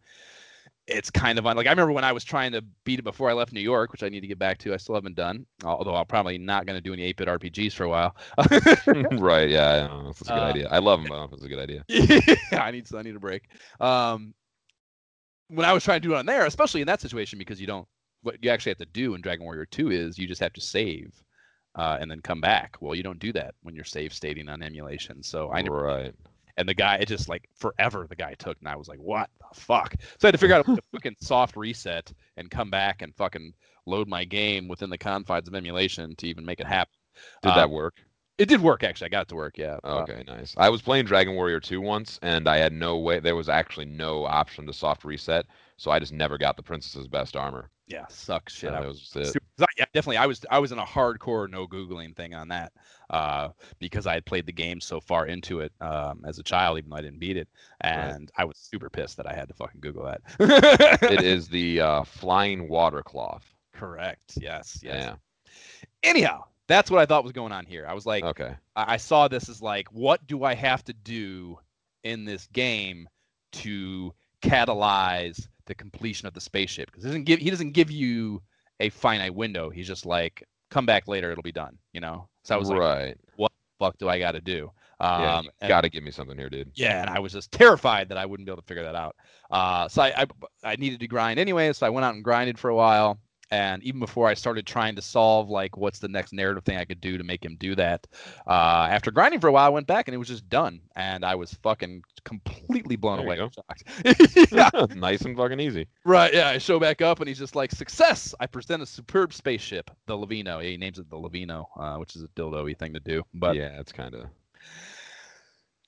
It's kind of on like I remember when I was trying to beat it before I left New York, which I need to get back to. I still haven't done, although I'm probably not going to do any 8-bit RPGs for a while. right, yeah, I know. That's a good Uh, idea. I love them, but I don't know if it's a good idea. yeah, I need I need a break. Um, when I was trying to do it on there, especially in that situation, because you don't what you actually have to do in Dragon Warrior 2 is you just have to save uh, and then come back. Well, you don't do that when you're save stating on emulation. So I never Right. And the guy it just like forever the guy took and I was like, what the fuck? So I had to figure out a fucking soft reset and come back and fucking load my game within the confines of emulation to even make it happen. Did Uh, that work? It did work actually. I got it to work, yeah. Uh, Okay, nice. I was playing Dragon Warrior 2 once, and I had no way. There was actually no option to soft reset, so I just never got the princess's best armor. Yeah, sucks shit. I that was it. Super- yeah, definitely. I was I was in a hardcore no googling thing on that uh, because I had played the game so far into it um, as a child, even though I didn't beat it, and I was super pissed that I had to fucking Google that. it is the uh, flying water cloth. correct. Yes. Yes. Yeah. Anyhow, that's what I thought was going on here. I was like, Okay. I I saw this as like, what do I have to do in this game to catalyze the completion of the spaceship? Because doesn't give he doesn't give you a finite window. He's just like, come back later, it'll be done. You know. So I was like, right. fuck do I got to do? Um, yeah, you got to give me something here, dude. yeah, and I was just terrified that I wouldn't be able to figure that out. Uh, so I, I I needed to grind anyway, so I went out and grinded for a while. And even before I started trying to solve like what's the next narrative thing I could do to make him do that, uh, after grinding for a while, I went back and it was just done, and I was fucking completely blown There away. yeah, nice and fucking easy. right. Yeah, I show back up and he's just like, "Success! I present a superb spaceship, the Luveno." He names it the Luveno, uh, which is a dildo-y thing to do, but yeah, it's kind of.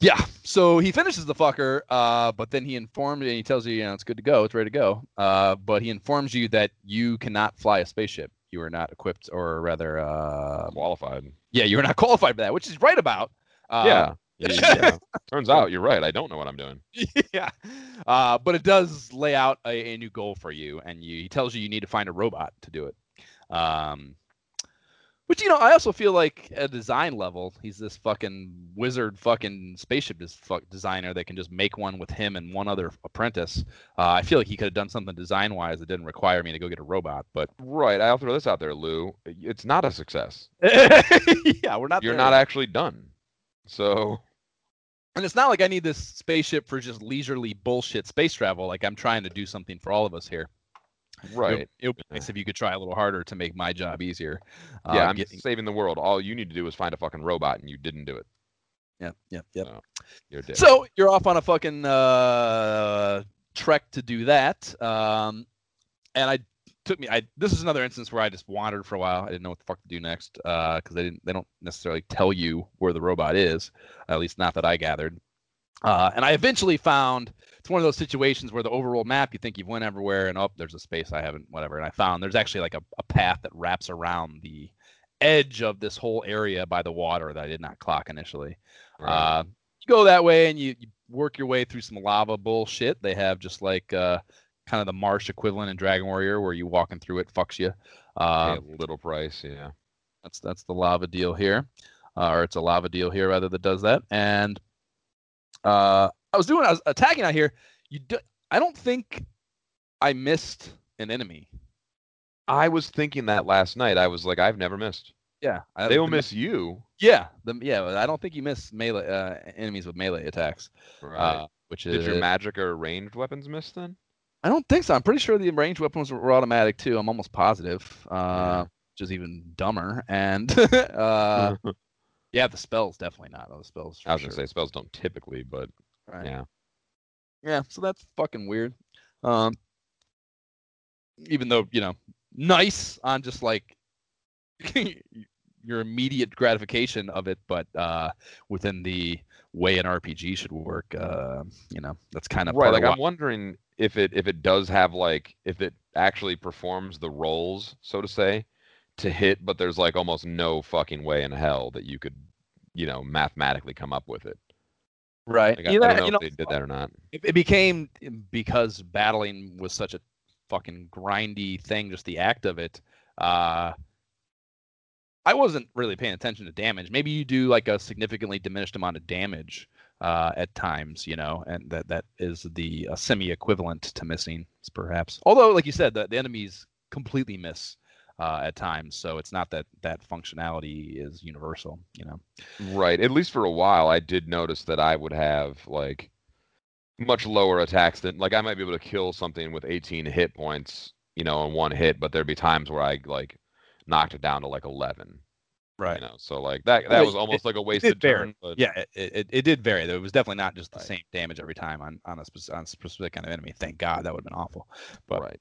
Yeah. So he finishes the fucker, uh, but then he informs and he tells you, you know, it's good to go, it's ready to go. Uh, but he informs you that you cannot fly a spaceship. You are not equipped, or rather, uh, qualified. yeah, you are not qualified for that, which is right about. Uh, yeah. Yeah. Turns out you're right. I don't know what I'm doing. yeah. Uh, but it does lay out a, a new goal for you, and you, he tells you you need to find a robot to do it. Um, which you know, I also feel like at a design level, he's this fucking wizard, fucking spaceship des- fuck designer that can just make one with him and one other apprentice. Uh, I feel like he could have done something design wise that didn't require me to go get a robot. But Right. I'll throw this out there, Lou. It's not a success. yeah, we're not. You're there not actually done. So And it's not like I need this spaceship for just leisurely bullshit space travel. Like I'm trying to do something for all of us here. It would- right. It would be nice if you could try a little harder to make my job easier. Uh, yeah, I'm getting- saving the world. All you need to do is find a fucking robot, and you didn't do it. Yep. Yep. Yep. No. You're a dick. So you're off on a fucking uh, trek to do that. Um, and I took me. I this is another instance where I just wandered for a while. I didn't know what the fuck to do next because they didn't. They don't necessarily tell you where the robot is. At least not that I gathered. Uh, and I eventually found it's one of those situations where the overall map you think you've went everywhere and oh there's a space I haven't whatever and I found there's actually like a, a path that wraps around the edge of this whole area by the water that I did not clock initially. Right. Uh, you go that way and you, you work your way through some lava bullshit. They have just like uh, kind of the marsh equivalent in Dragon Warrior where you walking through it fucks you. Uh, little price, yeah. that's that's the lava deal here, uh, or it's a lava deal here rather that does that. And uh, I was doing I was attacking out here. You do, I don't think I missed an enemy. I was thinking that last night. I was like, I've never missed. Yeah, I, They will the- miss you. Yeah, the, yeah. I don't think you miss melee uh, enemies with melee attacks. Right. Uh, which Did is your magic or ranged weapons miss then? I don't think so. I'm pretty sure the ranged weapons were automatic too. I'm almost positive. Uh, Yeah. which is even dumber. And uh, yeah, the spells definitely not. The spells. I was gonna say spells don't typically, but Right. yeah. Yeah, so that's fucking weird. Um, even though you know, nice on just like your immediate gratification of it, but uh, within the way an RPG should work, uh, you know, that's kind of right. Like I'm wondering if it if it does have like if it actually performs the roles, so to say, to hit, but there's like almost no fucking way in hell that you could you know, mathematically come up with it. Right. Like, I, You I don't know you if know, they did that or not. it, it became because battling was such a fucking grindy thing, just the act of it. Uh, I wasn't really paying attention to damage. Maybe you do like a significantly diminished amount of damage uh, at times, you know, and that that is the uh, semi-equivalent to missing, perhaps. Although, like you said, the, the enemies completely miss uh, at times, so it's not that that functionality is universal, you know. Right. At least for a while, I did notice that I would have like much lower attacks than like I might be able to kill something with 18 hit points, you know, in one hit, but there'd be times where I like knocked it down to like 11. Right. You know, so like that that was it- almost like a wasted turn. But Yeah, it, it, it did vary though. It was definitely not just the Right. same damage every time on on a, spec- on a specific kind of enemy. Thank God, that would have been awful. But right.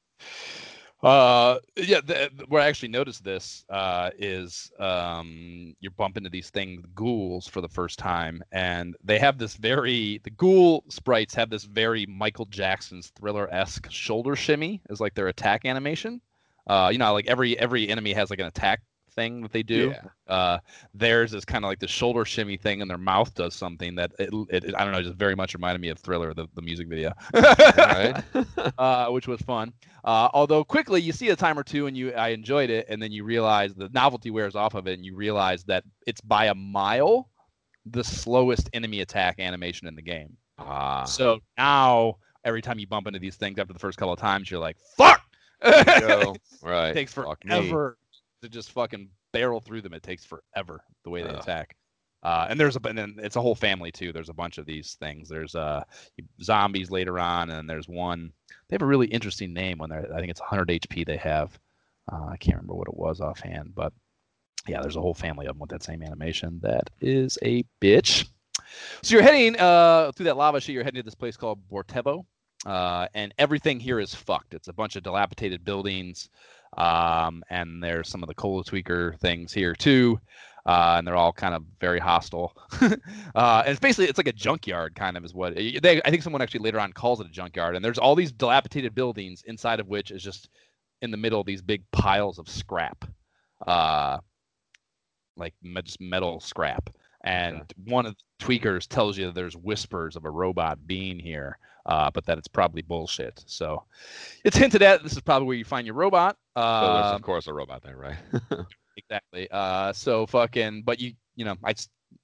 Uh, yeah, the, where I actually noticed this uh, is um, you bump into these things, ghouls, for the first time, and they have this very the ghoul sprites have this very Michael Jackson's Thriller esque shoulder shimmy as like their attack animation. Uh, you know, like every every enemy has like an attack thing that they do Yeah. uh, theirs is kind of like the shoulder shimmy thing, and their mouth does something that it, it, I don't know, just very much reminded me of Thriller, the, the music video, right. uh, which was fun. Uh, although quickly you see a time or two and you I enjoyed it, and then you realize the novelty wears off of it, and you realize that it's by a mile the slowest enemy attack animation in the game. ah. So now every time you bump into these things after the first couple of times, you're like, "Fuck!" right. it takes forever to just fucking barrel through them. It takes forever the way they Ugh. attack. Uh, and there's a and then it's a whole family too. There's a bunch of these things. There's uh zombies later on, and there's one. They have a really interesting name when they're. I think it's 100 HP. They have. Uh, I can't remember what it was offhand, but yeah, there's a whole family of them with that same animation. That is a bitch. So you're heading uh, through that lava sheet. You're heading to this place called Bortevo, uh, and everything here is fucked. It's a bunch of dilapidated buildings, um, and there's some of the cola tweaker things here too, uh, and they're all kind of very hostile. uh, and it's basically it's like a junkyard kind of is what they. I think someone actually later on calls it a junkyard, and there's all these dilapidated buildings inside of which is just in the middle these big piles of scrap, uh, like just metal scrap. And one of the tweakers tells you there's whispers of a robot being here, uh, but that it's probably bullshit. So it's hinted at this is probably where you find your robot. So there's Uh, of course a robot there, right? exactly. Uh, so fucking, but you, you know, I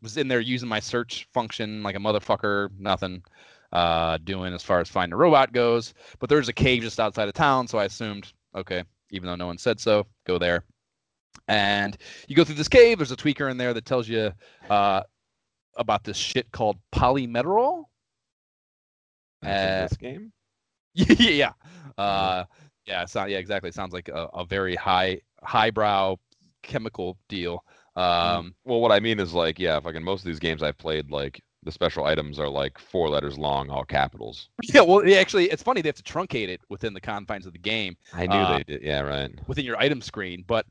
was in there using my search function like a motherfucker, nothing uh, doing as far as finding a robot goes. But there's a cave just outside of town, so I assumed, okay, even though no one said so, go there. And you go through this cave. There's a tweaker in there that tells you uh, about this shit called Polymeteral. Uh, this game. yeah, uh, yeah, not, yeah, exactly. It sounds like a, a very high, highbrow chemical deal. Um, Well, what I mean is like, yeah, fucking most of these games I've played, like the special items are like four letters long, all capitals. Yeah, well, actually, it's funny they have to truncate it within the confines of the game, I knew Uh, they did. Yeah, right. within your item screen, but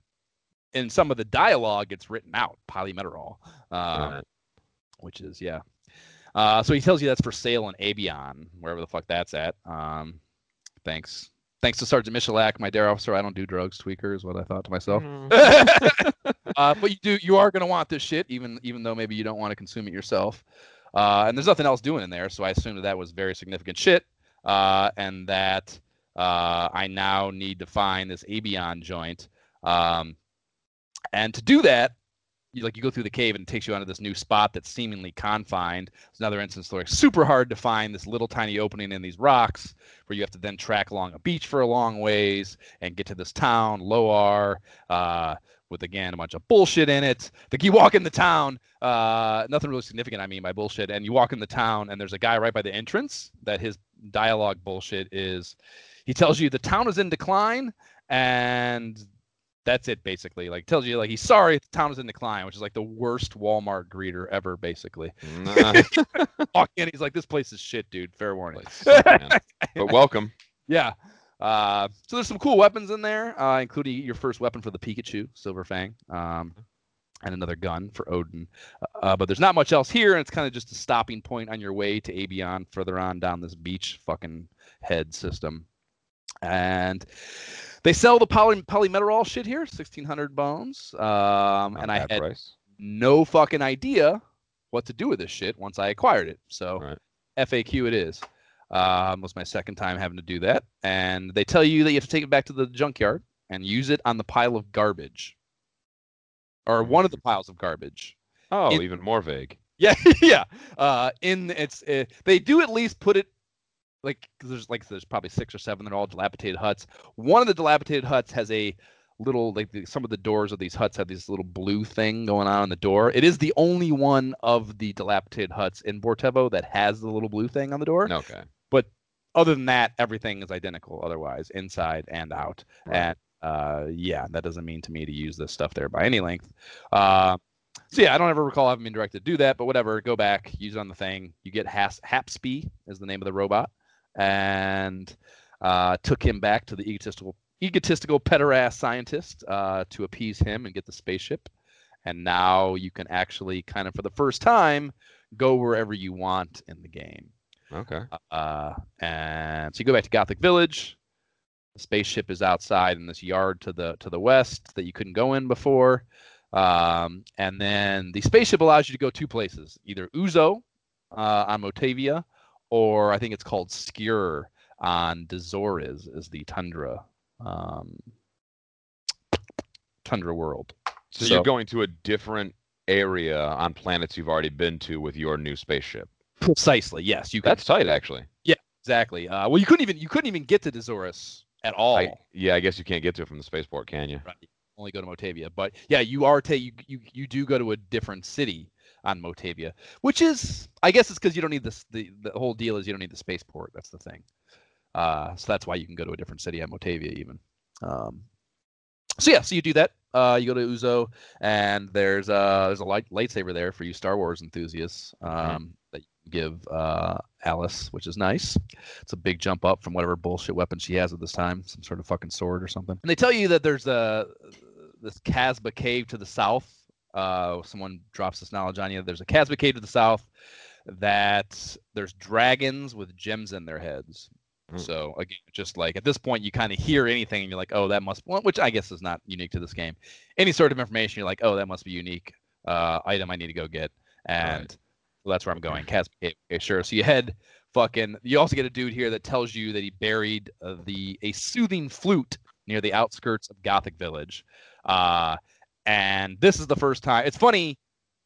in some of the dialogue, it's written out Polymeteral, um, Right. which is yeah. Uh, so he tells you that's for sale in Abion, wherever the fuck that's at. Um, thanks, thanks to Sergeant Michalak, my dare officer. I don't do drugs, tweaker is what I thought to myself. uh, but you do, you are gonna want this shit, even even though maybe you don't want to consume it yourself. Uh, and there's nothing else doing in there, so I assume that, that was very significant shit, uh, and that uh, I now need to find this Abion joint. Um, and to do that, you like you go through the cave and it takes you onto this new spot that's seemingly confined. It's another instance where it's super hard to find this little tiny opening in these rocks where you have to then track along a beach for a long ways and get to this town, Loar, uh, with again a bunch of bullshit in it. Like you walk in the town, uh, nothing really significant I mean by bullshit, and you walk in the town and there's a guy right by the entrance that his dialogue bullshit is he tells you the town is in decline and that's it basically. Like tells you like he's sorry the town is in decline which is like the worst walmart greeter ever basically. Nah, walk in he's like this place is shit dude. Fair warning. But welcome. yeah. Uh, so there's some cool weapons in there uh, including your first weapon for the pikachu silver fang um, and another gun for odin. Uh, but there's not much else here and it's kind of just a stopping point on your way to abion further on down this beach fucking head system and they sell the poly Polymeteral shit here 1600 bones um, and i had price. no fucking idea what to do with this shit once I acquired it. So Right. FAQ it is. Um, was my second time having to do that, and they tell you that you have to take it back to the junkyard and use it on the pile of garbage, or one of the piles of garbage. Oh, It- even more vague. Yeah, yeah. Uh, in it's uh, they do at least put it like there's like there's probably six or seven. They're all dilapidated huts. One of the dilapidated huts has a little like the, some of the doors of these huts have this little blue thing going on on the door. It is the only one of the dilapidated huts in Bortevo that has the little blue thing on the door. Okay. But other than that, everything is identical. Otherwise, inside and out. Right. And uh, yeah, that doesn't mean to me to use this stuff there by any length. Uh, so yeah, I don't ever recall having been directed to do that, but whatever. Go back, use it on the thing. You get Has- Hapsby is the name of the robot, and uh, took him back to the egotistical, egotistical pederass scientist uh, to appease him and get the spaceship. And now you can actually kind of, for the first time, go wherever you want in the game. Okay. Uh, and so you go back to Gothic Village. The spaceship is outside in this yard to the to the west that you couldn't go in before. Um, and then the spaceship allows you to go two places, either Uzo uh, on Motavia, or I think it's called Skure on Dezoris, is the tundra um, tundra world. So, So- you're going to a different area on planets you've already been to with your new spaceship. Precisely, yes, you can That's tight, actually. Yeah, exactly. Uh, well, you couldn't even you couldn't even get to Dezoris at all. I, yeah, I guess you can't get to it from the spaceport, can you? Right. Only go to Motavia, but yeah, you are ta- you, you you do go to a different city on Motavia, which is I guess it's because you don't need this. The the whole deal is you don't need the spaceport. That's the thing. Uh, so that's why you can go to a different city at Motavia even. Um, so yeah, so you do that. Uh, you go to Uzo, and there's uh there's a light lightsaber there for you Star Wars enthusiasts. Um, that you give uh Alis, which is nice. It's a big jump up from whatever bullshit weapon she has at this time, some sort of fucking sword or something. And they tell you that there's a this Casba cave to the south. Uh, someone drops this knowledge on you. There's a Casba cave to the south that there's dragons with gems in their heads. Mm. So again, just like at this point, you kind of hear anything and you're like, oh, that must, well, which I guess is not unique to this game. Any sort of information, you're like, oh, that must be unique uh, item I need to go get, and Right. well, that's where I'm going. Casba cave. Okay, sure. So you head fucking. You also get a dude here that tells you that he buried uh, the a soothing flute near the outskirts of Gothic Village, uh, and this is the first time. It's funny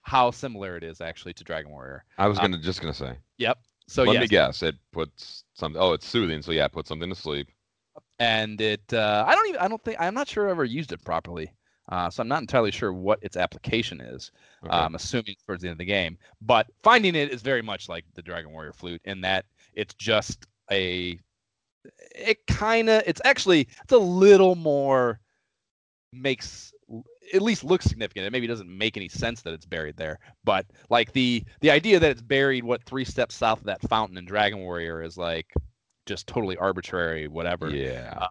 how similar it is actually to Dragon Warrior. I was Uh, gonna just gonna say. Yep. So Let yes, me guess. It puts some. Oh, it's soothing. So yeah, put something to sleep. and it uh, I don't even I don't think I'm not sure I ever used it properly. Uh, so I'm not entirely sure what its application is. Okay. I'm assuming towards the end of the game. But finding it is very much like the Dragon Warrior flute in that it's just a it kind of it's actually it's a little more makes at least looks significant. It maybe doesn't make any sense that it's buried there, but like the the idea that it's buried what three steps south of that fountain in Dragon Warrior is like just totally arbitrary, whatever. yeah.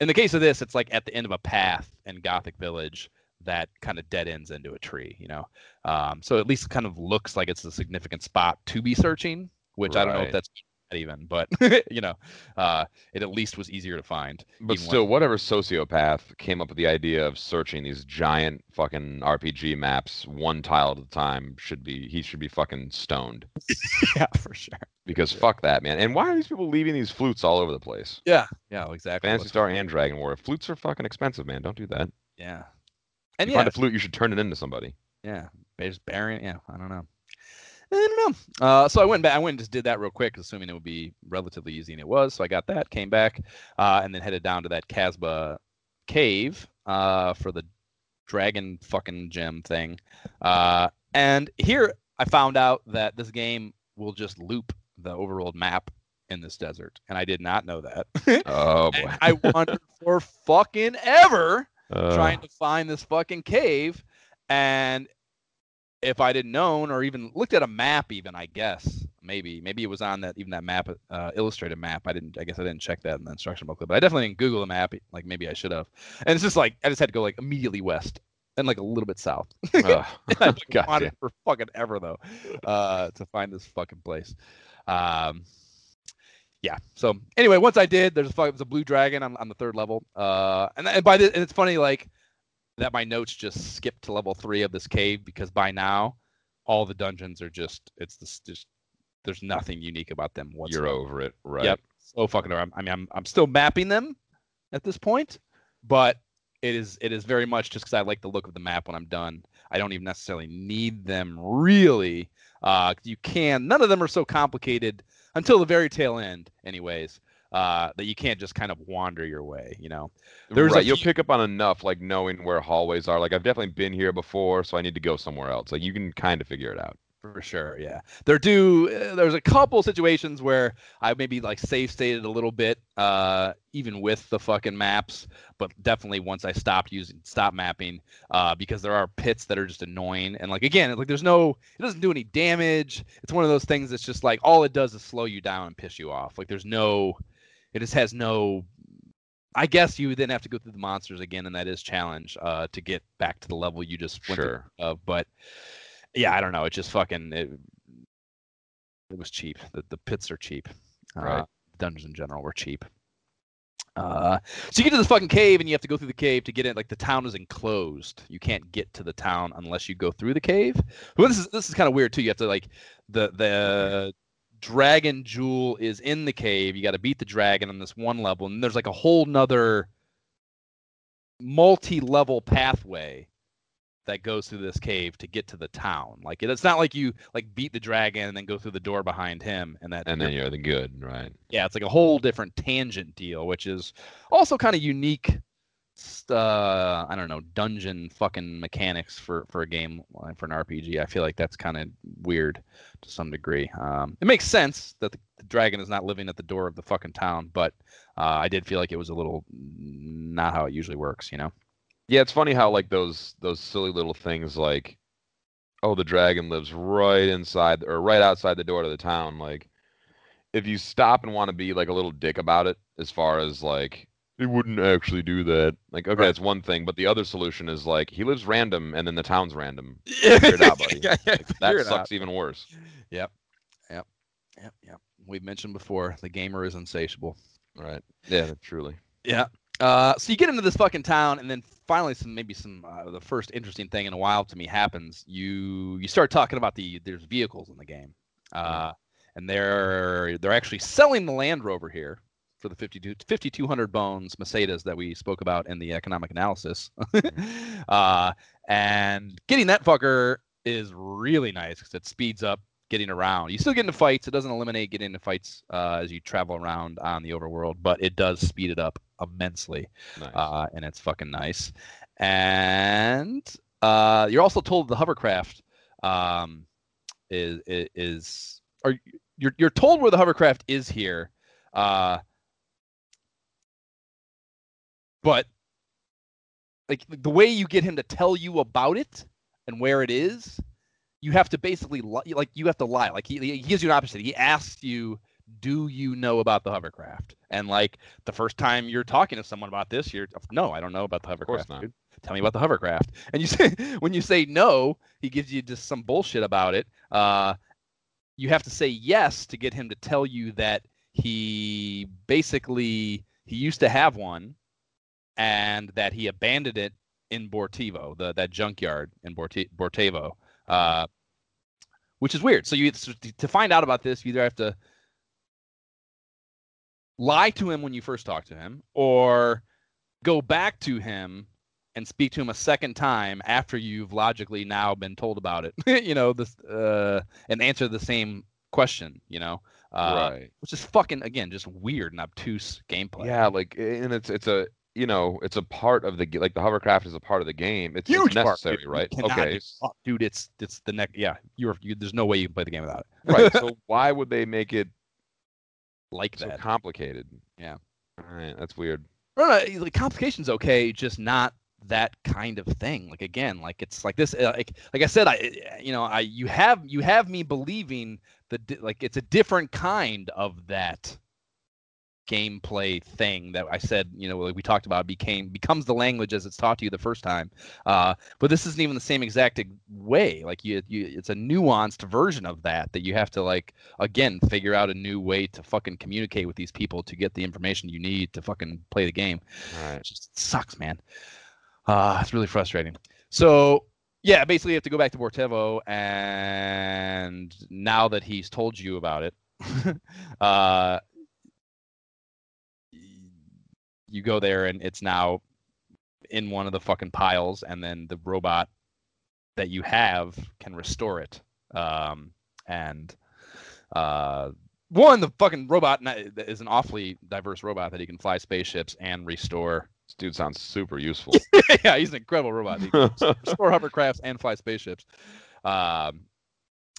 In the case of this, it's like at the end of a path in Gothic Village that kind of dead ends into a tree, you know. Um, so at least kind of looks like it's a significant spot to be searching, which I don't know if that's even, but you know, uh, it at least was easier to find. But even when- still, whatever sociopath came up with the idea of searching these giant fucking RPG maps one tile at a time should be he should be fucking stoned yeah, for sure. because fuck that man. And why are these people leaving these flutes all over the place? Yeah, yeah, exactly. Phantasy Star and Dragon Warrior flutes are fucking expensive, man. Don't do that. Yeah, and you yeah, find a flute, you should turn it into somebody. Yeah, they just burying. Yeah, I don't know. I don't know. Uh, so I went back. I went and just did that real quick, assuming it would be relatively easy, and it was. So I got that, came back, uh, and then headed down to that Casba cave uh, for the dragon fucking gem thing. Uh, and here I found out that this game will just loop the overworld map in this desert, and I did not know that. Oh boy. I wandered for fucking ever Uh, trying to find this fucking cave and if i didn't known or even looked at a map even i guess maybe maybe it was on that even that map uh, illustrated map i didn't i guess i didn't check that in the instruction booklet but i definitely didn't google the map like maybe i should have and it's just like i just had to go like immediately west and like a little bit south ugh. I wandered for fucking ever though, uh, to find this fucking place. Um, yeah. So anyway, once I did, there's a fuck, there's a blue dragon on, on the third level. Uh, and, and by this, and it's funny, like that my notes just skipped to level three of this cave because by now all the dungeons are just it's this just there's nothing unique about them whatsoever. You're over it, right? Yep. So fucking around. I mean, I'm I'm still mapping them at this point, but it is it is very much just because I like the look of the map when I'm done. I don't even necessarily need them really. Uh, you can. None of them are so complicated until the very tail end, anyways. Uh, that you can't just kind of wander your way. You know, There's a right. You'll pick up on enough, like knowing where hallways are. Like I've definitely been here before, so I need to go somewhere else. Like you can kind of figure it out. For sure, yeah. There do. Uh, there's a couple situations where I maybe like save stated a little bit, uh, even with the fucking maps. But definitely once I stopped using, stop mapping, uh, because there are pits that are just annoying. And like again, like there's no, it doesn't do any damage. It's one of those things that's just like all it does is slow you down and piss you off. Like there's no, it just has no. I guess you then have to go through the monsters again, and that is challenge uh, to get back to the level you just went through Sure. of. But yeah, I don't know. It just fucking it, it was cheap. The the pits are cheap. Right. Uh, dungeons in general were cheap. Uh, so you get to this fucking cave and you have to go through the cave to get in. Like the town is enclosed. You can't get to the town unless you go through the cave. Well, this is this is kind of weird too. You have to like the the dragon jewel is in the cave. You got to beat the dragon on this one level, and there's like a whole nother multi-level pathway that goes through this cave to get to the town. Like it's not like you like beat the dragon and then go through the door behind him and that And then you're the good, right? yeah, it's like a whole different tangent deal, which is also kind of unique. Uh, I don't know, dungeon fucking mechanics for for a game uh, for an RPG. I feel like that's kind of weird to some degree. Um, it makes sense that the, the dragon is not living at the door of the fucking town, but uh, I did feel like it was a little not how it usually works. You know? Yeah, it's funny how like those those silly little things like, oh, the dragon lives right inside or right outside the door to the town. Like, if you stop and want to be like a little dick about it, as far as like it wouldn't actually do that. Like, okay, Right. that's one thing, but the other solution is like he lives random and then the town's random. Figure it out, buddy. Yeah, yeah, Like, that sucks out. even worse. Yep, yep, yep, yep. We've mentioned before the gamer is insatiable. Right. Yeah, truly. Yeah. Uh, so you get into this fucking town, and then finally, some maybe some uh, the first interesting thing in a while to me happens. You you start talking about the there's vehicles in the game, uh, and they're they're actually selling the Land Rover here for the 52 5200 bones Mercedes that we spoke about in the economic analysis. uh, and getting that fucker is really nice because it speeds up getting around. You still get into fights. It doesn't eliminate getting into fights uh, as you travel around on the overworld, but it does speed it up immensely, Nice. uh, and it's fucking nice. And uh, you're also told the hovercraft um, is is, is or you're you're told where the hovercraft is here, uh, but like the way you get him to tell you about it and where it is you have to basically li- like you have to lie. Like he, he gives you an opposite. He asks you do you know about the hovercraft? And like the first time you're talking to someone about this you're no i don't know about the course hovercraft not. dude. tell me about the hovercraft. And you say when you say no he gives you just some bullshit about it. Uh you have to say yes to get him to tell you that he basically he used to have one and that he abandoned it in Bortevo, the that junkyard in Borti- uh, which is weird. So you so to find out about this, you either have to lie to him when you first talk to him, or go back to him and speak to him a second time after you've logically now been told about it. you know this, uh, and answer the same question. You know, uh, right. which is fucking again just weird and obtuse gameplay. Yeah, like and it's it's a you know it's a part of the like the hovercraft is a part of the game. It's, Huge it's necessary. You right? cannot Okay, up, dude. It's it's the next. Yeah, you're you, there's no way you can play the game without it. right. So why would they make it Like so that. complicated? Yeah. All right, that's weird. No, no, like complication's okay, just not that kind of thing. Like again, like it's like this. Uh, like like I said, I you know I you have you have me believing that like it's a different kind of that gameplay thing that I said, you know, like we talked about became becomes the language as it's taught to you the first time. Uh, but this isn't even the same exact way. Like you, you, it's a nuanced version of that that you have to like again figure out a new way to fucking communicate with these people to get the information you need to fucking play the game. Right. It just sucks, man. Uh, it's really frustrating. So yeah, basically you have to go back to Bortevo, and now that he's told you about it, uh, you go there and it's now in one of the fucking piles, and then the robot that you have can restore it. Um, and uh, one, the fucking robot is an awfully diverse robot that he can fly spaceships and restore. This dude sounds super useful. yeah, he's an incredible robot. He can restore hovercrafts and fly spaceships. Um,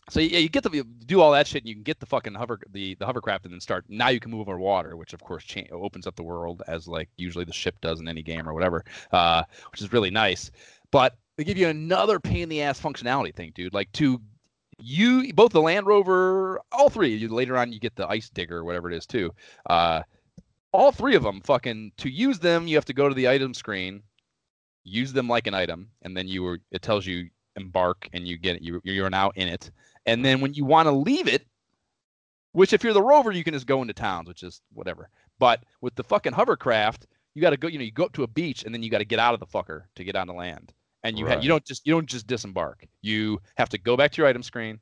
so yeah, you get to do all that shit, and you can get the fucking hover the the hovercraft, and then start. Now you can move over water, which of course cha- opens up the world as like usually the ship does in any game or whatever, uh, which is really nice. But they give you another pain in the ass functionality thing, dude. Like to you, both the Land Rover, all three. You, later on, you get the Ice Digger, or whatever it is, too. Uh, all three of them, fucking to use them, you have to go to the item screen, use them like an item, and then you were it tells you embark, and you get it. You you're now in it, and then when you want to leave it, which if you're the rover, you can just go into towns, which is whatever. But with the fucking hovercraft, you got to go. You know, you go up to a beach, and then you got to get out of the fucker to get onto land and you right. ha- you don't just you don't just disembark. You have to go back to your item screen,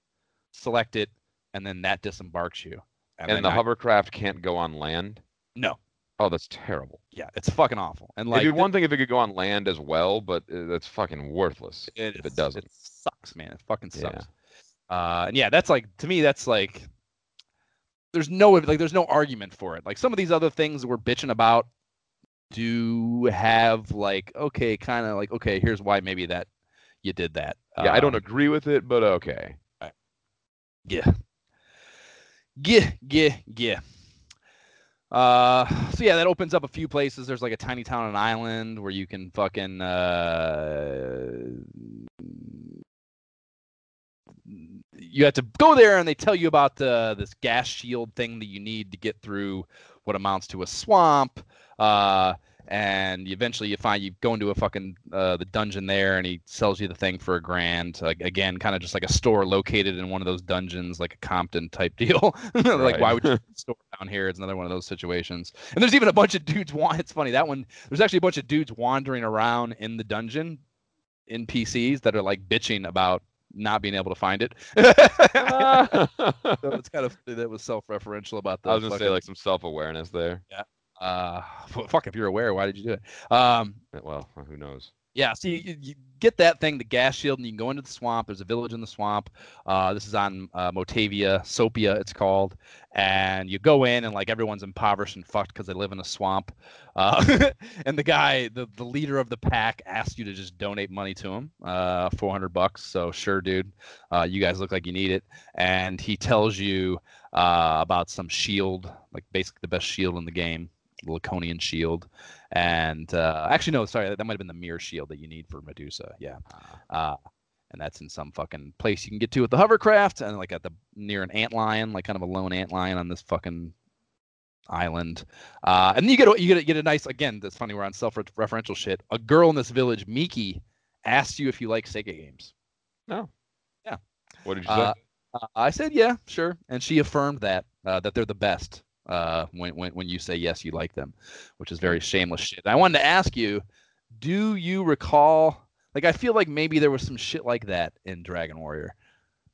select it, and then that disembarks you. And, and the I, hovercraft can't go on land. No. Oh, that's terrible. Yeah, it's fucking awful. And like, It'd be one thing if it could go on land as well, but uh, that's fucking worthless it if it doesn't. It sucks, man. It fucking sucks. Yeah. Uh, and yeah, that's like to me, that's like there's no like there's no argument for it. Like some of these other things we're bitching about do have like okay, kind of like okay, here's why maybe that you did that. Yeah, um, I don't um, agree with it, but okay. Right. Yeah. Yeah, yeah, yeah. Uh, so yeah, that opens up a few places. There's like a tiny town on an island where you can fucking uh, you have to go there and they tell you about uh, this gas shield thing that you need to get through what amounts to a swamp. Uh, and eventually you find you go into a fucking uh, the dungeon there, and he sells you the thing for a grand. Like, again, kind of just like a store located in one of those dungeons, like a Compton type deal. like, why would you store down here? It's another one of those situations. And there's even a bunch of dudes. It's funny that one. There's actually a bunch of dudes wandering around in the dungeon, NPCs that are like bitching about not being able to find it. so it's kind of that was self-referential about that. I was gonna fucking, say like some self-awareness there. Yeah. Uh, fuck, if you're aware, why did you do it? Um, well, who knows? Yeah, so you, you, get that thing, the gas shield, and you can go into the swamp. There's a village in the swamp. Uh, this is on uh, Motavia, Sopia, it's called. And you go in, and like everyone's impoverished and fucked because they live in a swamp. Uh, and the guy, the, the leader of the pack, asks you to just donate money to him, uh, 400 bucks. So sure, dude, uh, you guys look like you need it. And he tells you uh, about some shield, like basically the best shield in the game Laconian shield, and uh, actually no, sorry, that might have been the mirror shield that you need for Medusa. Yeah, ah. uh, and that's in some fucking place you can get to with the hovercraft, and like at the near an ant lion, like kind of a lone ant lion on this fucking island. Uh, and then you get a, you get a, get a nice again. That's funny. We're on self-referential shit. A girl in this village, Miki, asked you if you like Sega games. No. Yeah. What did you say? Uh, I said yeah, sure, and she affirmed that uh, that they're the best uh, when, when, when you say yes, you like them, which is very shameless shit. I wanted to ask you, do you recall? Like, I feel like maybe there was some shit like that in Dragon Warrior.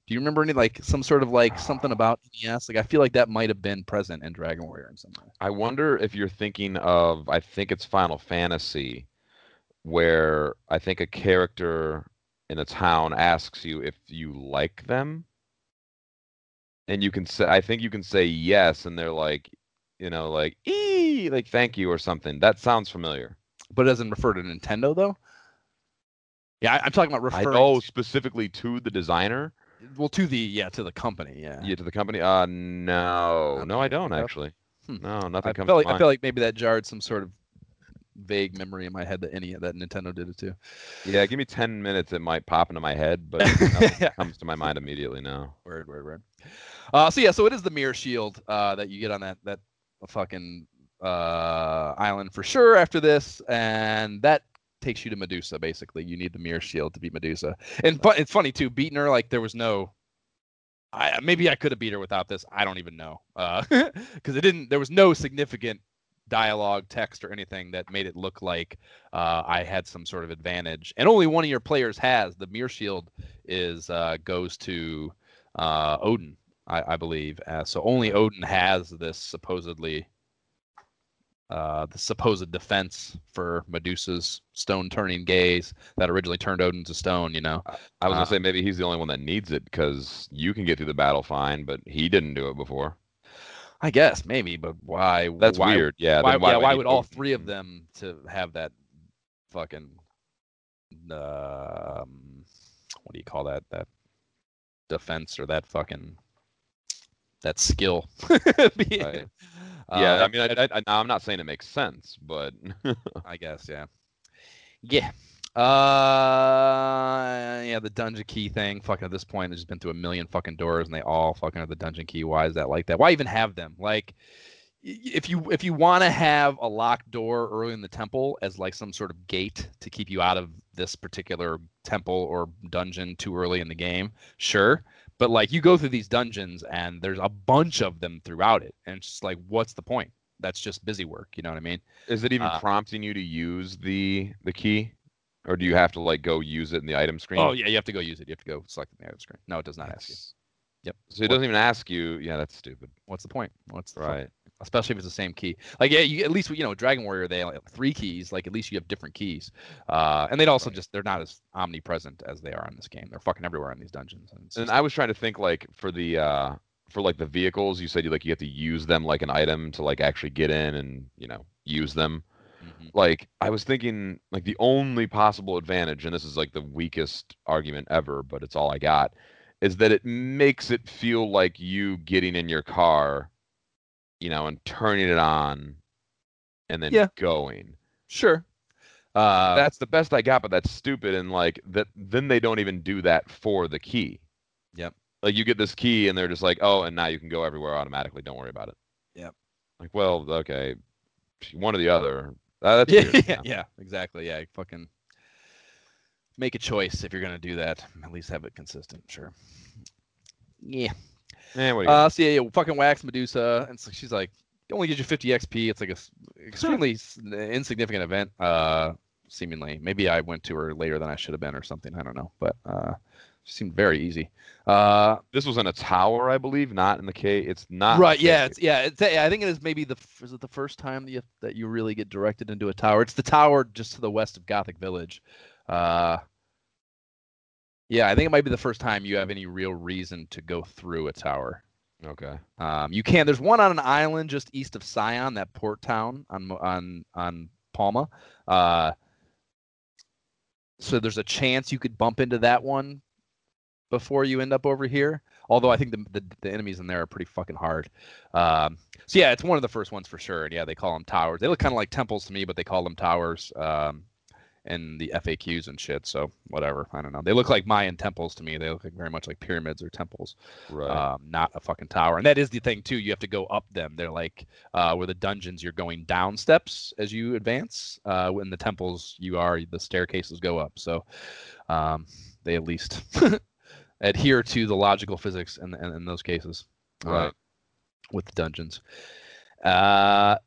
Do you remember any like some sort of like something about NES? Like, I feel like that might have been present in Dragon Warrior in some way. I wonder if you're thinking of. I think it's Final Fantasy, where I think a character in a town asks you if you like them and you can say I think you can say yes, and they're like, you know, like ee, like thank you or something. That sounds familiar. But it doesn't refer to Nintendo though. Yeah, I, am talking about referring. oh, specifically to the designer. Well, to the yeah, to the company, yeah. Yeah, to the company. Uh, no, no, I don't actually. Hmm. No, nothing I comes. Feel like, I feel like maybe that jarred some sort of vague memory in my head that any that Nintendo did it too. Yeah, give me ten minutes, it might pop into my head, but yeah. comes to my mind immediately now. Word, word, word. Uh, so yeah, so it is the mirror shield uh, that you get on that that fucking uh, island for sure after this, and that takes you to Medusa. Basically, you need the mirror shield to beat Medusa. And fu- it's funny too, beating her like there was no. I, maybe I could have beat her without this. I don't even know, because uh, it didn't. There was no significant dialogue, text, or anything that made it look like uh, I had some sort of advantage. And only one of your players has the mirror shield is uh, goes to uh, Odin, I, I believe. Uh, so only Odin has this supposedly uh, the supposed defense for Medusa's stone turning gaze that originally turned Odin to stone. You know, I was Uh, gonna say maybe he's the only one that needs it because you can get through the battle fine, but he didn't do it before. I guess maybe, but why? That's why, weird. Yeah. Why, then yeah, why would all three of them to have that fucking um, what do you call that? That defense or that fucking that skill? Right. Yeah, uh, I mean, I, I, I, I'm not saying it makes sense, but I guess, yeah. Yeah. Uh, yeah, the dungeon key thing. Fucking at this point, it's just been through a million fucking doors, and they all fucking have the dungeon key. Why is that like that? Why even have them? Like, if you if you want to have a locked door early in the temple as like some sort of gate to keep you out of this particular temple or dungeon too early in the game, sure. But like, you go through these dungeons, and there's a bunch of them throughout it, and it's just like, what's the point? That's just busy work. You know what I mean? is it even Uh, prompting you to use the the key, or do you have to like go use it in the item screen? Oh yeah, you have to go use it. You have to go select the item screen. No, it does not ask you. Yep. So it doesn't even ask you. Yeah, that's stupid. What's the point? What's the Right. Especially if it's the same key. Like yeah, you at least you know Dragon Warrior they have three keys. Like at least you have different keys. Uh, and they'd also Right. just they're not as omnipresent as they are in this game. They're fucking everywhere in these dungeons. And And I was trying to think like for the uh for like the vehicles, you said you like you have to use them like an item to like actually get in and you know use them. Mhm. Like I was thinking like the only possible advantage, and this is like the weakest argument ever, but it's all I got, is that it makes it feel like you getting in your car, you know, and turning it on and then Yeah. going. sure. Uh, that's the best I got, but that's stupid. And like that, then they don't even do that for the key. Yep. Like you get this key, and they're just like, oh, and now you can go everywhere automatically. Don't worry about it. Yep. Like, well, okay, one or the other. Uh, that's yeah, weird. yeah, yeah, exactly. Yeah, fucking make a choice if you're gonna do that. At least have it consistent. Sure. Yeah. Eh, you Uh, so yeah, yeah, fucking wax Medusa, and so she's like, it only gives you 50 XP. It's like a extremely insignificant event. Uh, seemingly, maybe I went to her later than I should have been, or something. I don't know, but uh, seemed very easy. Uh, this was in a tower, I believe, not in the cave. It's not. right? Yeah, it's yeah. It's, I think it is maybe the is it the first time that you that you really get directed into a tower. It's the tower just to the west of Gothic Village. Uh, yeah, I think it might be the first time you have any real reason to go through a tower. Okay. Um, you can. There's one on an island just east of Scion, that port town on on on Palma. Uh, so there's a chance you could bump into that one before you end up over here. Although I think the the, the enemies in there are pretty fucking hard. Um, so yeah, it's one of the first ones for sure. And yeah, they call them towers. They look kind of like temples to me, but they call them towers. Um, in the FAQs and shit. So whatever. I don't know. They look like Mayan temples to me. They look like very much like pyramids or temples Right. um, not a fucking tower. And that is the thing too. You have to go up them. They're like uh, where the dungeons you're going down steps as you advance. Uh, when the temples you are the staircases go up. So um, they at least adhere to the logical physics in, in, in those cases. uh, Right. with the dungeons. Uh,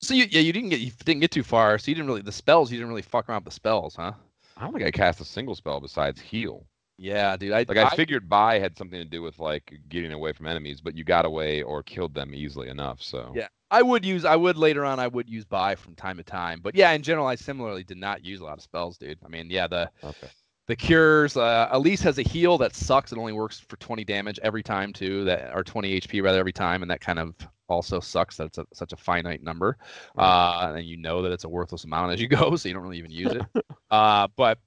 so you, yeah, you didn't get you didn't get too far. So you didn't really the spells. You didn't really fuck around with the spells, huh? I don't think I cast a single spell besides heal. Yeah, dude. I Like I, figured buy had something to do with like getting away from enemies, but you got away or killed them easily enough. So Yeah. I would use I would later on I would use buy from time to time. But yeah, in general I similarly did not use a lot of spells, dude. I mean, yeah, the Okay. The cures, uh Alis has a heal that sucks. It only works for 20 damage every time too, that or 20 HP rather every time, and that kind of also sucks that it's a, such a finite number. Uh and you know that it's a worthless amount as you go, so you don't really even use it. uh but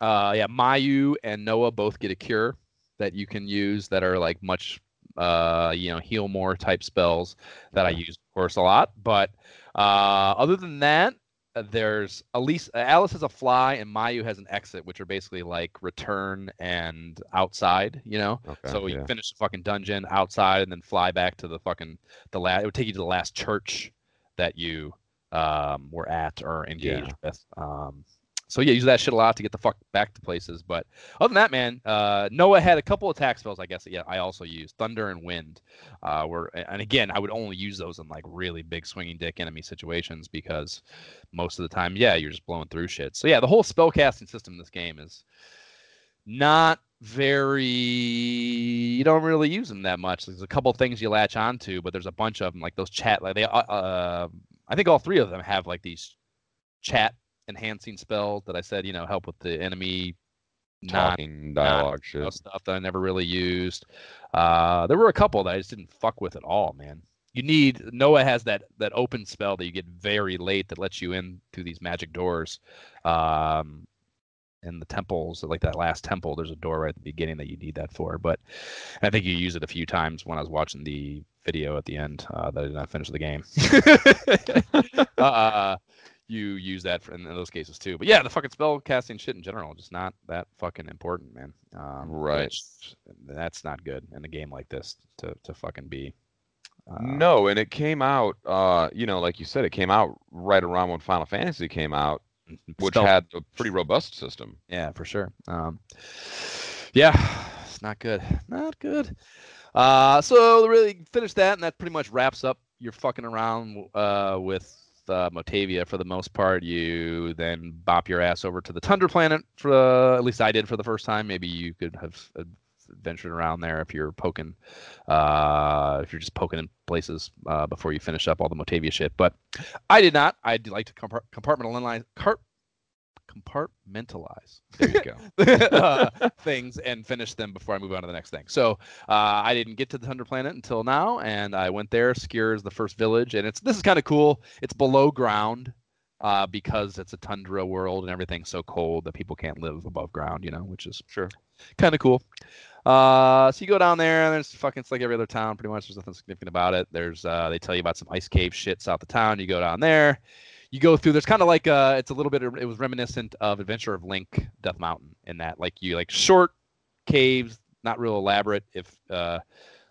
uh yeah, Myau and Noah both get a cure that you can use that are like much uh you know heal more type spells that I use of course a lot but uh other than that there's Alis uh, Alis has a fly and Myau has an exit which are basically like return and outside you know Okay. so you yeah. finish the fucking dungeon outside and then fly back to the fucking the last it would take you to the last church that you um were at or engaged with um so yeah, use that shit a lot to get the fuck back to places. But other than that, man, uh, Noah had a couple attack spells. I guess yeah, I also used thunder and wind. Uh, were and again, I would only use those in like really big swinging dick enemy situations because most of the time, yeah, you're just blowing through shit. So yeah, the whole spell casting system in this game is not very. You don't really use them that much. There's a couple things you latch onto, but there's a bunch of them like those chat. Like they, uh, uh I think all three of them have like these chat enhancing spells that I said, you know, help with the enemy talking not, dialogue not, shit stuff that I never really used. Uh, there were a couple that I just didn't fuck with at all, man. You need Noah has that that open spell that you get very late that lets you in through these magic doors. Um, in the temples, like that last temple, there's a door right at the beginning that you need that for. But I think you use it a few times when I was watching the video at the end uh, that I did not finish the game. uh, you use that for, in those cases too. But yeah, the fucking spell casting shit in general just not that fucking important, man. Um, right. That's not good in a game like this to to fucking be. Uh, no, and it came out, uh, you know, like you said, it came out right around when Final Fantasy came out, which spell- had a pretty robust system. Yeah, for sure. Um, yeah, it's not good. Not good. Uh, so really finish that, and that pretty much wraps up your fucking around uh, with uh, Motavia for the most part. You then bop your ass over to the Tundra planet. For uh, at least I did for the first time. Maybe you could have ventured around there if you're poking, uh, if you're just poking in places uh, before you finish up all the Motavia shit. But I did not. I'd like to compartmentalize, compartmentalize. There you go. uh, things and finish them before I move on to the next thing. So uh, I didn't get to the Tundra Planet until now, and I went there. Skure is the first village, and it's this is kind of cool. It's below ground. Uh, because it's a tundra world and everything's so cold that people can't live above ground, you know, which is sure kind of cool. Uh, so you go down there, and there's fucking it's like every other town, pretty much. There's nothing significant about it. There's uh, they tell you about some ice cave shit south of town. You go down there, you go through there's kind of like uh it's a little bit it was reminiscent of adventure of link death mountain in that like you like short caves not real elaborate if uh,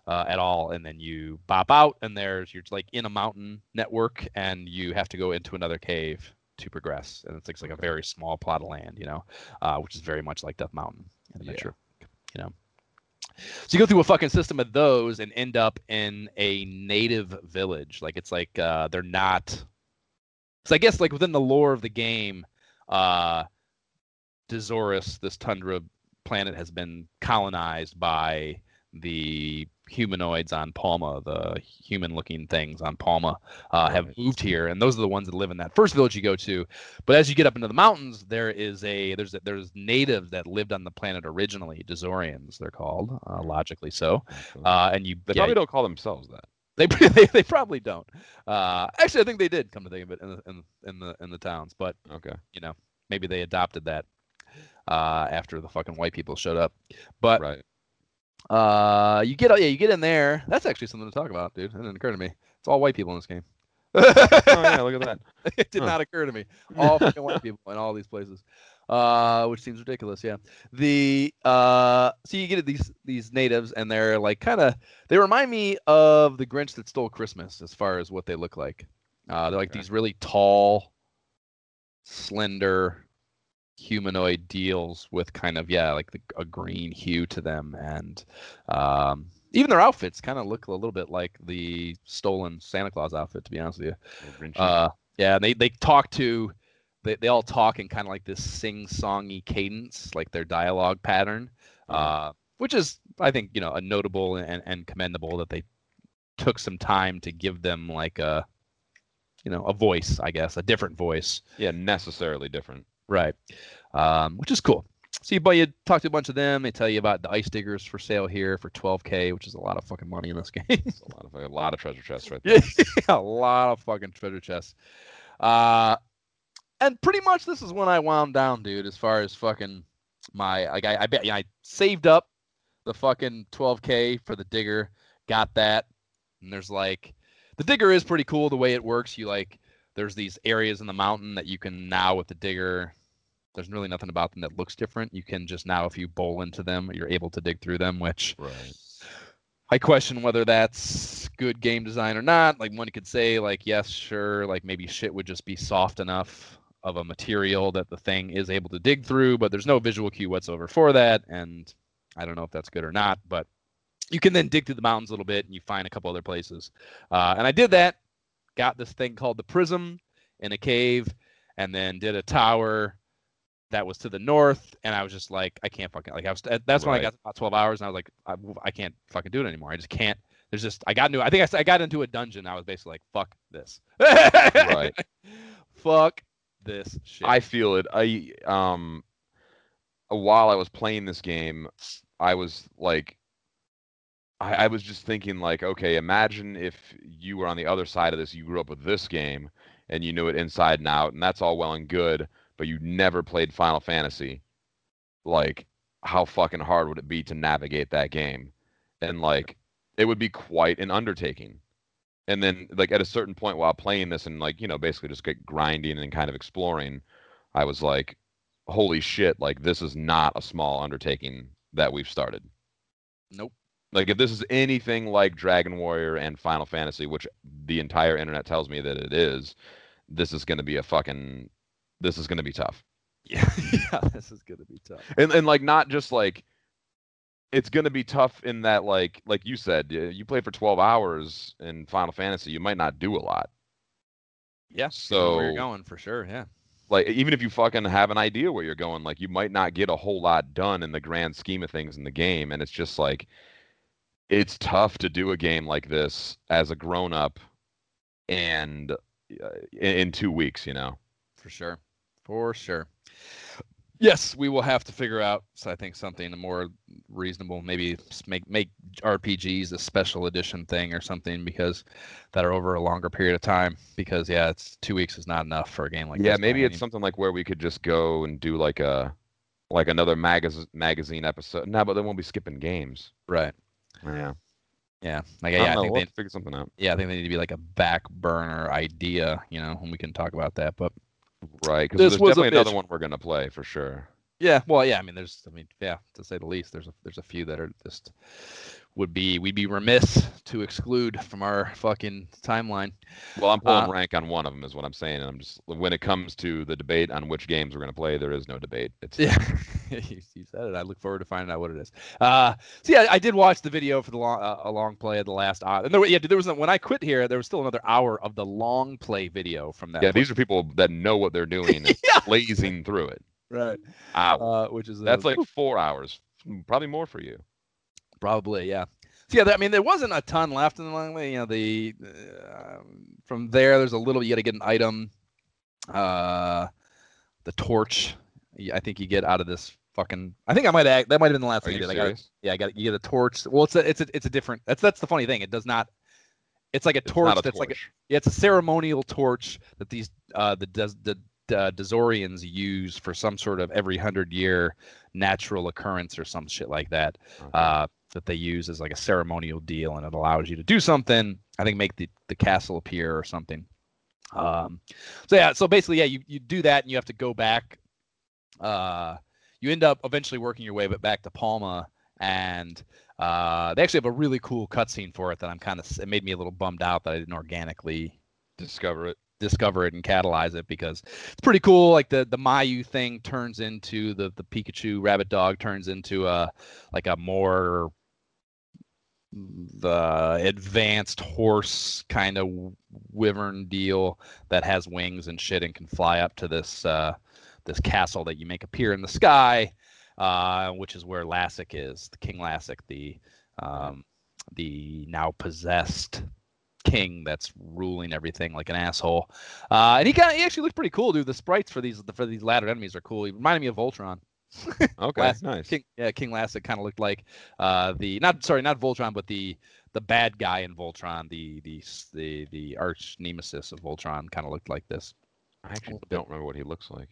uh at all and then you bop out and there's you're like in a mountain network and you have to go into another cave to progress and it's like, it's like a very small plot of land you know uh, which is very much like death mountain in adventure yeah. you know so you go through a fucking system of those and end up in a native village like it's like uh, they're not so I guess like within the lore of the game, uh, Dezoris, this tundra planet, has been colonized by the humanoids on Palma, the human-looking things on Palma, uh, right. have moved here, and those are the ones that live in that first village you go to. But as you get up into the mountains, there is a there's a, there's natives that lived on the planet originally, Dezorians, they're called, uh, logically so. Uh, and you they yeah, probably don't call themselves that. They, they, they probably don't. Uh, actually, I think they did come to think of it in the in, in the in the towns, but okay, you know, maybe they adopted that uh, after the fucking white people showed up. But right. Uh, you get yeah, you get in there. That's actually something to talk about, dude. It didn't occur to me. It's all white people in this game. oh yeah, look at that. it did huh. not occur to me. All fucking white people in all these places uh, which seems ridiculous. Yeah. The uh, so you get these these natives, and they're like kind of they remind me of the Grinch that stole Christmas as far as what they look like. Uh, they're like okay. these really tall, slender, humanoid deals with kind of yeah like the, a green hue to them, and um, even their outfits kind of look a little bit like the stolen Santa Claus outfit. To be honest with you. Uh, yeah, they they talk to they, they all talk in kind of like this sing-songy cadence, like their dialogue pattern, uh, which is, I think, you know, a notable and, and commendable that they took some time to give them like a, you know, a voice, I guess, a different voice. Yeah, necessarily different. Right. Um, which is cool. So you, but you talk to a bunch of them. They tell you about the ice diggers for sale here for 12k, which is a lot of fucking money in this game. a lot of a lot of treasure chests right there. yeah, a lot of fucking treasure chests. Uh, and pretty much this is when I wound down, dude. As far as fucking my like, I, I bet you know, I saved up the fucking 12k for the digger, got that, and there's like the digger is pretty cool the way it works. You like there's these areas in the mountain that you can now with the digger. There's really nothing about them that looks different. You can just now, if you bowl into them, you're able to dig through them, which right. I question whether that's good game design or not. Like one could say, like yes, sure, like maybe shit would just be soft enough of a material that the thing is able to dig through, but there's no visual cue whatsoever for that. And I don't know if that's good or not, but you can then dig through the mountains a little bit and you find a couple other places. Uh, and I did that, got this thing called the Prism in a cave, and then did a tower that was to the north. And I was just like, I can't fucking like I was. That's when I got about 12 hours, and I was like, I, I can't fucking do it anymore. I just can't. There's just I got into. I think I, I got into a dungeon. I was basically like, fuck this. Right. Fuck this shit. I feel it. I um while I was playing this game, I was like I, I was just thinking like, okay, imagine if you were on the other side of this, you grew up with this game and you knew it inside and out, and that's all well and good, but you never played Final Fantasy. Like, how fucking hard would it be to navigate that game? And like it would be quite an undertaking. And then like at a certain point while playing this and like, you know, basically just get grinding and kind of exploring, I was like, holy shit, like this is not a small undertaking that we've started. nope. Like if this is anything like Dragon Warrior and Final Fantasy, which the entire internet tells me that it is, this is going to be a fucking this is going to be tough. Yeah, yeah. This is gonna be tough. And and like not just like it's going to be tough in that like like you said, you play for 12 hours in Final Fantasy, you might not do a lot. Yeah. so where you're going for sure. Yeah. Like even if you fucking have an idea where you're going, like you might not get a whole lot done in the grand scheme of things in the game and it's just like it's tough to do a game like this as a grown up and uh, in, in 2 weeks, you know. For sure. For sure. Yes, we will have to figure out. So I think something more reasonable. Maybe make make RPGs a special edition thing or something because that are over a longer period of time. Because yeah, it's two weeks is not enough for a game like yeah, this. maybe it's something like where we could just go and do like a like another magazine magazine episode. No, but then we'll be skipping games. right. Yeah. Yeah, like I yeah, I think we'll they figure something out. yeah, I think they need to be like a back burner idea, you know, and we can talk about that. But Right, because This there's definitely another one we're gonna play for sure. Yeah, well, yeah. I mean, there's, I mean, yeah, to say the least, there's a, there's a few that are just would be we'd be remiss to exclude from our fucking timeline. Well, I'm pulling Uh, rank on one of them, is what I'm saying. And I'm just when it comes to the debate on which games we're gonna play, there is no debate. It's Yeah, you, you said it. I look forward to finding out what it is. Uh, so yeah, I did watch the video for the long, uh, a long play of the last hour. And there, yeah, there was when I quit here, there was still another hour of the long play video from that. yeah, these are people that know what they're doing, Yeah. blazing through it. right, Wow, uh, which is that's uh, like four hours, probably more for you. Probably, yeah. So yeah, I mean, there wasn't a ton left in the long way. You know, the uh, from there, there's a little. You got to get an item. Uh, the torch. I think you get out of this fucking. I think I might act. That might have been the last Are thing I you did. I got, yeah, I got. You get a torch. Well, it's a, it's a, it's a different. That's that's the funny thing. It does not. It's like a It's torch a that's like a, torch. yeah, it's a ceremonial torch that these uh, the Des, the uh, Dezorians use for some sort of every hundred year natural occurrence or some shit like that Okay. uh, that they use as like a ceremonial deal, and it allows you to do something. I think make the, the castle appear or something. Um, so yeah, so basically, yeah, you, you do that, and you have to go back. Uh, you end up eventually working your way but back to Palma, and uh, they actually have a really cool cutscene for it that I'm kind of. It made me a little bummed out that I didn't organically Discover it. discover it and catalyze it because it's pretty cool. Like the the Myau thing turns into the the Pikachu rabbit dog turns into a like a more the advanced horse kind of wyvern deal that has wings and shit and can fly up to this uh, this castle that you make appear in the sky, uh, which is where Lassic is, the King Lassic, the um, the now possessed king that's ruling everything like an asshole. Uh, and he kind of he actually looked pretty cool, dude. The sprites for these for these ladder enemies are cool. He reminded me of Voltron. Okay, Last- nice. King, yeah, King Lassic kind of looked like uh, the not sorry, not Voltron, but the the bad guy in Voltron, the the the the arch nemesis of Voltron, kind of looked like this. I actually don't remember what he looks like.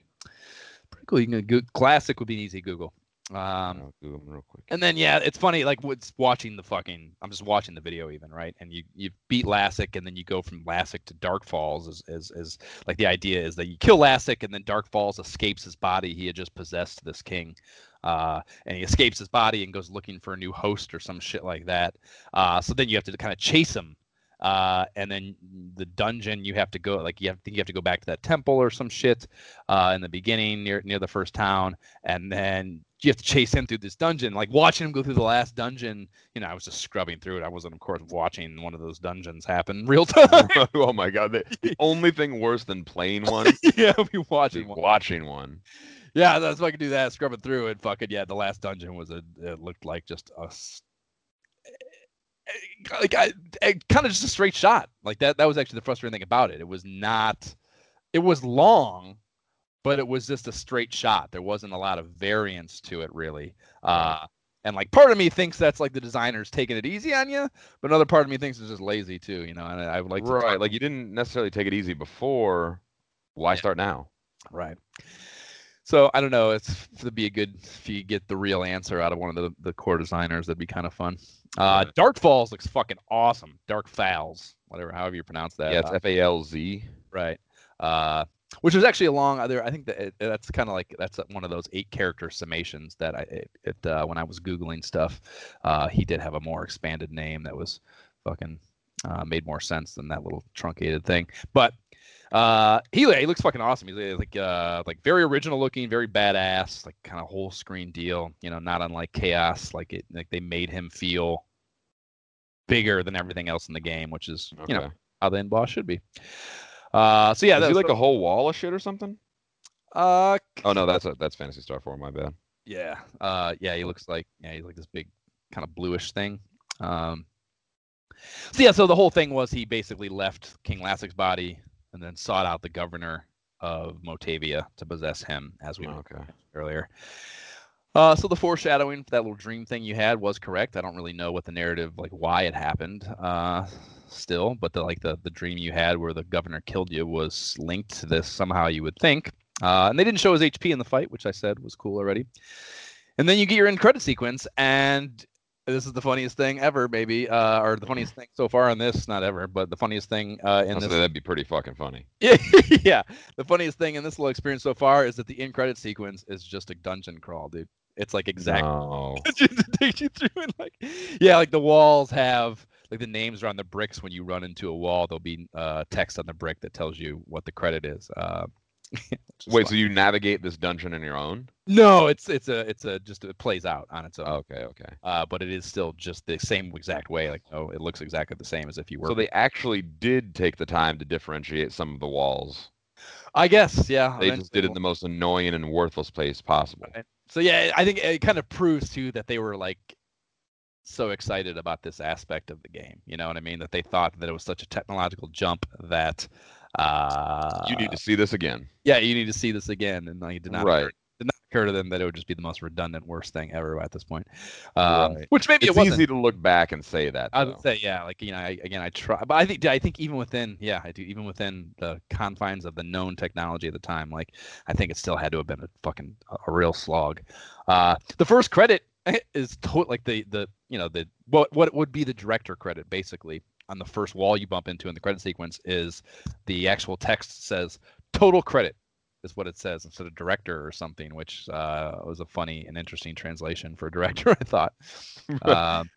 Pretty cool. You can go, Lassic would be an easy Google. Um, I'll Google him real quick. And then yeah, it's funny like what's watching the fucking I'm just watching the video even, right? And you you beat Lassic and then you go from Lassic to Dark Falz is is, is like the idea is that you kill Lassic and then Dark Falz escapes his body. He had just possessed this king. Uh, and he escapes his body and goes looking for a new host or some shit like that. Uh, so then you have to kind of chase him uh, and then the dungeon you have to go like you have to you have to go back to that temple or some shit uh, in the beginning near near the first town, and then you have to chase him through this dungeon. Like watching him go through the last dungeon, you know, I was just scrubbing through it. I wasn't, of course, watching one of those dungeons happen real time. oh my god! The, the, only thing worse than playing one, yeah, be watching one. watching one. Yeah, that's if I could do that, scrubbing through it. Fucking yeah, the last dungeon was a. It looked like just a eh, like I, eh, kind of just a straight shot. Like that. That was actually the frustrating thing about it. It was not. It was long, but it was just a straight shot. There wasn't a lot of variance to it, really. Uh, and like part of me thinks that's like the designers taking it easy on you, but another part of me thinks it's just lazy too. You know, and I, I would like to right. Like you didn't necessarily take it easy before. Why yeah. start now? Right. So I don't know. It's to be a good if you get the real answer out of one of the, the core designers, that'd be kind of fun. Uh, Dark Falz looks fucking awesome. Dark Falz, whatever, however you pronounce that. Yeah, it's F A L Z. Right. Uh, which is actually a long other. I think that it, that's kind of like that's one of those eight character summations that I it, it uh, when I was googling stuff, uh, he did have a more expanded name that was fucking uh, made more sense than that little truncated thing. But uh, he he looks fucking awesome. He's like uh like very original looking, very badass, like kind of whole screen deal. You know, not unlike Chaos. Like it like they made him feel bigger than everything else in the game, which is okay. you know how the end boss should be. Uh, so yeah, is he like a whole wall of shit or something? Uh, oh no, that's a that's Phantasy Star Four. My bad. Yeah, uh, yeah, he looks like yeah, he's like this big kind of bluish thing. Um, so yeah, so the whole thing was he basically left King Lassic's body and then sought out the governor of Motavia to possess him, as we oh, okay. earlier. Uh, so the foreshadowing for that little dream thing you had was correct. I don't really know what the narrative, like why it happened, uh, still, but the like the the dream you had where the governor killed you was linked to this somehow. You would think, uh, and they didn't show his HP in the fight, which I said was cool already. And then you get your end credit sequence, and this is the funniest thing ever, maybe, uh, or the funniest thing so far on this, not ever, but the funniest thing uh, in this. That'd be pretty fucking funny. Yeah, yeah. The funniest thing in this little experience so far is that the end credit sequence is just a dungeon crawl, dude. It's like exactly no. takes you through and like, yeah, like the walls have like the names are on the bricks. When you run into a wall, there'll be uh, text on the brick that tells you what the credit is. Uh, Wait, fun. so you navigate this dungeon on your own? No, it's it's a it's a just it plays out on its own. Okay, okay. Uh, but it is still just the same exact way. Like, oh, it looks exactly the same as if you were. So they actually did take the time to differentiate some of the walls. I guess, yeah. They just did it in the most annoying and worthless place possible. So yeah, I think it kind of proves too that they were like so excited about this aspect of the game. You know what I mean? That they thought that it was such a technological jump that uh, you need to see this again. Yeah, you need to see this again, and like did not right. occur, did not occur to them that it would just be the most redundant, worst thing ever at this point. Um, right. Which maybe it's it easy to look back and say that. Though. I would say, yeah, like you know, I, again, I try, but I think I think even within, yeah, I do, even within the confines of the known technology at the time, like I think it still had to have been a fucking a real slog. Uh, the first credit is to- like the the you know the what what would be the director credit basically on the first wall you bump into in the credit sequence is the actual text says total credit is what it says instead of director or something, which uh, was a funny and interesting translation for director. I thought. Um,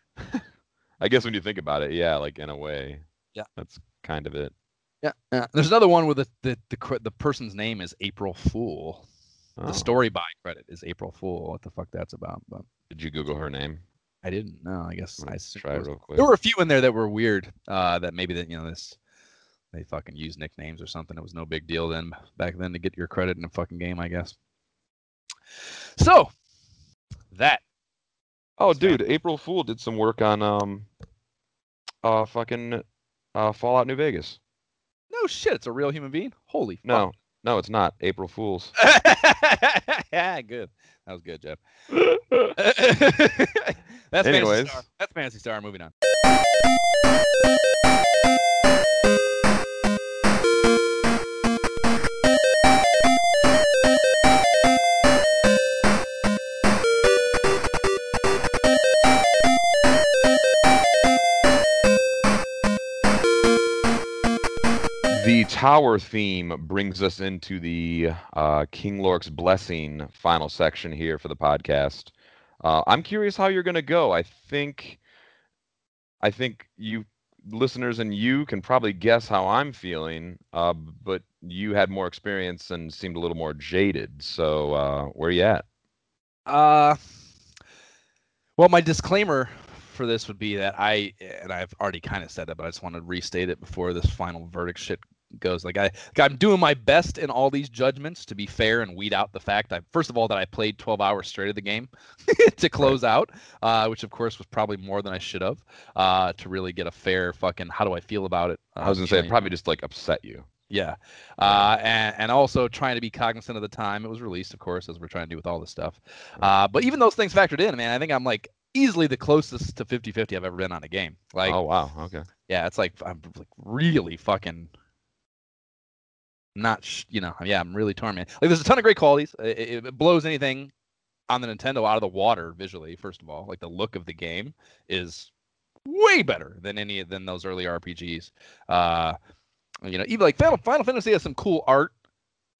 I guess when you think about it, yeah, like in a way, yeah, that's kind of it. Yeah, yeah. There's another one where the the the, the person's name is April Fool. Oh. The story by credit is April Fool. What the fuck that's about? But did you Google her name? I didn't know. I guess I try real quick. There were a few in there that were weird. Uh, that maybe that you know this they fucking use nicknames or something. It was no big deal then back then to get your credit in a fucking game, I guess. So that. Oh, dude. April Fool did some work on um, uh, fucking uh, Fallout New Vegas. No shit, it's a real human being. Holy no, fuck. No, it's not. April Fools. yeah, good. That was good, Jeff. That's Anyways, Phantasy Star. That's Phantasy Star. Moving on. The tower theme brings us into the uh, King Lorik's Blessing final section here for the podcast. Uh, I'm curious how you're going to go. I think, I think you listeners and you can probably guess how I'm feeling, uh, but you had more experience and seemed a little more jaded. So uh, where are you at? Uh, well, my disclaimer for this would be that I, and I've already kind of said it, but I just want to restate it before this final verdict shit goes. Like I, like I'm doing my best in all these judgments to be fair and weed out the fact I first of all that I played 12 hours straight of the game to close out, uh, which of course was probably more than I should have uh, to really get a fair fucking how do I feel about it. Uh, I was gonna say it probably just like upset you. Yeah, uh, and and also trying to be cognizant of the time it was released, of course, as we're trying to do with all this stuff. Uh, but even those things factored in, man, I think I'm like easily the closest to 50-50 I've ever been on a game. Like, oh wow, okay, yeah, it's like I'm like really fucking not sh- you know yeah i'm really torn man. Like there's a ton of great qualities. It, it, blows anything on the nintendo out of the water visually first of all like the look of the game is way better than any than those early rpgs uh you know even like final, final fantasy has some cool art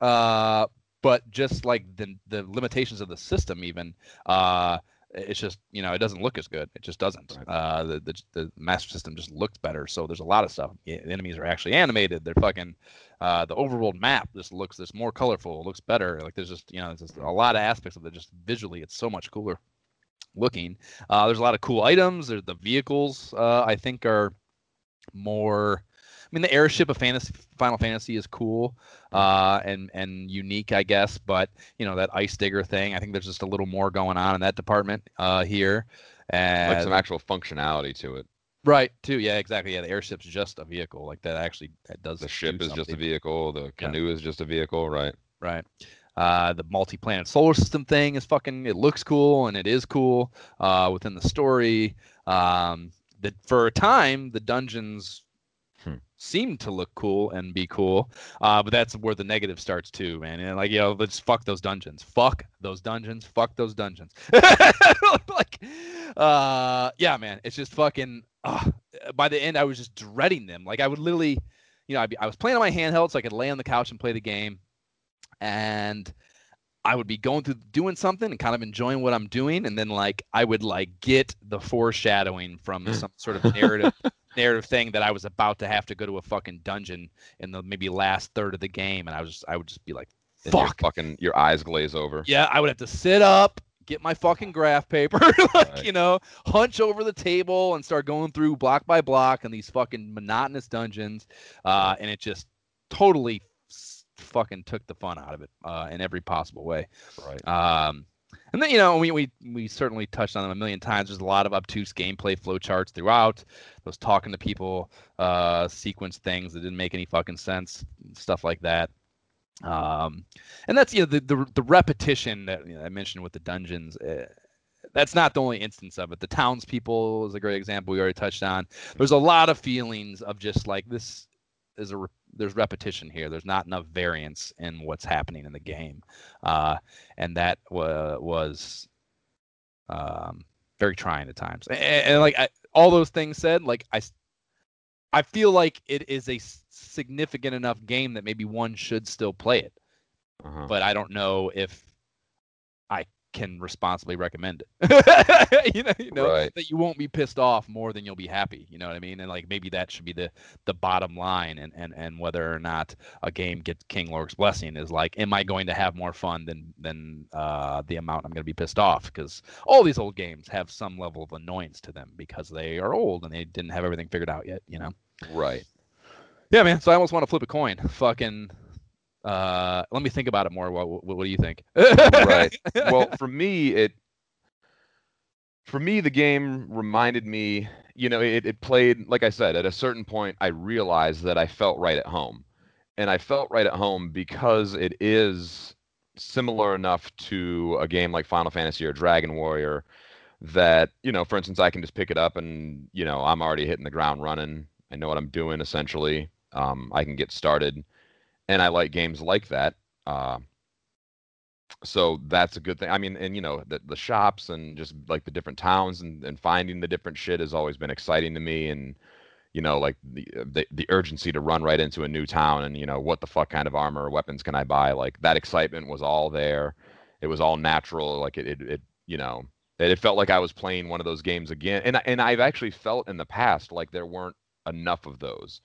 uh but just like the the limitations of the system even uh it's just you know it doesn't look as good. It just doesn't. Right. uh the, the, the master system just looks better. So there's a lot of stuff. Yeah, the enemies are actually animated. They're fucking uh the overworld map just looks this more colorful. Looks better. Like there's just you know there's just a lot of aspects of it. Just visually it's so much cooler looking. Uh there's a lot of cool items. There's the vehicles uh i think are more mean, the airship of Fantasy, Final Fantasy is cool uh, and and unique, I guess. But you know that ice digger thing. I think there's just a little more going on in that department uh, here. And, like some actual functionality to it. Right. Too. Yeah. Exactly. Yeah. The airship's just a vehicle. Like that actually that does. The ship is something. just a vehicle. The canoe yeah. is just a vehicle. Right. Right. Uh, the multi-planet solar system thing is fucking. It looks cool and it is cool uh, within the story. Um, that for a time the dungeons. Seem to look cool and be cool. Uh, but that's where the negative starts too, man. And like, you know, let's fuck those dungeons. Fuck those dungeons. Fuck those dungeons. like, uh, yeah, man. It's just fucking. Uh, by the end, I was just dreading them. Like, I would literally, you know, I'd be, I was playing on my handheld, so I could lay on the couch and play the game, and. I would be going through doing something and kind of enjoying what I'm doing, and then like I would like get the foreshadowing from some sort of narrative narrative thing that I was about to have to go to a fucking dungeon in the maybe last third of the game, and I was just, I would just be like, "Fuck!" Your fucking your eyes glaze over. Yeah, I would have to sit up, get my fucking graph paper, like right. you know, hunch over the table and start going through block by block in these fucking monotonous dungeons, uh, and it just totally fucking took the fun out of it uh, in every possible way. Right. Um, and then you know we we we certainly touched on them a million times. There's a lot of obtuse gameplay flowcharts throughout. Those talking to people, uh, sequence things that didn't make any fucking sense, stuff like that. Um, and that's you know the the, the repetition that you know, I mentioned with the dungeons. Uh, that's not the only instance of it. The townspeople is a great example we already touched on. There's a lot of feelings of just like this is a there's repetition here. There's not enough variance in what's happening in the game, uh, and that w- was um, very trying at times. And, and like I, all those things said, like I, I feel like it is a significant enough game that maybe one should still play it, uh-huh. but I don't know if can responsibly recommend it. you know, you know right. that you won't be pissed off more than you'll be happy. You know what I mean? And like maybe that should be the the bottom line. And and and whether or not a game gets King Lorik's blessing is like, am I going to have more fun than than uh, the amount I'm going to be pissed off? Because all these old games have some level of annoyance to them because they are old and they didn't have everything figured out yet. You know? Right. Yeah, man. So I almost want to flip a coin. Fucking uh, let me think about it more. What, what, what do you think? right. Well, for me, it for me the game reminded me. You know, it, it played like I said. At a certain point, I realized that I felt right at home, and I felt right at home because it is similar enough to a game like Final Fantasy or Dragon Warrior that you know, for instance, I can just pick it up and you know I'm already hitting the ground running. I know what I'm doing essentially. Um, I can get started and I like games like that. Uh, so that's a good thing. I mean, and you know, the the shops and just like the different towns and, and finding the different shit has always been exciting to me. And you know, like the, uh, the the urgency to run right into a new town and you know, what the fuck kind of armor or weapons can I buy? Like that excitement was all there. It was all natural. Like it, it, it you know, it, it felt like I was playing one of those games again. And and I've actually felt in the past like there weren't enough of those.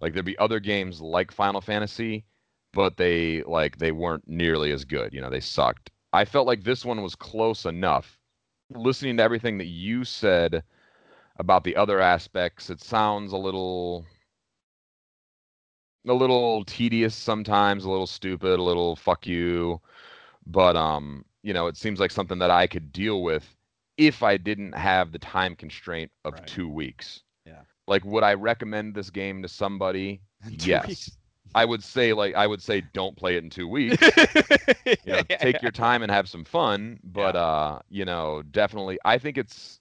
Like there'd be other games like Final Fantasy, but they like they weren't nearly as good. You know, they sucked. I felt like this one was close enough. Listening to everything that you said about the other aspects, it sounds a little a little tedious sometimes, a little stupid, a little fuck you. But um, you know, it seems like something that I could deal with if I didn't have the time constraint of Right. two weeks. Yeah. Like, would I recommend this game to somebody? Yes. weeks. I would say like I would say don't play it in two weeks. you know, take your time and have some fun. But uh, you know, definitely I think it's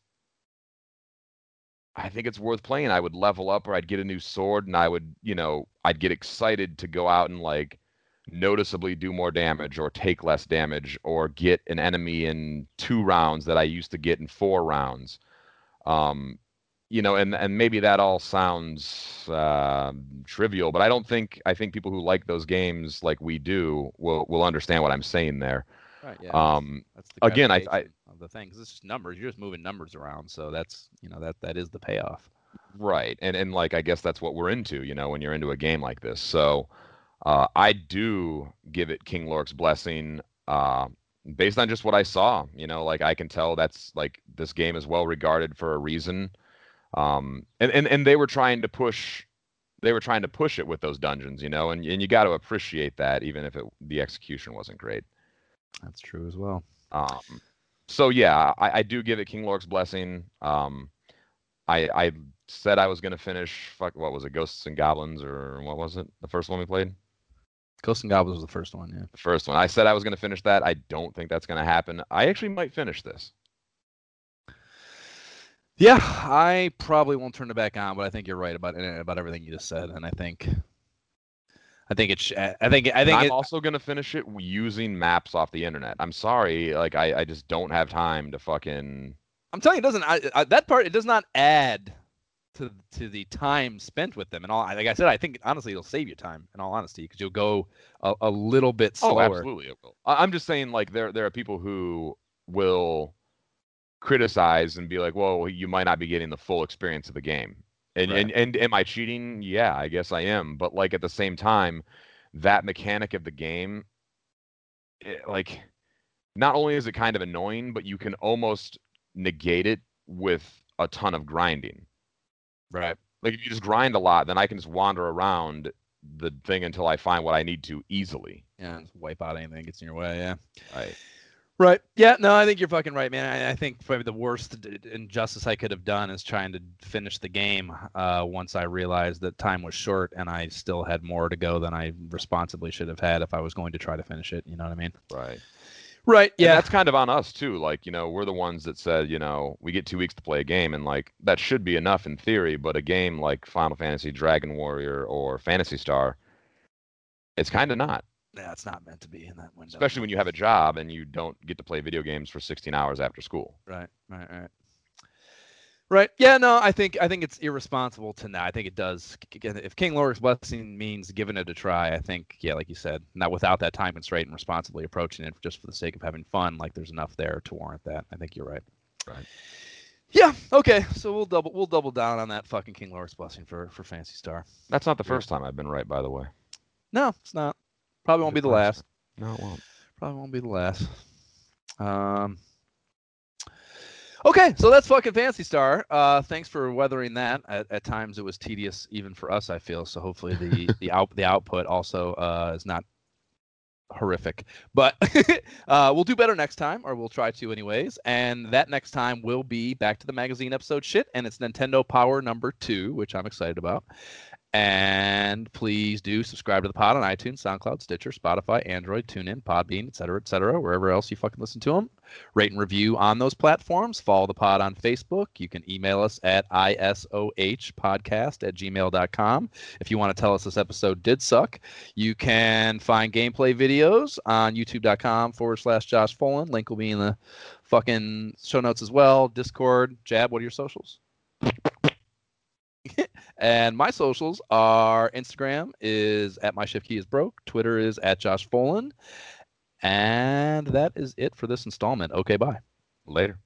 I think it's worth playing. I would level up or I'd get a new sword and I would, you know, I'd get excited to go out and like noticeably do more damage or take less damage or get an enemy in two rounds that I used to get in four rounds. Um, you know, and and maybe that all sounds uh, trivial, but I don't think I think people who like those games like we do will will understand what I'm saying there. Right, yeah. Um, that's the again, I- I- of the thing 'cause it's just numbers. You're just moving numbers around, so that's you know that that is the payoff. Right. And and like I guess that's what we're into, you know, when you're into a game like this. So uh, I do give it King Lorik's blessing uh, based on just what I saw. You know, like I can tell that's like this game is well regarded for a reason. Um, and, and and they were trying to push they were trying to push it with those dungeons, you know, and and you got to appreciate that even if it the execution wasn't great. That's true as well. Um, so yeah, I, I do give it King Lorik's blessing. Um, I I said I was gonna finish. Fuck, what was it? Ghosts and Goblins, or what was it? The first one we played. Ghosts and Goblins was the first one, yeah. The first one. I said I was gonna finish that. I don't think that's gonna happen. I actually might finish this. Yeah, I probably won't turn it back on, but I think you're right about eh, about everything you just said, and I think, I think it's, I think, I And think I'm it, also gonna finish it using maps off the internet. I'm sorry, like I I just don't have time to fucking. I'm telling you, it doesn't I, I, that part? It does not add to to the time spent with them. And all, like I said, I think honestly, it'll save you time. In all honesty, because you'll go a, a little bit slower. Oh, slower. absolutely it will. I- I'm just saying, like there there are people who will criticize and be like, "Well, you might not be getting the full experience of the game." And Right. and and am I cheating? Yeah, I guess I am. But like at the same time, that mechanic of the game, it, like, not only is it kind of annoying, but you can almost negate it with a ton of grinding. Right. Like if you just grind a lot, then I can just wander around the thing until I find what I need to easily. Yeah, just wipe out anything that gets in your way. Yeah. Right. Right. Yeah. No, I think you're fucking right, man. I, I think probably the worst injustice I could have done is trying to finish the game. Uh, once I realized that time was short and I still had more to go than I responsibly should have had if I was going to try to finish it. You know what I mean? Right. Right. Yeah, that's kind of on us too. Like, you know, we're the ones that said, you know, we get two weeks to play a game, and like that should be enough in theory. But a game like Final Fantasy, Dragon Warrior, or Phantasy Star, it's kind of not. Yeah, it's not meant to be in that window. Especially when you have a job and you don't get to play video games for 16 hours after school. Right, right, right. Right. Yeah. No, I think I think it's irresponsible to not. I think it does. If King Lorik's blessing means giving it a try, I think yeah, like you said, not without that time constraint and responsibly approaching it just for the sake of having fun. Like there's enough there to warrant that. I think you're right. Right. Yeah. Okay. So we'll double we'll double down on that fucking King Lorik's blessing for for Phantasy Star. That's not the Yeah. first time I've been right, by the way. No, it's not. Probably won't be the last. No, it won't. Probably won't be the last. Um. Okay, so that's fucking Phantasy Star. Uh, thanks for weathering that. At, at times, it was tedious, even for us. I feel so. Hopefully, the the out the output also uh, is not horrific. But uh, we'll do better next time, or we'll try to, anyways. And that next time will be back to the magazine episode shit, and it's Nintendo Power number two, which I'm excited about. And please do subscribe to the pod on iTunes, SoundCloud, Stitcher, Spotify, Android, TuneIn, Podbean, et cetera, et cetera, wherever else you fucking listen to them. Rate and review on those platforms. Follow the pod on Facebook. You can email us at isohpodcast at gmail.com. If you want to tell us this episode did suck, you can find gameplay videos on youtube.com forward slash Josh Folan. Link will be in the fucking show notes as well. Discord, Jab, what are your socials? And my socials are Instagram is at my shift key is broke. Twitter is at Josh Folan. And that is it for this installment. Okay, bye. Later.